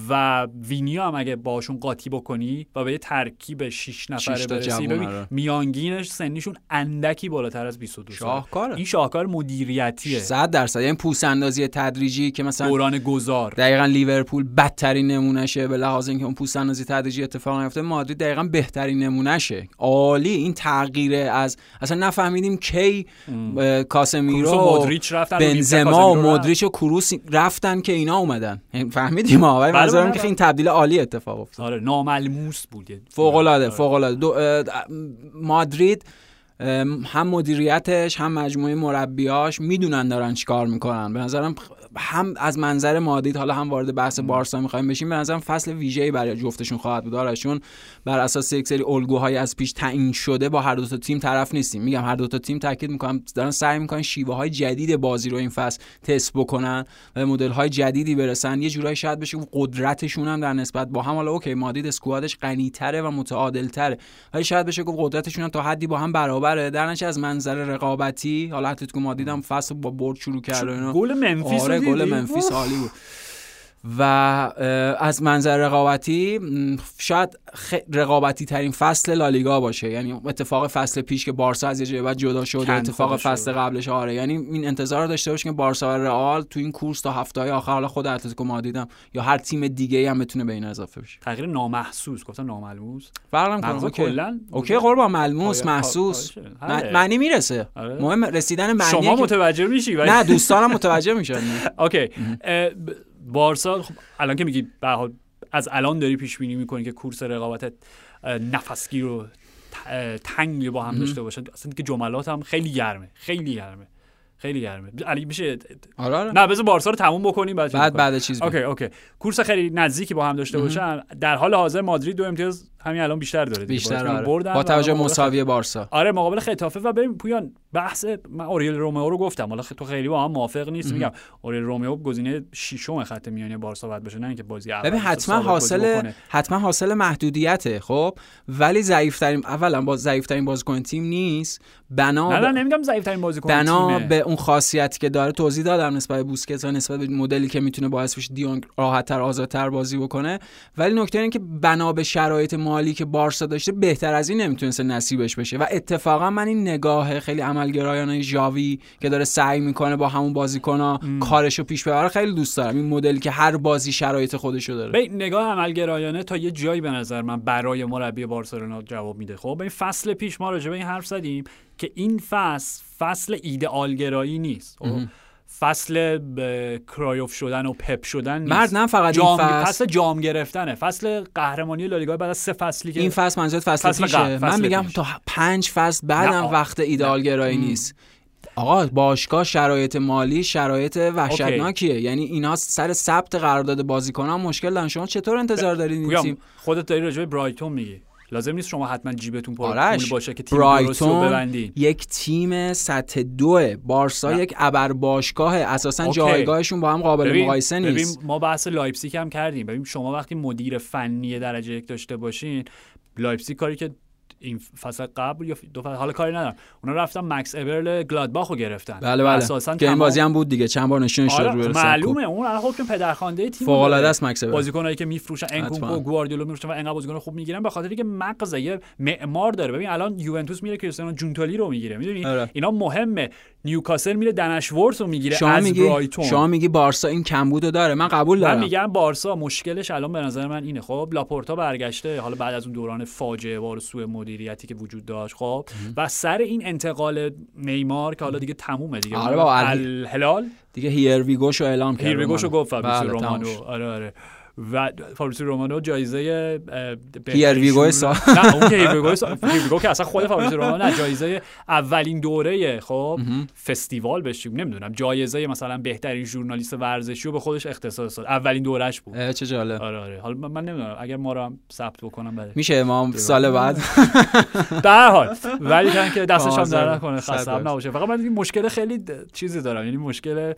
و وینیو هم اگه باشون قاطی بکنی و به یه ترکیب 6 نفره برسی ببین آره. میانگینش سنیشون اندکی بالاتر از 22 سال شاهکاره. این شاهکار مدیریتیه. 100 درصد. یعنی پوست اندازی تدریجی که مثلا دوران گذار. دقیقا لیورپول بدترین نمونهشه به لحاظ اینکه اون پوست اندازی تدریجی اتفاق نیفته مادرید دقیقا بهترین نمونهشه عالی این تغییر از اصلا نفهمیدیم کی کاسمیرو و مودریچ رفتن بنزما و. مودریچ و کروس رفتن که اینا اومدن یعنی فهمیدیم ها ولی منظورم که. این تبدیل عالی اتفاق افتاد آره ناملموس بود فوق العاده آره. فوق العاده مادرید هم مدیریتش هم مجموعه مربیاش می‌دونن دارن چیکار می‌کنن به نظرم هم از منظر مادرید حالا هم وارد بحث بارسا می‌خوایم بشیم به نظرم فصل ویژه‌ای برای جفتشون خواهد بود. چون بر اساس یک سری الگوهای از پیش تعیین شده با هر دو تا تیم طرف نیستیم. میگم هر دو تا تیم تاکید می‌کنم دارن سعی می‌کنن شیوه های جدید بازی رو این فصل تست بکنن و مدل های جدیدی برسن. یه جورایی شاید بشه قدرتشون هم در نسبت با هم حالا اوکی مادرید اسکوادش غنی‌تره و متعادل‌تره ولی شاید بشه گفت قدرتشون هم تا حدی با هم برابره. در از منظر رقابتی حالا اتلتیکو مادرید هم فصل با برد شروع کرد گل منفیس آره بقولها ما فيش عليه و از منظر رقابتی شاید رقابتی ترین فصل لالیگا باشه. یعنی اتفاق فصل پیش که بارسا از یه بعد جدا شد اتفاق. فصل قبلش آره. یعنی این انتظار رو داشته باشیم که بارسا و رئال تو این کورس تا هفته های آخر حالا خود اتلتیکو مادریدم یا هر تیم دیگه هم بتونه به این اضافه بشه. تغییر نامحسوس گفتم ناملموس. فرق اوکی. کلا اوکی قربان ملموس محسوس. من- آره. معنی می‌رسه. آره. مهم رسیدن معنی شما متوجه میشی نه دوستانم متوجه میشن. okay. بارسا خب الان که میگی به از الان داری پیش بینی می‌کنی که کورس رقابت نفسگیر و ت- اه، تنگ با هم داشته باشن اصلا که جملات هم خیلی گرمه خیلی گرمه خیلی گرمه. علی میشه آره آره. نه بذار بارسا رو تموم بکنیم بعد بعد. بعد چیز okay okay. کورس خیلی نزدیکی با هم داشته باشن. در حال حاضر مادرید دو امتیاز همین الان بیشتر داره. بیشتر آره. بردن با توجه مساوی بارسا آره مقابل ختافه و ببین پویان بحث من اوریل رومئو رو گفتم حالا تو خیلی با هم موافق نیست میگم اوریل رومئو گزینه ششم خط میانی بارسا باید بشه نه اینکه بازی اول ببین حتما حاصل. حتما حاصل محدودیته خب ولی ضعیف ترین اولا با ضعیف ترین بازیکن تیم نیست بنا نه نه نمیگم ضعیف ترین بازیکن بنا. به اون خاصیتی که داره توضیح دادم نسبت به بوسکت و نسبت به مدلی که می‌تونه باعث بشه دیونگ راحتتر آزادتر بازی بکنه ولی نکته اینه که بنا به شرایط مالی که بارسا داشته بهتر از این نمی‌تونسته نصیبش بشه. و اتفاقا من این نگاه خیلی عملگرایانه ژاوی که داره سعی می‌کنه با همون بازیکن‌ها کارشو پیش ببره خیلی دوست دارم. این مدلی که هر بازی شرایط خودشو داره. به نگاه عملگرایانه تا یه جایی به نظر من برای مربی بارسلونا جواب میده. خب این فصل پیش ما راجع به این حرف زدیم که این فصل فصل ایدئالگرایی نیست. خب؟ فصل کرایوف شدن و پپ شدن نیست. مرد نه فقط این جام فصل. فصل جام گرفتنه. فصل قهرمانی لالیگا بعد از سه فصلی که این فصل منظورت فصل, فصل پیشه. قبل، فصل من میگم پیش. تا پنج فصل بعدم وقت ایدال گرایی نیست. آقا باشگاه شرایط مالی شرایط وحشتناکیه. یعنی اینا سر ثبت قرارداد بازیکنان مشکل دارن. شما چطور انتظار دارید این تیم؟ خودت داری راجع به برایتون میگی. لازم نیست شما حتما جیبتون پر پول آرش باشه که تیم برایتون ببندین یک تیم سطح دوه بارسا نه. یک ابر باشگاه اساسا. جایگاهشون با هم قابل ببین- مقایسه نیست ببین ما بحث لایپزیگ هم کردیم ببین شما وقتی مدیر فنی درجه یک داشته باشین لایپزیگ کاری که این فصل قبل یا دو فصل حالا کاری ندارم. اونا رفتن مکس ابرل گلادباخ رو گرفتن. بله بله. اساسا که این بازی هم بود دیگه. چند بار نشونش داد آره روی معلومه. اون الان حکم پدرخوانده تیم فوق العاده. است مکس ابرل. بازیکنایی که میفروشن انکونکو گواردیولا میفروشن و انقدر بازیکن خوب می‌گیرن. به خاطر اینکه مغز یه معمار داره. ببین الان یوونتوس میره کریستیانو جونتالی رو می‌گیره. می‌دونی؟ آره. اینا مهمه. نیوکاسل میره دنشورت رو می‌گیره شما از میگی برایتون. شما میگی بارسا این کمبودو داره؟ من قبول من دارم. میگم بارسا مشکلش الان به نظر من اینه. خب لاپورتا برگشته. حالا بعد از اون دوران فاجعه وار و سوء مدیریتی که وجود داشت خب. و سر این انتقال نیمار که حالا دیگه تمومه دیگه. آره الهلال. دیگه here we go شو اعلام کرد here we go شو رومانو. گفت فابریزیو بله، رومانو. آره آره. و فابریزیو رومانو جایزه here we go شور- سال. نه اون که here we go سال- here we go که اصلا خود فابریزیو رومانو نه جایزه اولین دوره خب فستیوال بهش نمی‌دونم جایزه مثلا بهترین ژورنالیست ورزشی رو به خودش اختصاص داد. اولین دورش بود. چه جالب. آره آره. حالا من- نمی‌دونم اگر ما رو هم ثبت بکنم بله. میشه ما سال بعد؟ به هر حال. ولی که دستش هم. در نکنه خسته. نباشه. فقط من این مشکل خیلی چیزی دارم. یعنی مشکل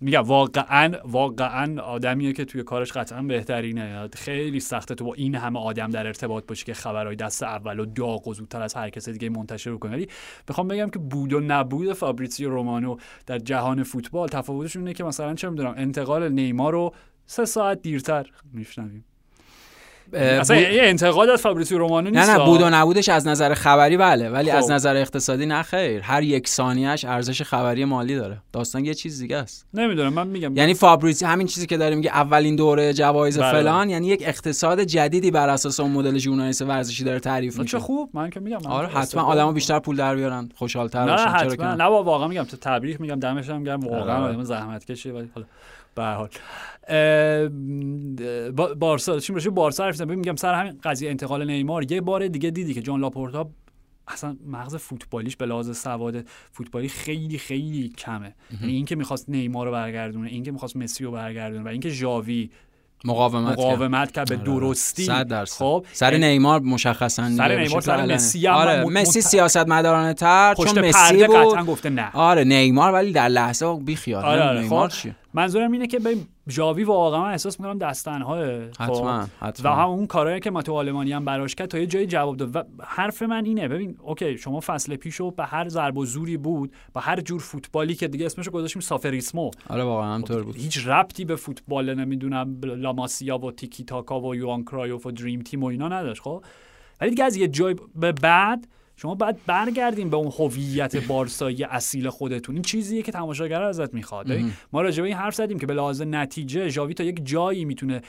میگم واقعا واقعا آدمیه که توی کارش قطعا بهترینه. خیلی سخته تو با این همه آدم در ارتباط باشی که خبرهای دست اول و داغ و زودتر از هر کس دیگه منتشر کنی. ولی بخوام بگم که بود و نبود فابریزیو رومانو در جهان فوتبال تفاوتشون اینه که مثلا چه می‌دونم انتقال نیمار رو سه ساعت دیرتر میشنویم. اصلا بود- یه انتقاد از فابریزیو رومانو نه نیست نه ها. بود و نبودش از نظر خبری بله ولی خب. از نظر اقتصادی نه خیر هر یک ثانیهش ارزش خبری مالی داره داستان یه چیز دیگه است نمی‌دونم من میگم یعنی فابریزیو همین چیزی که داریم میگه اولین دوره جوایز بله. فلان یعنی یک اقتصاد جدیدی بر اساس اون مدل ژورنالیست ورزشی داره تعریف چه میشه خوب من که میگم من آره حتما آدما. بیشتر پول در بیارن خوشحال‌تر نه باشن چرا حتما که نه؟ نه واقعا میگم تو تبریک میگم دمش هم گرم واقعا آره. آدم زحمت کشه ولی حالا به حال. بارسا چی میشه بارسا حرف زدم میگم سر همین قضیه انتقال نیمار یه بار دیگه دیدی که جان لاپورتا اصلا مغز فوتبالیش به لحاظ سواد فوتبالی خیلی خیلی کمه. یعنی اینکه می‌خواست نیمار رو برگردونه اینکه می‌خواست مسی رو برگردونه و اینکه ژاوی مقاومت. مقاومت کرد به آره. درستی. صد درصد. خب سر نیمار مشخصا سر نیمار، سر علنی. مسی هم آره مت- مسی سیاست مدارانه تر چون مسی بود. قطعا گفته نه. آره نیمار ولی در لحظه بی خیال آره آره. نیمار خب چیه؟ منظورم اینه که ببین ژاوی واقعا من احساس می‌کنم دست تنهای حتما و حتما. هم اون کارهایی که متئو آلمانی هم براش کرد تا یه جایی جواب داد. و حرف من اینه ببین okay شما فصل پیشو به هر ضرب و زوری بود با هر جور فوتبالی که دیگه اسمشو گذاشتیم sufrismo. آره واقعا همینطور بود. هیچ ربطی به فوتبال نمی‌دونم لاماسیا و تیکی تاکا و یوان کرایوف و dream team و اینا نداشت خب. ولی دیگه از یه جای به بعد شما باید برگردیم به اون هویت بارسایی اصیل خودتون. این چیزیه که تماشاگر ازت می‌خواد. ما راجع به این حرف زدیم که به لحاظ نتیجه ژاوی تا یک جایی می‌تونه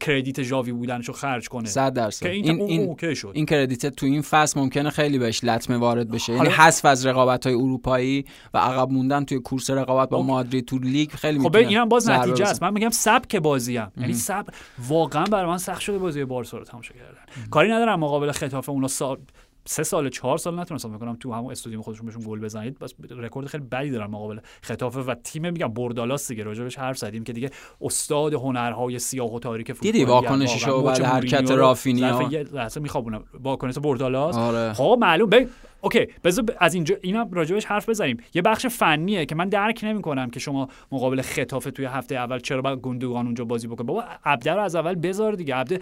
credit ژاوی بودنشو خرج کنه. صد درصد. که این, این این OK شد. این credit تو این فصل ممکنه خیلی بهش لطمه وارد بشه. یعنی حذف از رقابت های اروپایی و عقب موندن توی کورس رقابت با OK. مادرید تو لیگ خیلی خب اینم باز نتیجه. است. من میگم سبک بازی هم یعنی سبک واقعا برای من سخت شده بازی بارسا رو تماشا کردن. کاری ندارم مقابل ختافه اونا سا... سه سال چهار سال نتونستم بکنم تو همون استادیوم خودشون بهشون گل بزنید. بس رکورد خیلی بدی دارن مقابل ختافه و تیم میگم بوردالاس دیگه. راجبش حرف زدیم که دیگه استاد هنرهای سیاه و تاریک فوتبال دیدی واکنششو بعد حرکت رافینیا؟ یه لحظه میخوابونم. واکنش بوردالاس آره. خب معلوم. ببین OK بذار از اینجا اینا راجبش حرف بزنیم. یه بخش فنیه که من درک نمی‌کنم که شما مقابل ختافه توی هفته اول چرا باید گوندوگان اونجا بازی بکنه بابا عبده رو از اول بذار دیگه. عبده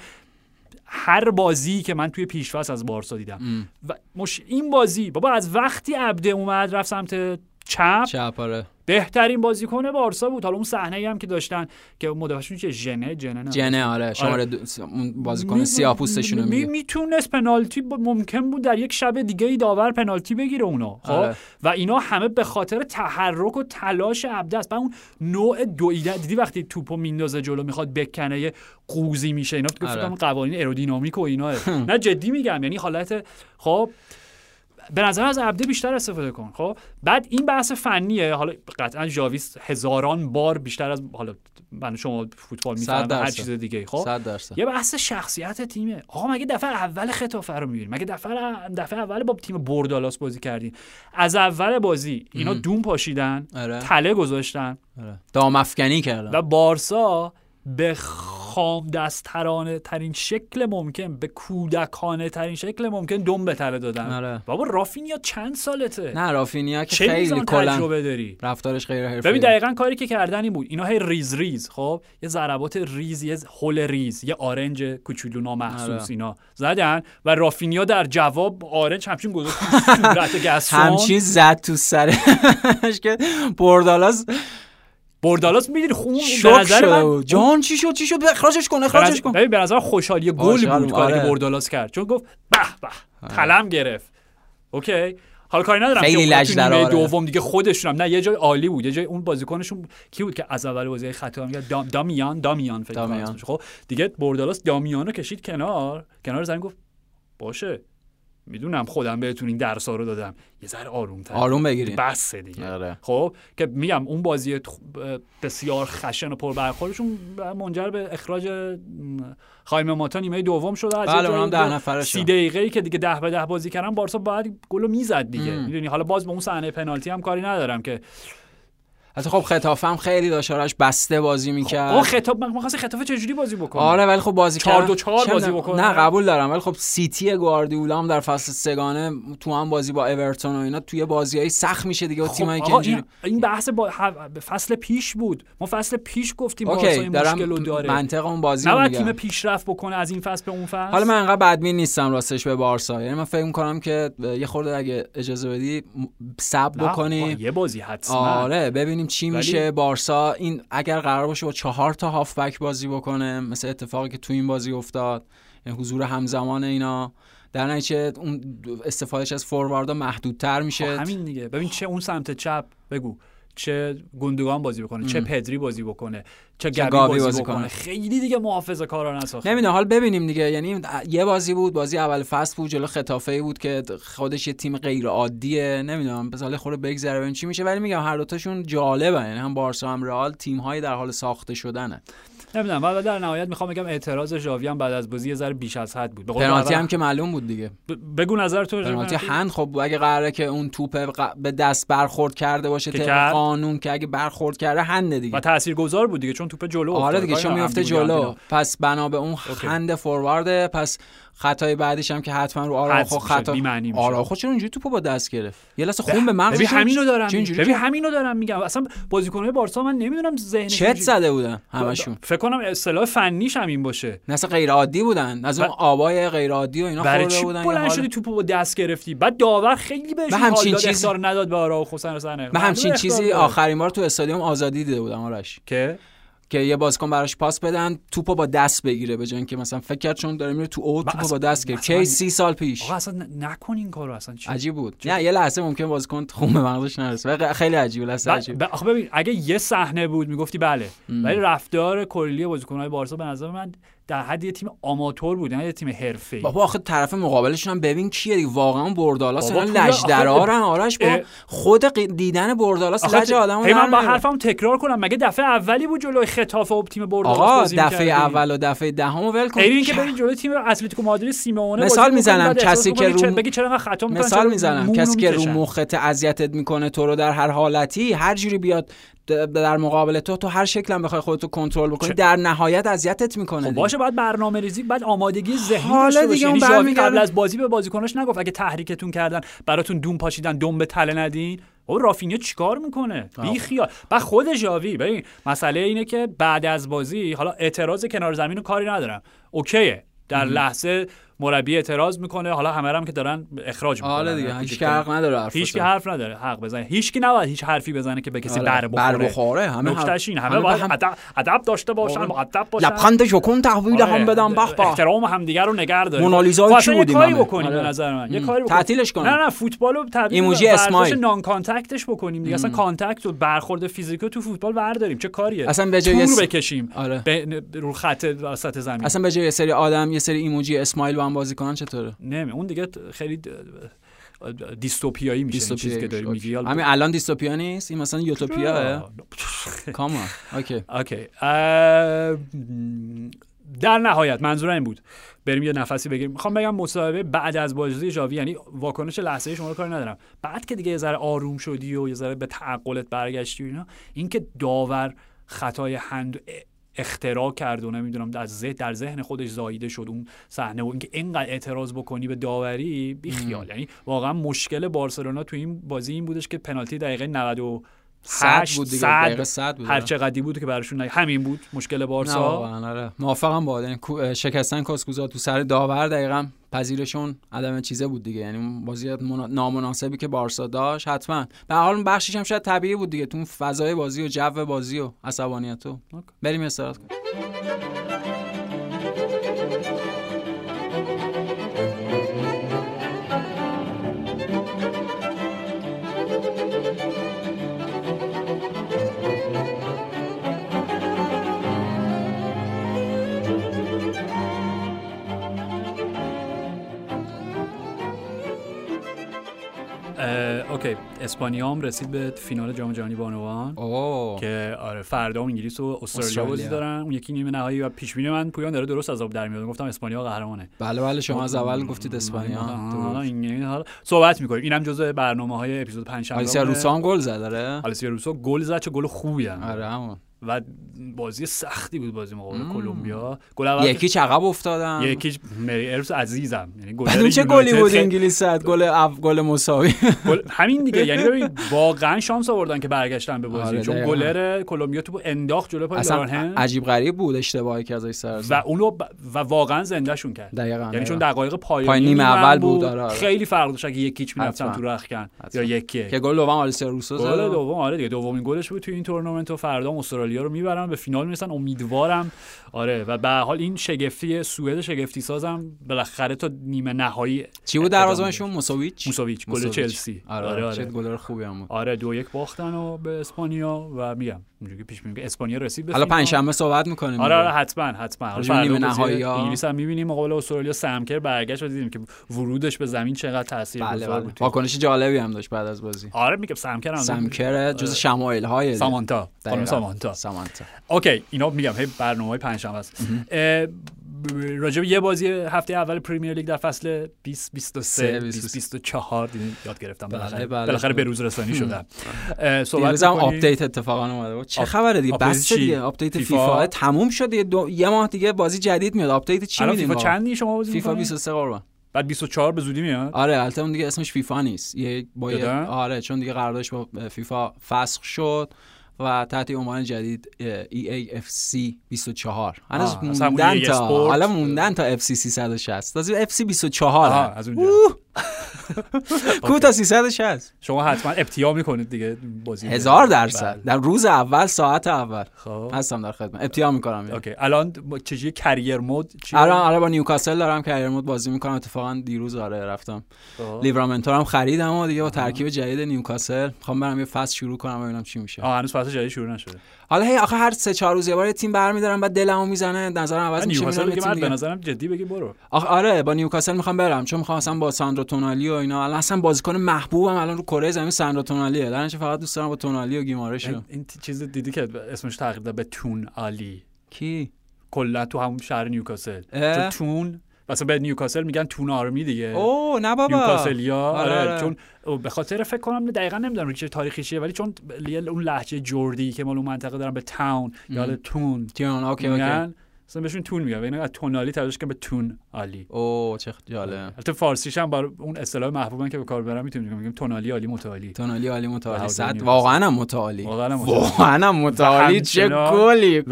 هر بازی که من توی پیشواز از بارسا دیدم. و مش این بازی بابا از وقتی عبده اومد رفت سمت چپ. چپ آره. بهترین بازیکن بارسا بود. حالا اون صحنه ای هم که داشتن که مدافعشون چه ژنه ژنه نه. جنه آره. شماره اون بازیکن سیاه پوستشون رو می- میگه. می‌تونست پنالتی ب- ممکن بود در یک شب دیگه ای داور پنالتی بگیره اونا. خب؟ آره. و اینا همه به خاطر تحرک و تلاش عبده است و اون نوع دویدن دیدی وقتی توپو میندازه جلو می‌خواد بکنه یه قوزی میشه. اینا آره. قوانین ایرودینامیک و اینا. نه جدی میگم. یعنی حالت خب؟ به نظر از عبده بیشتر استفاده کن خب؟ بعد این بحث فنیه حالا قطعا جاویس هزاران بار بیشتر از حالا من شما فوتبال صد می‌فهمم هر. چیز دیگه خب؟ یه بحث شخصیت تیمه. آقا مگه دفعه اول خطافه رو می‌بینی مگه دفعه دفعه اول با تیم بردالاس بازی کردیم؟ از اول بازی اینا دوم پاشیدن آره. تله گذاشتن. آره. دام افکنی کردن. و بارسا به خام دسترانه ترین شکل ممکن به کودکانه ترین شکل ممکن دم به تله دادن. آره. بابا رافینیا چند سالته؟ نه رافینیا که چه خیلی کلا تجربه داری؟ رفتارش غیر حرفه‌ای. ببین دقیقا کاری که کردن این بود. اینا هی ریز ریز خب؟ یه ضربات ریز یه هول ریز یه آرنج کوچولو نامحسوس آره. اینا زدن و رافینیا در جواب آرنج همچین گذاشت صورت گاستون. همچین زد تو سرش که بردالاس بردالاس می‌دونی خون به نظر من جان چی شد؟ چی شد؟ اخراجش کن اخراجش کن. ببین به نظر خوشحالی گل خوشحال بود کاری که آره. بردالاس کرد. چون گفت به به تلم گرفت. اوکی. حالا کاری ندارم خیلی که اونا تو لج در نیمه آره. دوم دیگه خودشون هم نه یه جای عالی بود. یه جای اون بازیکنشون کی بود که از اول بازی خطا میگه دام دامیان دامیان فکر کنم. خب دیگه بردالاس دامیان رو کشید کنار. کنار زمین گفت باشه. می‌دونم خودم بهتون این درسا رو دادم. یه ذره آروم تر آروم بگیرین. بسه دیگه. آره. خب که میگم اون بازی بسیار خشن و پربرخوردشون منجر به اخراج م، خایمه ماتا نیمه دوم شده از بله، اونم ده نفره سی شد. دقیقه ای که دیگه ده به ده بازی کردن بارسا باید گلو می‌زد دیگه. می‌دونی حالا باز به اون صحنه پنالتی هم کاری ندارم که حتی خب خطافه هم خیلی داشت آرش بسته بازی می‌کرد. خطاب من خواست خطاب چجوری بازی بکنه آره ولی خب بازی چهار کردن- دو چهار چه بازی می‌دونم. بکنه. نه قبول دارم ولی خب سیتی گواردیولا هم در فصل سگانه تو هم بازی با اورتون و اینا توی بازیای سخت میشه دیگه خب تیمایی که اینجوری این, بحث با فصل پیش بود. ما فصل پیش گفتیم اوکی مشکل داره. منطق اون بازی میگم. تیم پیشرفت بکنه از این فصل به اون فصل؟ حالا من انقدر بدبین نیستم راستش به بارسا. یعنی من فکر می‌کنم که یه خورده اگه اجازه بدی نه، بکنی. یه بازی حتما. آره ببینیم چی ولی- میشه. بارسا این اگر قرار باشه با چهار تا هافبک بازی بکنه مثل اتفاقی که تو این بازی افتاد یعنی حضور همزمان اینا. در نتیجه اون استفادهش از فورواردا محدودتر میشه. همین دیگه. ببین چه اون سمت چپ بگو. چه گوندوگان بازی بکنه چه پدری بازی بکنه چه گاوی بازی, بازی بکنه. کنه. خیلی دیگه محافظه کارانه است آخه. نمی‌دونم حال ببینیم دیگه یعنی یه بازی بود بازی اول فصل بود جلو خطافه بود که خودش یه تیم غیر عادیه نمی‌دونم بذار خورده بگذره ببین چی میشه ولی میگم هر دوتاشون جالبه یعنی هم بارسا هم رئال تیم های در حال ساخته شدنه نمی‌دونم ولی در نهایت می‌خوام بگم اعتراض ژاوی هم بعد از بازی یه ذره بیش از حد بود پنالتی هم که معلوم بود دیگه ب- بگو نظر تو پنالتی. هند خب اگه قراره که اون توپ ق- به دست برخورد کرده باشه که طبق. قانون که اگه برخورد کرده هنده دیگه و تاثیرگذار بود دیگه چون توپ جلو آره. دیگه چون میفته جلو. پس بنا به اون اوکی. خند فوروارده پس خطای بعدیش هم که حتما رو آراخو خطا. آراخو چرا اینجوری توپو با دست گرفت؟ یه لحظه خون به مغزش ببین همینو دارم ببین شد؟ همینو دارم میگم. اصلا بازیکن‌های بارسا من نمی‌دونم ذهنشون چت زده بودن همشون. فکر کنم اصطلاح فنیش هم این باشه. نه اصلا غیر عادی بودن. از اون ب- آبای غیر عادی و اینا برای خورده بودن حال- شدی توپو با دست گرفتی؟ بعد داور خیلی بهش حال چیزی- نداد به آرا و حسین رسنه من همچین چیزی. آخرین بار تو استادیوم آزادی دیده بودم آرش. که؟ که یه بازیکن براش پاس بدن توپو با دست بگیره به جای اینکه مثلا فکر کرد چون داره میره تو اوت توپو با دست گرفت. کی سی سال پیش. آقا اصلا نکن این کارو اصلا چی؟ عجیب بود. نه یه لحظه ممکن بازیکن خون به مغزش نرسه. خیلی عجیب لحظه عجیب. آخه ببین اگه یه صحنه بود می‌گفتی بله. ولی رفتار کلی بازیکن‌های بارسا به نظر من در حد یه تیم آماتور بود نه یه تیم حرفه‌ای بابا آخه طرف مقابلشون هم ببین کیه دیگه واقعا بردالاس اینا پول لجدرارن آرش با. خود دیدن بردالاس لج آدمو من با. حرفم تکرار کنم مگه دفعه اولی بود جلوی خطافه و تیم بردالاس آقا دفعه؟ اول و دفعه دهمو ول کن خیلی اینکه برید جلوی تیم اتلتیکو مادرید سیمونه مثال می‌زنم، کسی که رو- بگی چرا خطا مثال می‌زنم کسی که رو؟ مخت اذیتت می‌کنه تو رو در هر حالتی هر جوری بیاد در مقابل تو تو هر شکل هم بخوای خودتو کنترل بکنی. چه- در نهایت اذیتت می‌کنه خب باشه باید برنامه ریزی بعد آمادگی ذهنی حالا دیگه اون یعنی قبل از بازی به بازیکناش نگفت اگه تحریکتون کردن براتون دوم پاشیدن دوم به تله ندین. او رافینیا چیکار می‌کنه؟ بی خیال بعد خود ژاوی ببین مسئله اینه که بعد از بازی حالا اعتراض کنار زمین رو کاری ندارم. اوکیه. در لحظه مربی اعتراض می‌کنه. حالا همه هم که دارن اخراج می‌کنن. آره دیگه هیچ که حق نداره حرف هیچ که. حرف نداره. حق بزنه. هیچ کی نباید هیچ حرفی بزنه که به کسی آره، بر بر بخوره. بخوره همه نکتهش این. همه همه باید ادب ادب داشته باشن آره. مؤدب باشن. لبخند شکون تحویل آره، هم بدم. به به. احترام همدیگه رو نگه داریم. مونالیزای خب کی یه بودیم کاری؟ بکنیم آره. به نظر من. یه. کاری بکنیم. تعطیلش کنیم. نه نه فوتبال رو تبدیل emoji smile. non-contact ش بکنیم دیگه. اصلا contact و برخورد فیزیکی تو فوتبال برداریم. چه کاریه؟ اصلا به جای بکشیم. آره. به رو خط وسط زمین. اصلا به جای سری آدم یه سری emoji smile هم بازی کنن چطوره؟ نمی اون دیگه خیلی dystopia یی میشه این چیزی که داری میگی. همین الان dystopia نیست؟ این مثلا utopia ئه come on OK OK در نهایت منظورم این بود. بریم یه نفسی بگیریم. می‌خوام بگم مصاحبه بعد از بازی ژاوی یعنی واکنش لحظه شما رو کاری ندارم. بعد که دیگه یه ذره آروم شدی و یه ذره به تعقلت برگشتی و اینا اینکه داور خطای هند اختراع کرد و نمی‌دونم در ذهن در ذهن خودش زاییده شد اون صحنه و اینکه اینقدر اعتراض بکنی به داوری بی خیال یعنی واقعا مشکل بارسلونا تو این بازی این بودش که پنالتی دقیقه 90 صد بود دیگه صد، دقیقه صد بود هر چقدری بود که براشون. همین بود مشکل بارسا. آره. موافقم با یعنی شکستن کاسکوزا تو سر داور دقیقا پذیرشون عدم چیزه بود دیگه. یعنی اون بازی منا- نامناسبی که بارسا داشت حتما. به حال بخشش هم شاید طبیعی بود دیگه. تو اون فضای بازی و جو بازی و عصبانیت و. بریم استراحت کنیم. OK اسپانیا هم رسید به فینال جام جهانی بانوان. اوه. که آره فردا انگلیس و استرالیا. بازی دارن. اون یکی نیمه نهایی و پیش بینی من پویان داره درست از آب در میاد. گفتم اسپانیا قهرمانه. بله بله شما از اول گفتید اسپانیا. حالا صحبت می‌کنیم. اینم جزء برنامه های اپیزود 5 آلسیا روسو هم گل زد داره آلسیا روسو گل زد چه گل خوبی هم. آره همون. و بازی سختی بود بازی مقابل کلمبیا. گل اول یکی عقب افتادن؟ یکیش مری ارپس عزیزم. یعنی بعد اون چه گلی بود انگلیس گل اف گل مساوی. گل- همین دیگه. یعنی ببین واقعا شانس آوردن که برگشتن به بازی. آره، چون. گلر کلمبیا توپو انداخت جلوی پای لارن همپ غریب بود اشتباهی که ازش سر و اونو ب... و واقعا زندهشون کرد. دقیقاً یعنی چون. دقایق پایانی نیمه اول بود آره، آره. خیلی فرق داشت اگه یکیچ می‌رفتن. تو رخکن یا. یکی. که گل دوم آلیسیا روسا گل زد. دوم آره دیگه. دومین گلش بود تو این تورنمنت و فردا هم استرالیا رو می‌برن به فینال می‌رسن. امیدوارم. آره و به حال این شگفتی سوئد شگفتی سازم بالاخره تا نیمه نهایی چی بود دروازه‌بانشون موسوویچ موسوویچ گل. چلسی. آره آره آره. گلر خوبی هم بود. آره دو یک باختن و به اسپانیا و میگم اونجوری که پیش میگم اسپانیا رسید به حالا. پنجشنبه صحبت می‌کنیم آره آره حتما حتما. نیمه نهایی‌ها. انگلیس هم می‌بینیم. مقابل استرالیا سمکر برگشت و دیدیم که ورودش به زمین چقدر تاثیرگذار بله بله. بود. واکنش جالبی هم داشت بعد از بازی. آره میگم سمکر هم سمکر جز شمایل های سامانتا. خانم سامانتا. سامانتا. اوکی اینا میگم هی برنامه پنجشنبه است. اه، ب- راجع به یه بازی هفته اول پریمیر لیگ در فصل 20 23 20 24 دیدین یاد گرفتم بالاخره. بله. بالاخره به روز رسانی شدم. اه، صحبت هم. update اتفاقا اومده. بود چه خبره دیگه؟ بس؟ دیگه. update فیفا؟ تموم شد یه, ماه دیگه بازی جدید میاد. update چی میدیم فیفا ما؟ چندی شما بازی فیفا می‌کنی؟ 23 قربان. بعد 24 به زودی میاد؟ آره البته اون دیگه اسمش فیفا نیست. یه با؟ آره چون دیگه قراردادش با فیفا فسخ شد. و تحت عنوان جدید EAFC 24 هنوز موندن EA تا. حالا موندن تا FC 360 تازه FC 24 آها هم. از اونجا اوه. کو تا 360 شما حتما ابتیاع می‌کنید دیگه بازی هزار درصد. بله. در روز اول ساعت اول. خب. هستم در خدمت. ابتیاع می‌کنم OK. الان چجوری career mode چی الان آره با نیوکاسل دارم career mode بازی می‌کنم. اتفاقا دیروز آره رفتم. خب. لیورامنتو رو هم خریدم و دیگه با ترکیب جدید نیوکاسل. می‌خوام برم یه فصل شروع کنم ببینم چی میشه. آه هنوز فصل جدید شروع نشده. حالا هی آخه هر سه چهار روز یه بار یه تیم برمیدارم بعد دلمو می‌زنه نظرم عوض میشه به. نظرم جدی بگی برو. آخه آره با نیوکاسل می‌خوام برم. چون می‌خوام اصلا با ساندرو تونالی و اینا. الان اصلا بازیکن محبوبم الان رو کره زمین ساندرو تونالیه در فقط دوست دارم با تونالی و گیمارش این, این چیز دیدی که اسمش تغییر داد به Toon علی کی؟ کلا تو همون شهر نیوکاسل؟ چون Toon مثلا به نیوکاسل میگن Toon Army دیگه. او نه بابا. نیوکاسلیا. آره، آره, آره. چون به خاطر فکر کنم دقیقا نمی‌دونم چه تاریخی چیه ولی چون اون لهجه Geordie که مال اون منطقه دارن به town یا toon. Toon OK OK. مثلا بهشون تون میگن. اینا از تونالی کردن به تون علی او چه جالب. البته فارسیش هم بر اون اصطلاح محبوبن که به کار برم می‌تونیم میگیم تونالی عالی متعالی. تونالی عالی متعالی. صد. واقعا هم متعالی. واقعا هم متعالی. چه هم-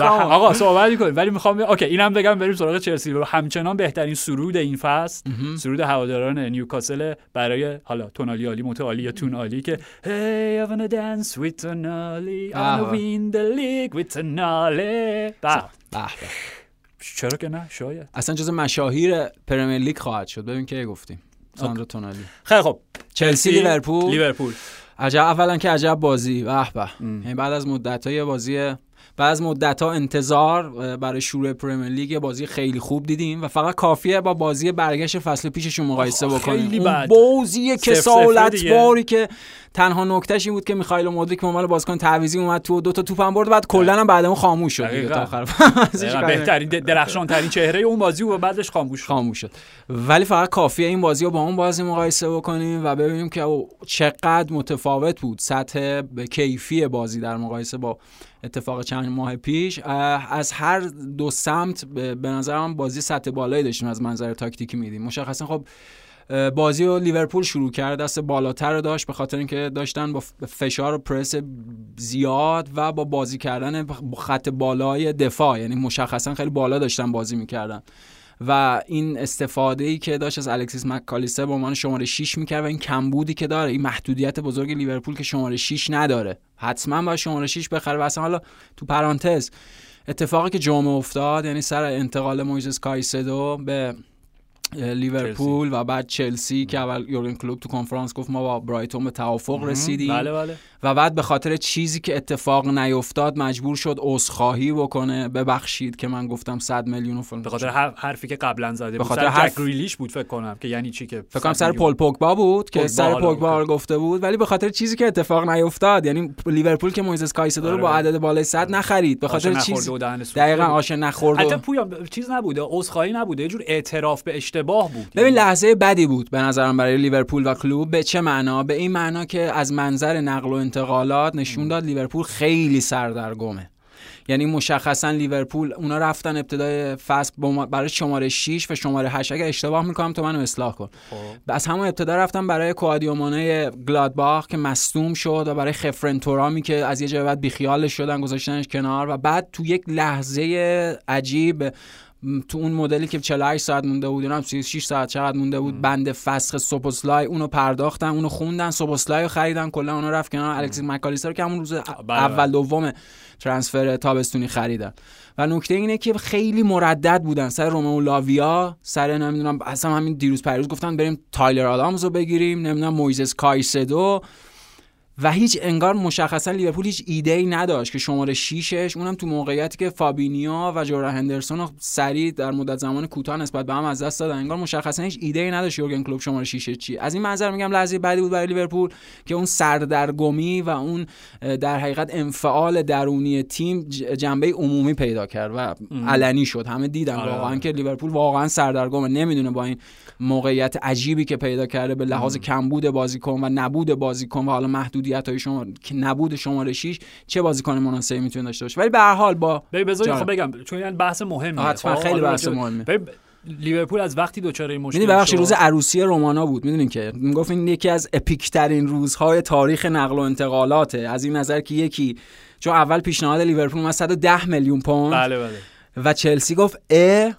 آقا صحبت کنیم ولی می‌خوام اوکی اینم بگم بریم سراغ چلسی. همچنان بهترین سرود این فصل سرود هواداران نیوکاسل برای حالا تونالی عالی متعالی یا تون عالی که Hey I wanna dance with Tonali. I wanna win the league with Tonali. به به. چرا که نه؟ شاید. اصلا جز مشاهیر پرمیر لیگ خواهد شد. ببین کی گفتیم. ساندرو تونالی. خیلی خب. چلسی لیورپول. لیورپول. عجب اولا که عجب بازی. به به. یعنی بعد از مدت های بازی بعد از مدت ها انتظار برای شروع پرمیر لیگ یه بازی خیلی خوب دیدیم و فقط کافیه با بازی برگشت فصل پیششون مقایسه بکنیم خیلی اون. بازی کسالت. باری که تنها نکتهش این بود که میخائیل مودریک به عنوان بازیکن تعویضی اومد تو دو تا توپم برد بعد کلا هم بعدمون خاموش شد تا. آخر بهترین درخشان ترین چهره اون بازی و بعدش خاموش شد. خاموش شد ولی فقط کافیه این بازی رو با اون بازی مقایسه بکنیم و ببینیم که چقدر متفاوت بود سطح به کیفی بازی در مقایسه با اتفاق چند ماه پیش از هر دو سمت به به نظرم بازی سطح بالایی داشتیم از منظر تاکتیکی میدیم. مشخصا خب بازی رو لیورپول شروع کرد دست بالاتر رو داشت به خاطر اینکه داشتن با فشار و پرس زیاد و با بازی کردن خط بالای دفاع یعنی مشخصا خیلی بالا داشتن بازی می‌کردن. و این استفاده ای که داشت از الکسیس مکالیستر به عنوان شماره 6 می‌کرد و این کمبودی که داره این محدودیت بزرگ لیورپول که شماره 6 نداره. حتما باید شماره 6 بخره و اصلا حالا تو پرانتز اتفاقی که جمعه افتاد یعنی سر انتقال مویزس کایسدو به لیورپول و بعد چلسی که اول یورگن کلوپ تو کنفرانس گفت ما با برایتون به توافق رسیدیم. بله بله. و بعد به خاطر چیزی که اتفاق نیفتاد مجبور شد عذرخواهی بکنه. ببخشید که من گفتم 100 میلیون فلان. به خاطر هر حرفی که قبلا زده به خاطر حرف- جک گریلیش بود فکر کنم که یعنی چی که فکر کنم سر. پل پوگبا بود که سر پوگبا گفته بود. ولی به خاطر چیزی که اتفاق نیفتاد یعنی لیورپول که مویزس کایسدو رو آره. با عدد بالای 100 نخرید. به خاطر چیز دقیقا. آش نخورده حتی پویان چیز نبوده. عذرخواهی نبوده. یه جور اعتراف به اشتباه بود. ببین لحظه بدی بود به نظرم برای لیورپول و کلوپ. به چه معنا؟ به این معنا که از منظر نقل و انتقالات نشون داد لیورپول خیلی سردرگمه. یعنی مشخصا لیورپول اونا رفتن ابتدای فصل برای شماره 6 و شماره 8 اگه اشتباه می‌کنم تو منو اصلاح کن. خب. از همون ابتدا رفتم برای کوادیومانه گلادباخ که مصدوم شد و برای خفرنتورامی که از یه جای بعد بیخیالش شدن گذاشتنش کنار و بعد تو یک لحظه عجیب تو اون مدلی که 48 ساعت مونده بود اونم 36 ساعت چقدر مونده بود بند فسخ سوبوسلای اونو پرداختن اونو خوندن سوبوسلای رو خریدن کلا اونو رفت کنار الکسیس مکالیستر رو که همون روز بله. اول دوم transfer تابستونی خریدن. و نکته اینه که خیلی مردد بودن. سر رومئو لاویا سر نمی‌دونم اصلا همین دیروز پریروز گفتن بریم تایلر آدامز رو بگیریم نمی‌دونم مویزس کایسدو. و هیچ انگار مشخصا لیورپول هیچ ایده ای نداشت که شماره 6ش اونم تو موقعیتی که فابینیو و جوردن هندرسون رو سریع در مدت زمان کوتاه نسبت به هم از دست دادن. انگار مشخصا هیچ ایده ای نداشت یورگن کلوپ شماره 6 چی از این منظر میگم لحظه بعدی بود برای لیورپول که اون سردرگمی و اون در حقیقت انفعال درونی تیم جنبه عمومی پیدا کرد و علنی شد. همه دیدن آره، واقعا آره. که لیورپول واقعا سردرگمه. نمی‌دونه با این موقعیت عجیبی که پیدا کرده به لحاظ کمبود بازیکن و نبود بازیکن و حالا محدودیت های شما که نبود شماره 6 چه بازیکن مناسبی می‌تونه داشته باشه؟ ولی به هر حال با ببین بذار جان. خب بگم چون این بحث مهمیه حتما خیلی بحث مهمه. لیورپول از وقتی دوچاره این مشکل ببخشید روز عروسی رومانو بود. می‌دونین که؟ می‌گفت این یکی از epic ترین روزهای تاریخ نقل و انتقالاته. از این نظر که یکی چون اول پیشنهاد لیورپول اومد 110 میلیون پوند بله بله. و چلسی گفت اه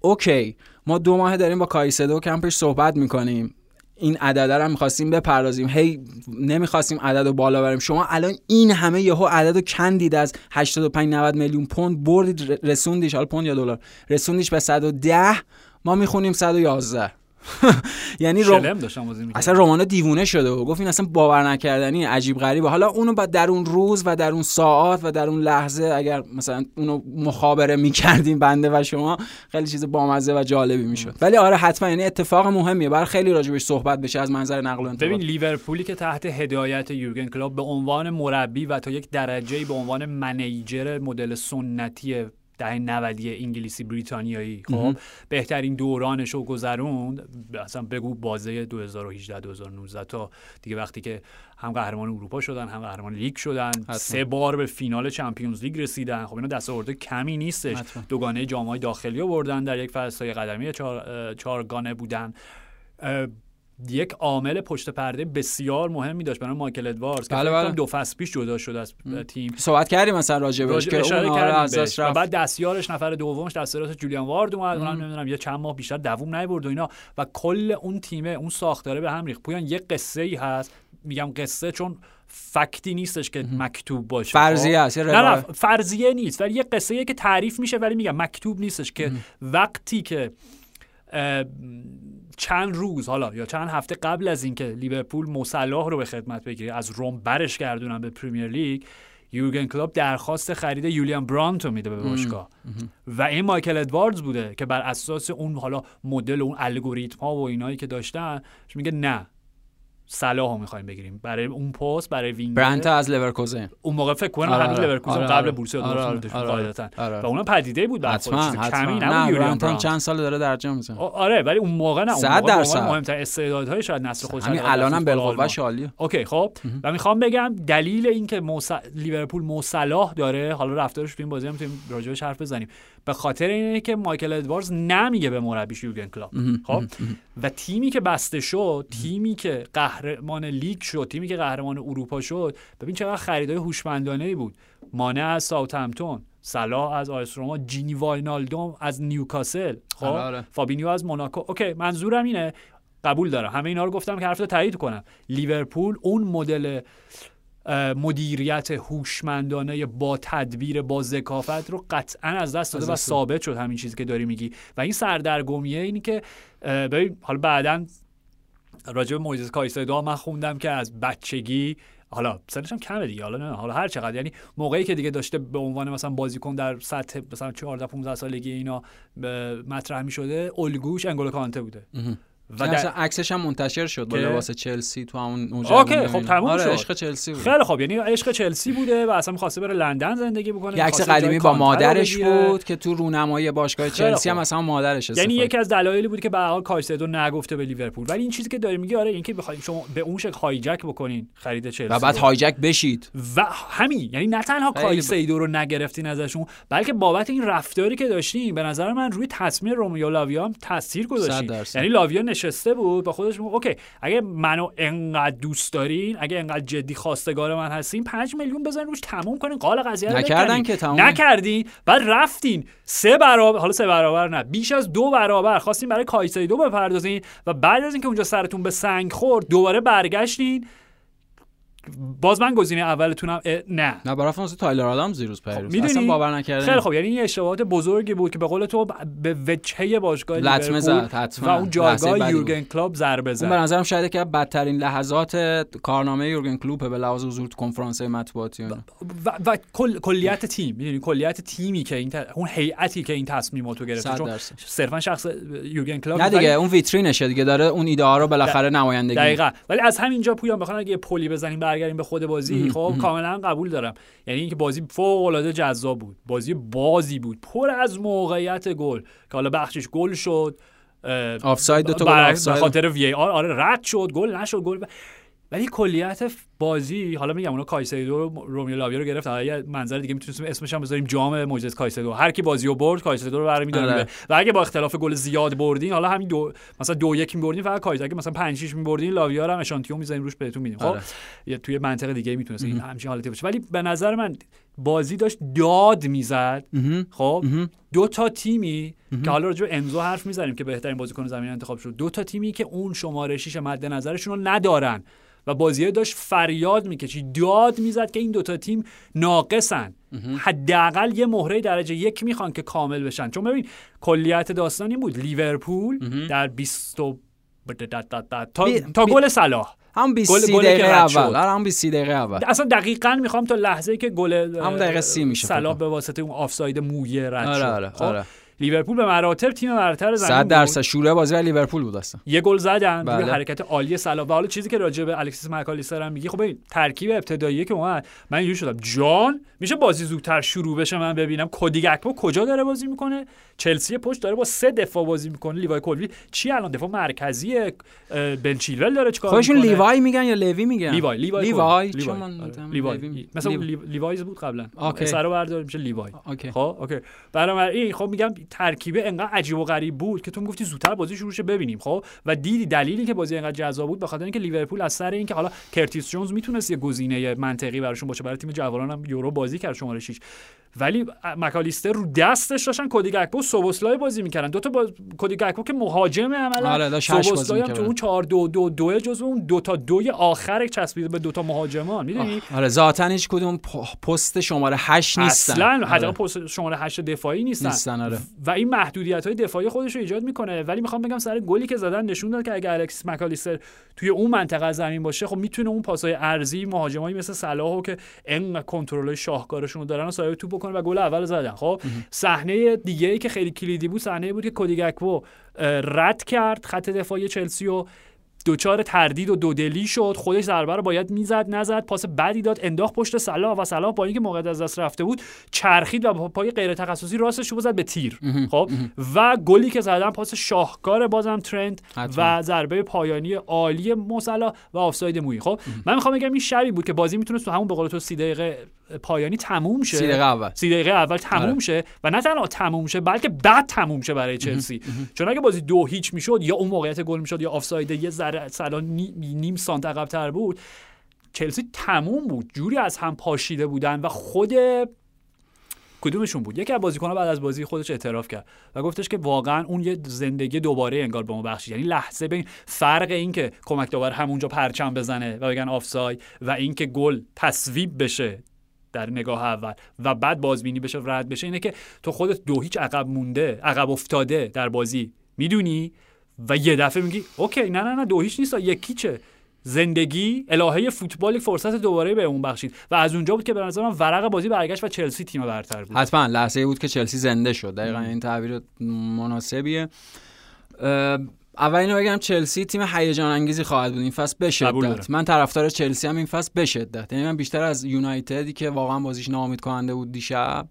اوکی. ما دو ماه داریم با کایسدو کمپش صحبت می‌کنیم. این عدد رو می‌خواستیم بپردازیم. هی نمی‌خواستیم عدد رو بالا بریم. شما الان این همه یهو عدد رو کندید از 85 90 میلیون پوند بردید رسوندیش حالا پوند یا دلار رسوندیش به 110 ما می‌خونیم 111 یعنی رو... اصلا رومانو دیوونه شده و گفت این اصلا باور نکردنی عجیب غریبه. حالا اونو بعد در اون روز و در اون ساعت و در اون لحظه اگر مثلا اونو مخابره می‌کردیم بنده و شما خیلی چیز بامزه و جالبی می‌شد. ولی آره حتما. یعنی اتفاق مهمیه. برای خیلی راجبش صحبت بشه از منظر نقل و ببین لیورپولی که تحت هدایت یورگن کلوپ به عنوان مربی و تا یک درجه به عنوان منیجر مدل سنتی دهه 90 انگلیسی بریتانیایی. خب بهترین دورانش رو گذروند. اصلا بگو بازه 2018 2019 تا دیگه وقتی که هم قهرمان اروپا شدن هم قهرمان لیگ شدن. سه بار به فینال چمپیونز لیگ رسیدن. خب اینا دستاورد کمی نیستش. دوگانه جام داخلی رو بردن در یک فصل قدمی چهار چهارگانه بودن. یک عامل پشت پرده بسیار مهمی داشت برای مایکل ادواردز بله بله. دو فصل پیش جدا شد از تیم. صحبت کردیم مثلا راجبش که اون آره و بعد دستیارش نفر دومش دستیارش جولیان وارد اومد اونم نمی‌دونم یه چند ماه بیشتر دووم نیورد و اینا. و کل اون تیمه اون ساختاره به هم ریخت. پویان یه قصه ای هست. میگم قصه چون فکتی نیستش که مکتوب باشه. فرضیه است نه نه فرضیه نیست. ولی یه قصه که تعریف میشه ولی میگم مکتوب نیستش که وقتی که چند روز حالا یا چند هفته قبل از اینکه لیورپول مصلاح رو به خدمت بگیره از روم برش گردونن به پریمیر لیگ یورگن کلوپ درخواست خرید یولیان برانتو میده به باشگاه. و این مایکل ادواردز بوده که بر اساس اون حالا مدل اون الگوریتم ها و اینایی که داشتن میگه نه. صلاحو می‌خوایم بگیریم. برای اون پست برای wing برانت از لورکوزن. اون موقع فکر کنم آره همین لورکوزن آره قبل بورسیا دورتموند آره قاعدتا. و اونم پدیده بود بعد خودش کمی نبود یولیان چند سال داره درجا می‌زنه. آره ولی اون موقع نه اون موقع مهمترین استعدادهای شاید نسل خودش همین الانم بالقوه عالیه اوکی خب. و می‌خوام بگم دلیل اینکه. لیورپول مو صلاح داره حالا رفتارش تو این بازی هم می‌تونیم راجعش حرف بزنیم. به خاطر اینه که مایکل ادواردز نمیگه به مربیش یورگن کلوپ خب. و تیمی که بسته شد تیمی که قهرمان لیگ شد تیمی که قهرمان اروپا شد. ببین چقدر خریدای هوشمندانه ای بود. مانه از ساوثهمپتون صلاح از آیس روما جینی واینالدوم از نیوکاسل. خب؟ آره، آره. فابینیو از موناکو. اوکی منظورم اینه قبول دارم. همه اینا رو گفتم که حرف تایید کنم. لیورپول اون مدل مدیریت هوشمندانه با تدبیر با ذکافت رو قطعا از دست داده و ثابت شد. همین چیزی که داری میگی. و این سردرگمیه اینی که ببین حالا بعدا راجع به مویزس کایسدو من خوندم که از بچگی حالا سنش هم کمه دیگه حالا نه حالا هر چقدر. یعنی موقعی که دیگه داشته به عنوان مثلا بازیکن در سطح مثلا 14 15 سالگی اینا مطرح می شده الگوش انگولو کانته بوده. و در... عکسش هم منتشر شد با لباس چلسی تو همون اوکی خب تموم آره شد. عشق چلسی بود. خیلی خوب یعنی عشق چلسی بوده و اصلا می‌خواسته بره لندن زندگی بکنه یه عکس قدیمی با مادرش بود که تو رونمایی باشگاه چلسی هم اصلا مادرش یعنی یکی از دلایلی بود که به حال کایسدو نگفته به لیورپول. ولی این چیزی که داری میگی آره اینکه بخواید شما به اون شکل hijack بکنین خرید چلسی و بعد hijack بشید. و همین یعنی نه تنها کایسدو رو نگرفتین ازشون بلکه بابت این رفتاری که داشتین به نظر من روی تصمیم رومیو لاویا هم تاثیر گذاشتین یعنی لاویا نشسته بود خودش میگه اوکی اگه منو انقدر دوست دارین اگه انقدر جدی خواستگار من هستین 5 میلیون بزنین روش تموم کنین قال قضیه رو نکردن که تموم. نکردین. بعد رفتین. سه برابر حالا سه برابر نه بیش از دو برابر خواستین برای کایسایدو بپردازین و بعد از اینکه اونجا سرتون به سنگ خورد دوباره برگشتین. باز من گزینه اولتونم نه. نه برای فرانسه تایلر آدم زیروز پیروز خب اصلا باور نکردم خیلی خب یعنی این اشتباهات بزرگی بود که به قول تو به وجهه باشگاه لطمه زد و اون جایگاه یورگن کلوپ ضربه زد. به نظرم شاید که بدترین لحظات کارنامه یورگن کلوپ به لحاظ حضور تو کنفرانس مطبوعاتی و, و, و کل کلیت تیم می‌دونی؟ کلیت تیمی که این اون هیئتی که این تصمیماتو گرفته. چون صرفا شخص یورگن کلوپ نه دیگه اون ویترینشه دیگه داره اون ایده ها رو بالاخره نمایندگی. دقیقاً. ولی از همینجا پویان بخوام اگه پلی بزنیم برگردیم به خود بازی. خب کاملا قبول دارم. یعنی اینکه بازی فوق العاده جذاب بود. بازی بازی بود. پر از موقعیت گل. که حالا بخشش گل شد. آفساید دو تا به خاطر VAR. آره رد شد. گل نشد. گل ولی کلیت بازی حالا میگم اونا کایسدو رومیو لاویا رو گرفت یه منظر دیگه می‌تونیم اسمش هم بذاریم جام معجزه کایسدو هر کی بازی رو برد کایسدو رو برمی‌داره. و اگه با اختلاف گل زیاد بردین حالا همین دو مثلا دو یک می‌بردین فقط کایسدو اگه مثلا 5 6 می‌بردین لاویا رو هم اشانتیون می‌ذاریم روش بهتون میدیم. خب آره. تو یه منظر دیگه می‌تونه این همچین حالتی باشه. ولی به نظر من بازی داشت داد می‌زد. خب. دو تا تیمی که حالا راجع به انزو حرف می‌زنیم که بهترین بازیکن زمین انتخاب شد. دو تا تیمی که اون شماره 6 مد نظرشون رو ندارن. و بازی داشت فریاد می‌کشید. داد می‌زد که این دوتا تیم ناقصن. حداقل یه مهره درجه یک می‌خوان که کامل بشن. چون ببین کلیت داستان این بود. لیورپول در 20 و- تا, بی- تا گل صلاح. هم 20 گل- سی گلی که دقیقه اول. آره هم 20 دقیقه اول. اصلا دقیقا می‌خوام تا لحظه که گل هم دقیقه سی میشه فکر صلاح. به واسطه اون آفساید مویه رد آره شد. آره خب؟ آره. لیورپول به مراتب تیم برتر زمین 100 بود. درصد شوره بازی برای لیورپول بود اصلا. یه گل زدن روی بله. حرکت عالی صلاح. و حالا چیزی که راجع به الکسیس مکالیستر هم میگی خب ببین ترکیب ابتدایی که اومد. من اینجوری شدم. جان میشه بازی زودتر شروع بشه من ببینم. کودی گکپو کجا داره بازی می‌کنه؟ چلسی پشت داره با سه دفاع بازی می‌کنه. لیوای کلوی چی الان دفاع مرکزی اه، بن چیلول داره چیکار خودشون می‌کنه؟ لیوای میگن یا لوی میگن؟ لیوای لیوای لیوای. لیوای. آره. مثلا لیوایز بود قبلا. اوکی. س رو بردار میشه لیوای. اوکی. خب اوکی. بنابراین خب میگم ترکیبه انقدر عجیب و غریب بود که تو می‌گفتی زودتر بازی شروع شه ببینیم خب؟ و دیدی دلیلی که بازی انقدر جذاب بود به خاطر اینکه لیورپول از سر اینکه حالا کرتیس جونز می‌تونست یه گزینه منطقی براشون باشه برای تیم جوانان هم یورو بازی کرد شماره 6 ولی مکالیستر رو دستش داشتن کودی گکپو سوبوسلای بازی می‌کردن. دو تا باز... کودی گکپو که مهاجم عملا آره، سوبوسلای هم تو. اون 4 2 2 2 جزو اون دو تا دوی آخر چسبیده به دو تا مهاجمان می‌دونی؟ آره ذاتن هیچ کدوم پست شماره 8 نیستن. اصلا آره. حداقل پست شماره 8 دفاعی نیستن, نیستن آره. و این محدودیت های دفاعی خودش رو ایجاد می‌کنه. ولی می‌خوام بگم سر گلی که زدن نشون داد که اگه الکسیس مکالیستر توی اون منطقه از زمین باشه خب می‌تونه اون پاسای ارزی مهاجمایی مثل صلاحو که ان کنترل کنترلشون رو دارن و صاحب توپ بکنه و گل اول زدن. خب صحنه دیگه ای که خیلی کلیدی بود صحنه بود که کودی گکپو اه، رد کرد خط دفاعی چلسی و دوچار تردید و دودلی شد. خودش ضربه رو باید می‌زد نزد پاس بدی داد انداخت پشت صلاح و صلاح با اینکه موقع از دست رفته بود چرخید و با پای غیر تخصصی راستش رو زد به تیر. خب؟ و گلی که زدن پاس شاهکار بازم ترند. و ضربه پایانی عالی موسلا و آفساید مویی. خب؟ من می‌خوام بگم این شبی بود که بازی می‌تونست تو همون به قول تو 30 دقیقه پایانی تموم شه. سی دقیقه اول. سی دقیقه اول تموم آره. شه و نه تنها تموم شه بلکه بعد تموم شه برای چلسی. چون اگه بازی دو هیچ می‌شد یا اون موقعیت گل می‌شد یا آفساید یه سلا نی- نیم سانت عقب‌تر بود. چلسی تموم بود. جوری از هم پاشیده بودن و خود کدومشون بود؟ یکی از بازیکن‌ها بعد از بازی خودش اعتراف کرد و گفتش که واقعا اون یه زندگی دوباره انگار به ما بخشید. یعنی لحظه بین فرق این که کمک داور همونجا پرچم بزنه و بگن آفساید و اینکه گل تصویب بشه در نگاه اول و بعد بازبینی بشه و رد بشه اینه که تو خودت دو هیچ عقب مونده عقب افتاده در بازی می‌دونی؟ و یه دفعه میگی اوکی نه نه نه دو هیچ نیست یکی چه زندگی الهه فوتبال یک فرصت دوباره به اون بخشید. و از اونجا بود که به نظر من ورق بازی برگشت و چلسی تیم برتر بود. حتما لحظه بود که چلسی زنده شد. دقیقا این تعبیر مناسبیه. اول اینو بگم چلسی تیم هیجان انگیزی خواهد بود. این فصل به. شدت. من طرفدار چلسی هم این فصل به شدت. یعنی من بیشتر از یونایتدی که واقعا بازیش ناامید کننده بود دیشب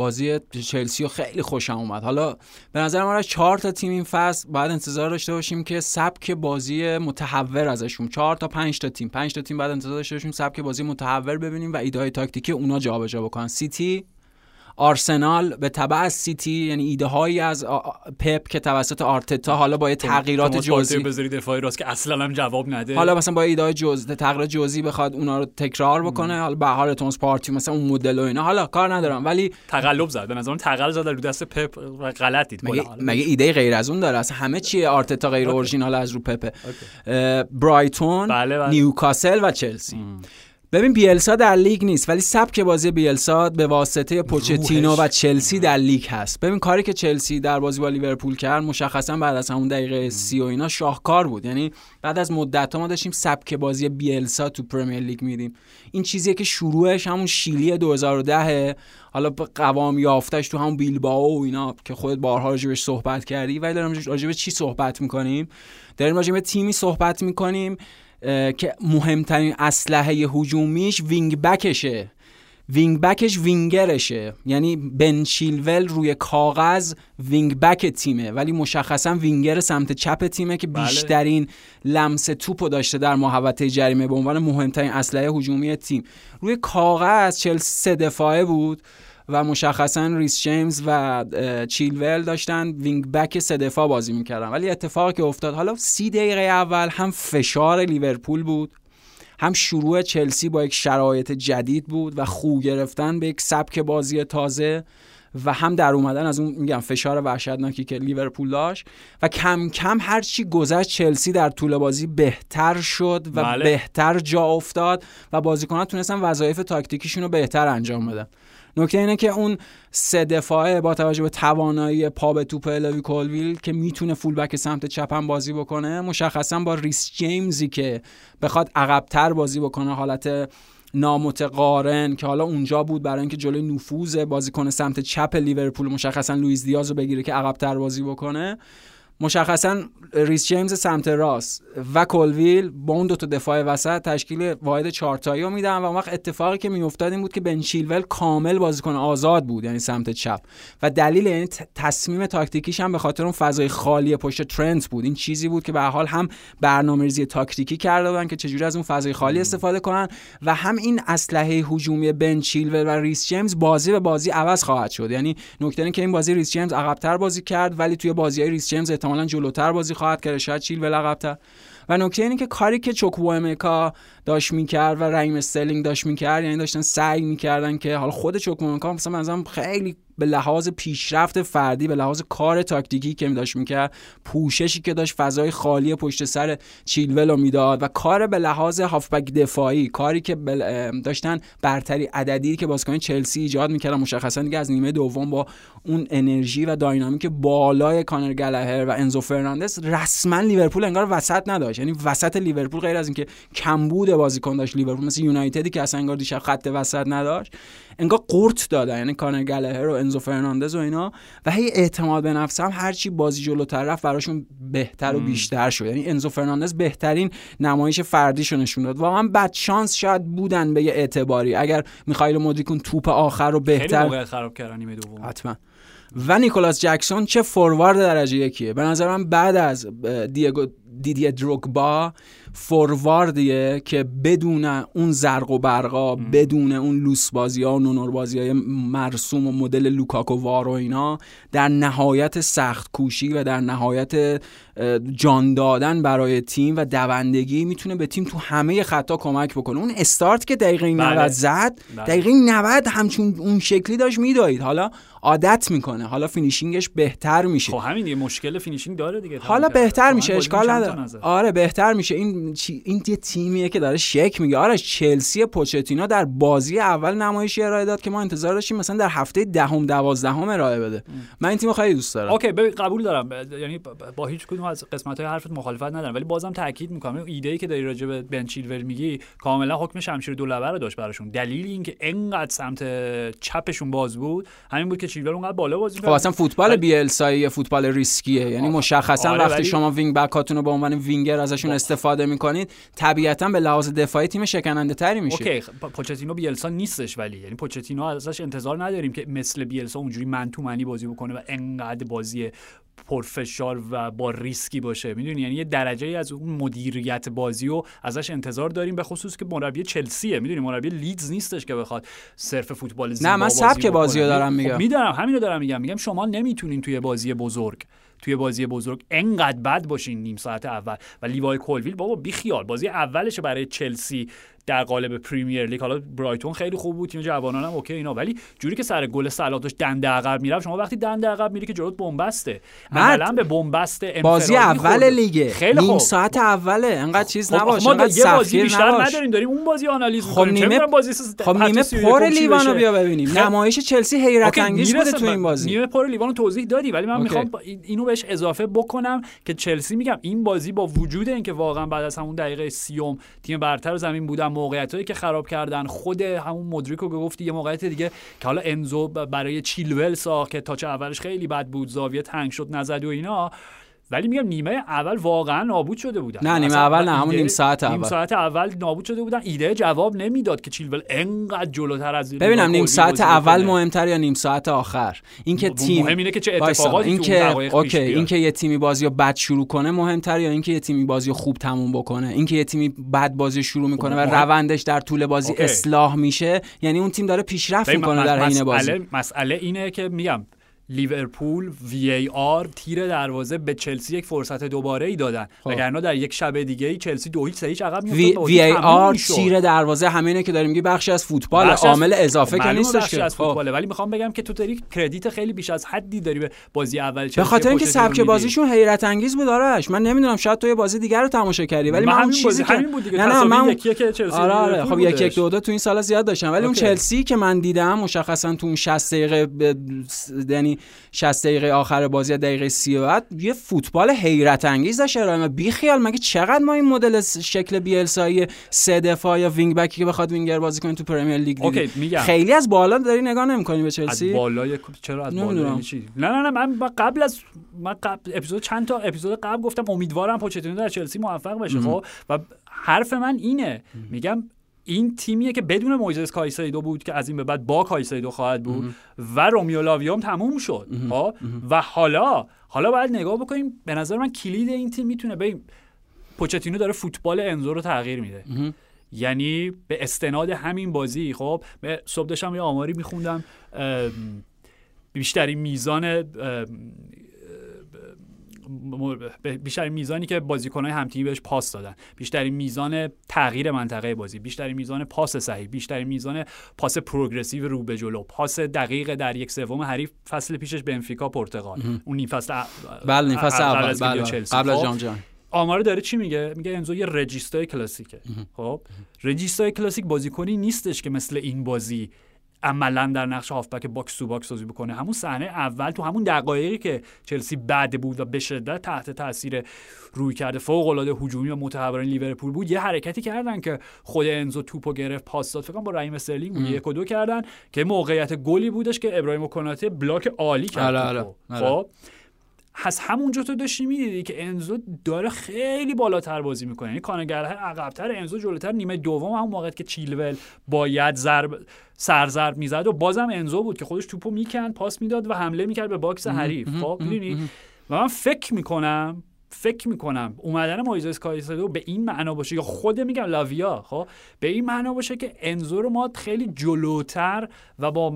بازی چلسی رو خیلی خوشم اومد. حالا به نظر من از چهار تا تیم این فصل باید انتظار داشته باشیم که سبک بازی متهور ازشون. چهار تا پنج تا تیم. پنج تا تیم بعد انتظار داشته باشیم سبک بازی متهور ببینیم و ایده های تاکتیکی اونا جابجا بکنن. سیتی؟ آرسنال به تبع از سیتی یعنی ایده هایی از پپ که توسط آرتتا حالا با یه تغییرات جزئی بذاری دفاعی راست که اصلا هم جواب نده. حالا مثلا با ایده های جز تغییر جزئی بخواد اونا رو تکرار بکنه حالا به حال توماس پارتی مثلا اون مدل و اینا. حالا کار ندارم ولی تقلب زد به نظرم تقلب زد رو دست پپ و غلط دید مگه. حالا مگه ایده غیر از اون داره؟ اصلا همه چیه آرتتا غیر اورجینال از رو اه، برایتون بله، بله. نیوکاسل و چلسی. ببین بیلسا در لیگ نیست ولی سبک بازی بیلسا به واسطه پوچتینو. و چلسی در لیگ هست. ببین کاری که چلسی در بازی با لیورپول کرد مشخصا بعد از همون دقیقه سی و اینا شاهکار بود. یعنی بعد از مدت ما داشتیم سبک بازی بیلسا تو پرمیر لیگ می‌دیدیم. این چیزیه که شروعش همون شیلی 2010 حالا قوام یافتش تو همون بیلبائو و اینا که خودت بارها راجبش صحبت کردی ولی داریم راجب چی صحبت می‌کنیم؟ داریم راجب تیمی صحبت می‌کنیم. که مهمترین اسلحه هجومیش wing back شه wing back ش winger شه. یعنی بن چیلول روی کاغذ wing back تیمه. ولی مشخصا وینگر سمت چپ تیمه که بله. بیشترین لمس توپو داشته در محوطه جریمه. به عنوان مهمترین اسلحه هجومی تیم. روی کاغذ چلسی سه دفاعه بود. و مشخصا ریس جیمز و چیلول داشتن wing back سه دفاع بازی می‌کردن ولی اتفاقی که افتاد حالا سی دقیقه اول هم فشار لیورپول بود هم شروع چلسی با یک شرایط جدید بود و خو گرفتن به یک سبک بازی تازه و هم در اومدن از اون میگم فشار وحشتناکی که لیورپول داشت و کم کم هرچی گذشت چلسی در طول بازی بهتر شد و بله. بهتر جا افتاد و بازیکنان تونستن وظایف تاکتیکیشون رو بهتر انجام بدن نکته اینه که اون سه دفاعه با توجه به توانایی پا به توپ لیوای کولویل که می‌تونه فولبک سمت چپ هم بازی بکنه مشخصا با ریس جیمزی که بخواد عقبتر بازی بکنه حالت نامتقارن که حالا اونجا بود برای اینکه جلوی نفوذ بازیکن سمت چپ لیورپول مشخصا لوئیس دیاز رو بگیره که عقبتر بازی بکنه. مشخصا ریس جیمز سمت راست و کولویل با اون دو تا دفاع وسط تشکیل واحد چارتایی رو میدن و اون وقت اتفاقی که میافتاد این بود که بن چیلول کامل بازیکن آزاد بود یعنی سمت چپ. و دلیل یعنی تصمیم تاکتیکیش هم به خاطر اون فضای خالی پشت ترنت بود. این چیزی بود که به حال هم برنامه‌ریزی تاکتیکی کرده بودن که چجوری از اون فضای خالی استفاده کنن و هم این اسلحه هجومی بن چیلول و ریس جیمز بازی به بازی عوض خواهد شد. یعنی نکته که این بازی ریس جیمز عقبتر بازی کرد ولی توی بازی ریس جیمز احتمالاً جلوتر بازی خواهد کرد. شاید چیلول عقبتر و نکته اینه که کاری که چوکوئمکا داشت می‌کرد و رحیم استرلینگ داشت می‌کرد یعنی داشتن سعی می‌کردن که حالا خود چوکوئمکا مثلا مثلا خیلی به لحاظ پیشرفت فردی به لحاظ کار تاکتیکی که داشت می‌کرد پوششی که داشت فضای خالی پشت سر چیلول رو می‌داد و کار به لحاظ هافبک دفاعی کاری که داشتن برتری عددی که بازیکن چلسی ایجاد می‌کردن مشخصا دیگه از نیمه دوم با اون انرژی و dynamic بالای کانر گلگر و انزو فرناندز رسما لیورپول انگار وسط نداشت. یعنی وسط لیورپول غیر از اینکه کمبود بازیکن داشت لیورپول مثل یونایتدی که اصلا انگار دیشب خط وسط نداشت انگار قورت دادن. یعنی کانر گلگر و انزو فرناندز و اینا و هی اعتماد به نفس هم هرچی بازی جلوتر رفت براشون بهتر و بیشتر شد. یعنی انزو فرناندز بهترین نمایش فردیشو نشون داد. واقعا بد شانس شاید بودن به یه اعتباری. اگر میخائیل مودریک اون توپ آخر رو خیلی بهتر موقع خراب کردن دوم. حتما. و نیکولاس جکسون چه فوروارد درجه یکیه. به نظر من بعد از دیگو دیدیه دروگبا فورواردیه که بدون اون زرق و برقا بدون اون لوس بازی ها و ننر بازی های مرسوم و مدل لوکاکو وار و اینا در نهایت سخت کوشی و در نهایت جان دادن برای تیم و دوندگی می‌تونه به تیم تو همه خطا کمک بکنه اون استارت که دقیقه 90 بله. زد بله. دقیقه 90 همچون اون شکلی داشت میدوید حالا عادت می‌کنه حالا finishing ش بهتر میشه خب همین دیگه مشکل finishing داره دیگه حالا. بهتر میشه اشکال نداره. آره بهتر میشه این این یه تیمیه که داره شکل میگیره. آره چلسی پوچتینو در بازی اول نمایشی ارائه داد که ما انتظار داشتیم مثلا در هفته دهم دوازدهم ارائه بده. من این تیمو خیلی دوست دارم. okay ببین قبول دارم. یعنی با هیچ کدوم از قسمت های حرفت مخالفت ندارم. ولی بازم تاکید می‌کنم. این ایده ای که داری راجع به بن چیلول میگی کاملا حکم شمشیر دولبه رو داشت براشون. دلیل اینکه انقدر سمت چپشون باز بود همین بود که چیلول اونقدر بالا بازی خب می‌کرد. اصلا فوتبال ولی- بیلسا یه فوتبال ریسکیه. یعنی مشخصا آره، وقتی شما وینگ بک رو به عنوان وینگر ازشون استفاده می‌کنید طبیعتا به لحاظ دفاعی تیم شکننده تری میشه. okay خ- پ- پوچتینو بیلسا نیستش ولی یعنی پوچتینو ازش انتظار نداریم که مثل بیلسا اونجوری man to man ی بازی بکنه و انقدر بازی پرفشار و با ریسکی باشه. می‌دونی؟ یعنی یه درجه ای از اون مدیریت بازی رو ازش انتظار داریم به خصوص که مربی چلسیه. می‌دونی؟ مربی لیدز نیستش که بخواد صرف فوتبال زیبا نه، من سبک بازی رو. دارم خب میگم. می‌دونم همین رو دارم میگم. میگم شما نمی‌تونین توی بازی بزرگ توی بازی بزرگ انقدر بد باشین نیم ساعت اول. و لیوای کولویل بابا بیخیال. بازی اولشه برای چلسی در قالب پریمیر لیگ. حالا برایتون خیلی خوب بود تیم جوانان هم اوکی اینا. ولی جوری که سر گل صلاح داشت دنده عقب می‌رفت شما وقتی دنده عقب میری که جلوت بنبسته. مرد، عملا به بنبست بازی اول. لیگه خیلی نیم ساعت اوله. انقدر چیز خب نباشه. ما انقدر یه بازی بیشتر. نداریم. داریم اون بازی آنالیز خب نیمه بازی خب نیمه 31 پر لیوانو. بیا ببینیم. خب، نمایش چلسی حیرت انگیز بوده تو این بازی. نیمه پر لیوان رو توضیح دادی ولی من. می‌خوام اینو بهش اضافه بکنم که چلسی میگم این بازی با وجود اینکه واقعا بعد از همون دقیقه سیوم تیم برتر زمین بودن موقعیتایی که خراب کردن. خود همون مدریکو که گفتی یه موقعیت دیگه که حالا انزو برای چیلول ساخت که تاچ اولش خیلی بد بود زاویه تنگ شد نزد و اینا. ولی میگم نیمه اول واقعا نابود شده بودن نه، نیمه اول نه، همون نیم ساعت نیم اول. ساعت اول نابود شده بودن ایده جواب نمی‌داد که چیلول انقدر جلوتر از ببینم نیم ساعت اول. مهمتر یا نیم ساعت آخر اینکه تیم مهم اینه که چه. اتفاقاتی دقایق پیش okay. اینکه یه تیمی بازی رو بد شروع کنه مهمتر یا اینکه یه تیمی بازی رو خوب تموم بکنه اینکه یه تیمی بد بازی شروع می‌کنه و روندش در طول بازی. اصلاح میشه یعنی اون تیم داره پیشرفت می‌کنه در حین بازی مسئله اینه که میگم لیورپول VAR تیر دروازه به چلسی یک فرصت دوباره ای دادن خب. وگرنه در یک شب دیگه ای چلسی دو هیچ سه هیچ عقب وی, VAR. تیر دروازه همینه که داریم میگی بخشی از فوتبال عامل اضافه که نیستش که از خب. فوتباله ولی می‌خوام بگم که تو داری کردیت خیلی بیش از حدی داری به بازی اول چلسی به خاطر اینکه سبک. بازیشون حیرت انگیز بود آرش من نمی‌دونم شاید تو یه بازی دیگر رو تماشا کردی ولی من من اون چیزی بازی که نه نه من یکیه که چلسی آره آره خب یک. یک دو دو تو این سالا زیاد داشتم ولی اون. چلسی که من دیدم مشخصا تو اون 60 دقیقه یعنی 60 دقیقه آخر بازی دقیقه 30 بعد یه فوتبال حیرت انگیز داشت ارائه بی خیال مگه چقدر ما این مدل شکل بیلسایی سه دفاع یا وینگ بکی که بخواد وینگر بازی کنه تو پرمیر لیگ اوکی میگم. خیلی از بالا داری نگاه نمی‌کنی به از چلسی؟ بالای کوپ- چرا از بالا چی؟ نه نه نه من من قبل از من قبل اپیزود چند تا اپیزود قبل گفتم امیدوارم پوچتینو در چلسی موفق بشه خب؟ و حرف من اینه. میگم این تیمیه که بدون مویزس کایسیدو بود که از این به بعد با کایسیدو خواهد بود و رومیو لاویام تموم شد خب؟ و حالا حالا باید نگاه بکنیم به نظر من کلید این تیم می‌تونه به پوچتینو داره فوتبال انزو رو تغییر میده. یعنی به استناد همین بازی خب؟ به- صبح داشتم یه آماری میخوندم بیشترین میزان بیشترین میزانی که بازیکنهای همتیمی بهش پاس دادن. بیشترین میزان تغییر منطقه بازی. بیشترین میزان پاس صحیح. بیشترین میزان پاس پروگرسیو رو به جلو. پاس دقیق در یک سوم حریف فصل پیشش بنفیکا پرتغال. اون نیم فصل ا- بله نیم فصل اول از بله. قبل از خب؟ جام جهانی. آمار داره چی میگه؟ میگه انزو یه regista ی کلاسیکه. خب؟ regista ی کلاسیک بازیکنی نیستش که مثل این بازی عملا در نقش هافبک box to box بازی بکنه همون صحنه اول تو همون دقایقی که چلسی بعد بود و به شدت تحت تاثیر رویکرد فوق العاده هجومی و متهورانه لیورپول بود یه حرکتی کردن که خود انزو توپو گرفت پاس داد فکر با رحیم استرلینگ بود یک و دو کردن که موقعیت گلی بودش که ابراهیم کناته block عالی کرد آره،. آره، آره. خب از همونجا تو داشتی می‌دیدی که انزو داره خیلی بالاتر بازی می‌کنه. یعنی کانر گلهر عقبتر انزو جلوتر نیمه دوم همون موقع که چیلول باید ضرب سرضرب می‌زد و بازم انزو بود که خودش توپو می‌کند پاس می‌داد و حمله می‌کرد به box حریف. خب می‌دونی؟ و من فکر می‌کنم فکر می‌کنم اومدن مویزس کایسدو به این معنا باشه یا خود میگم لاویا خب به این معنا باشه که انزو رو ما خیلی جلوتر و با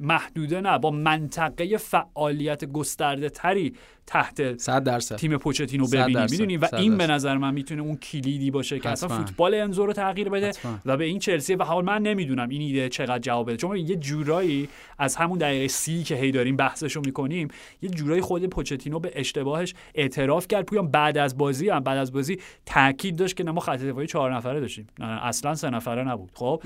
محدوده نه با منطقه فعالیت گسترده تری تحت 100 درصد تیم پوچتینو صد ببینیم درصد. می‌دونی و صد این به. نظر من می‌تونه اون کلیدی باشه که اصلا. فوتبال انزو رو تغییر بده حتما. و به این چلسی و حال من نمی‌دونم این ایده چقدر جواب بده چون یه جورایی از همون دقیقه سی که هی داریم بحثشو می‌کنیم یه جورایی خود پوچتینو به اشتباهش اعتراف کرد پویان بعد از بازی هم بعد از بازی تاکید داشت که نه ما خط دفاعی چهار نفره داشتیم. نه، اصلا سه نفره نبود. خب؟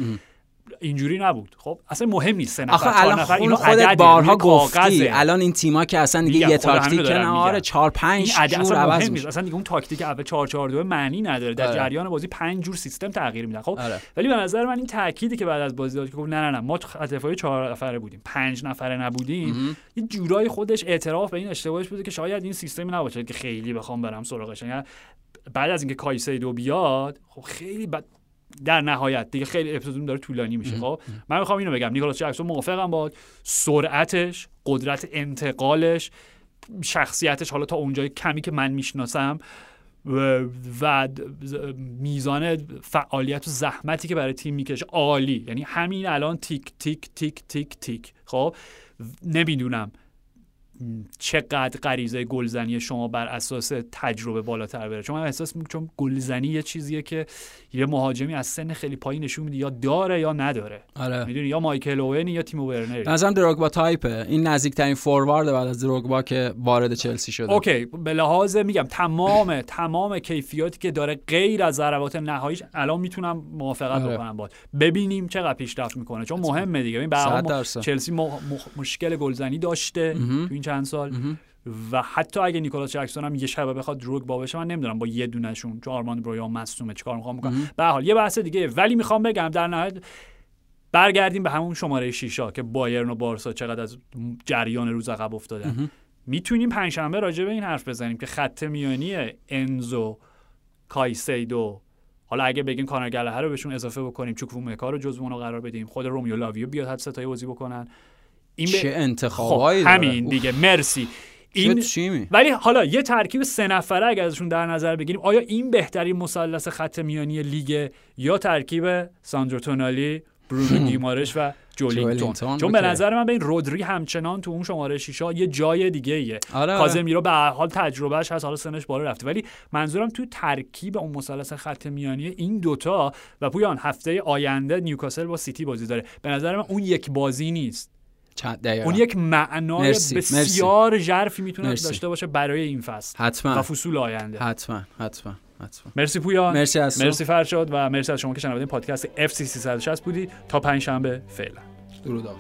اینجوری نبود خب اصلا مهم نیست سه آخه الان نفر خود اینو خودت بارها گفتی. الان این تیما که اصلا دیگه یه تاکتیک نه. آره 4 این 5 عدد جور اصلا عوض مهم نیست میشه اصلا دیگه اون تاکتیک اول 4 4 2 معنی نداره در آره. جریان بازی پنج جور سیستم تغییر میدن خب آره. ولی به نظر من این تأکیدی که بعد از بازی داد که گفت نه نه نه ما دفاعی 4 نفره بودیم 5 نفره نبودیم یه جورایی خودش اعتراف به این اشتباهش بوده که شاید این سیستمی نباشه که خیلی بخوام برم سراغش یعنی بعد از اینکه کایسیدو بیاد خب خیلی بعد در نهایت. دیگه خیلی اپیزودمون داره طولانی میشه خب؟ من می‌خوام اینو بگم. نیکلاس جکسون موافقم با سرعتش قدرت انتقالش شخصیتش حالا تا اونجای کمی که من می‌شناسم و, و میزان فعالیت و زحمتی که برای تیم می‌کشه عالی. یعنی همین الان تیک تیک تیک تیک تیک. خب؟ نمی‌دونم. چقدر غریزه گلزنی شما بر اساس تجربه بالاتر بره؟ چون من احساس می‌کنم چون گلزنی یه چیزیه که یه مهاجمی از سن خیلی پایین نشون میده یا داره یا نداره. آره. می‌دونی؟ یا مایکل اوونی یا تیمو ورنر نظرم دروگبا تایپه. این نزدیکترین فوروارد بعد از دروگبا که وارد چلسی شده. اوکی به لحاظ میگم تمام تمام کیفیاتی که داره غیر از ضربات نهاییش الان می‌تونم موافقت آره. بکنم باد ببینیم چقدر پیشرفت می‌کنه. چون مهمه دیگه. این به. چلسی م- م- مشکل گلزنی داشته. تو این چند سال. و حتی اگه نیکولاس جکسون هم یه شبه بخواد دروگ با بشه من نمی‌دونم با یه دونشون چون آرمان برویا مصدومه چیکار می‌خوام بکنم. به حال یه بحث دیگه ولی می‌خوام بگم در نهایت برگردیم به همون شماره شیشا که بایرن و بارسا چقدر از جریان روز عقب افتادن. می‌تونیم پنجشنبه راجع به این حرف بزنیم که خط میانی انزو کایسیدو حالا اگه بگیم کانر گلهر رو بهشون اضافه بکنیم چوکوئمکا رو جزو اونو قرار بدیم خود رومئو لاویا بیاد هر سه تایی بازی بکنن. این چه خب انتخابایی داره. همین اوف. دیگه مرسی این ولی حالا یه ترکیب سه نفره اگر ازشون در نظر بگیریم آیا این بهترین مثلث خط میانی لیگ یا ترکیب ساندرو تونالی برونو گیمارش و جولینگتون چون به. نظر من به این رودری همچنان تو اون شماره شیشا یه جای دیگه ایه آره، آره. کازمیرو به حال تجربهش هست حالا سنش بالا رفته ولی منظورم تو ترکیب اون مثلث خط میانی این دوتا و پویان هفته آینده نیوکاسل با سیتی بازی داره به نظر من اون یک بازی نیست چند دقیقا. اون یک معنای بسیار ژرفی می‌تونه مرسی. داشته باشه برای این فصل حتما و فصول آینده حتما حتما حتما مرسی پویان مرسی از. مرسی فرشاد و مرسی از شما که شنونده پادکست FC 360 بودی تا پنج شنبه فعلا درود آقا.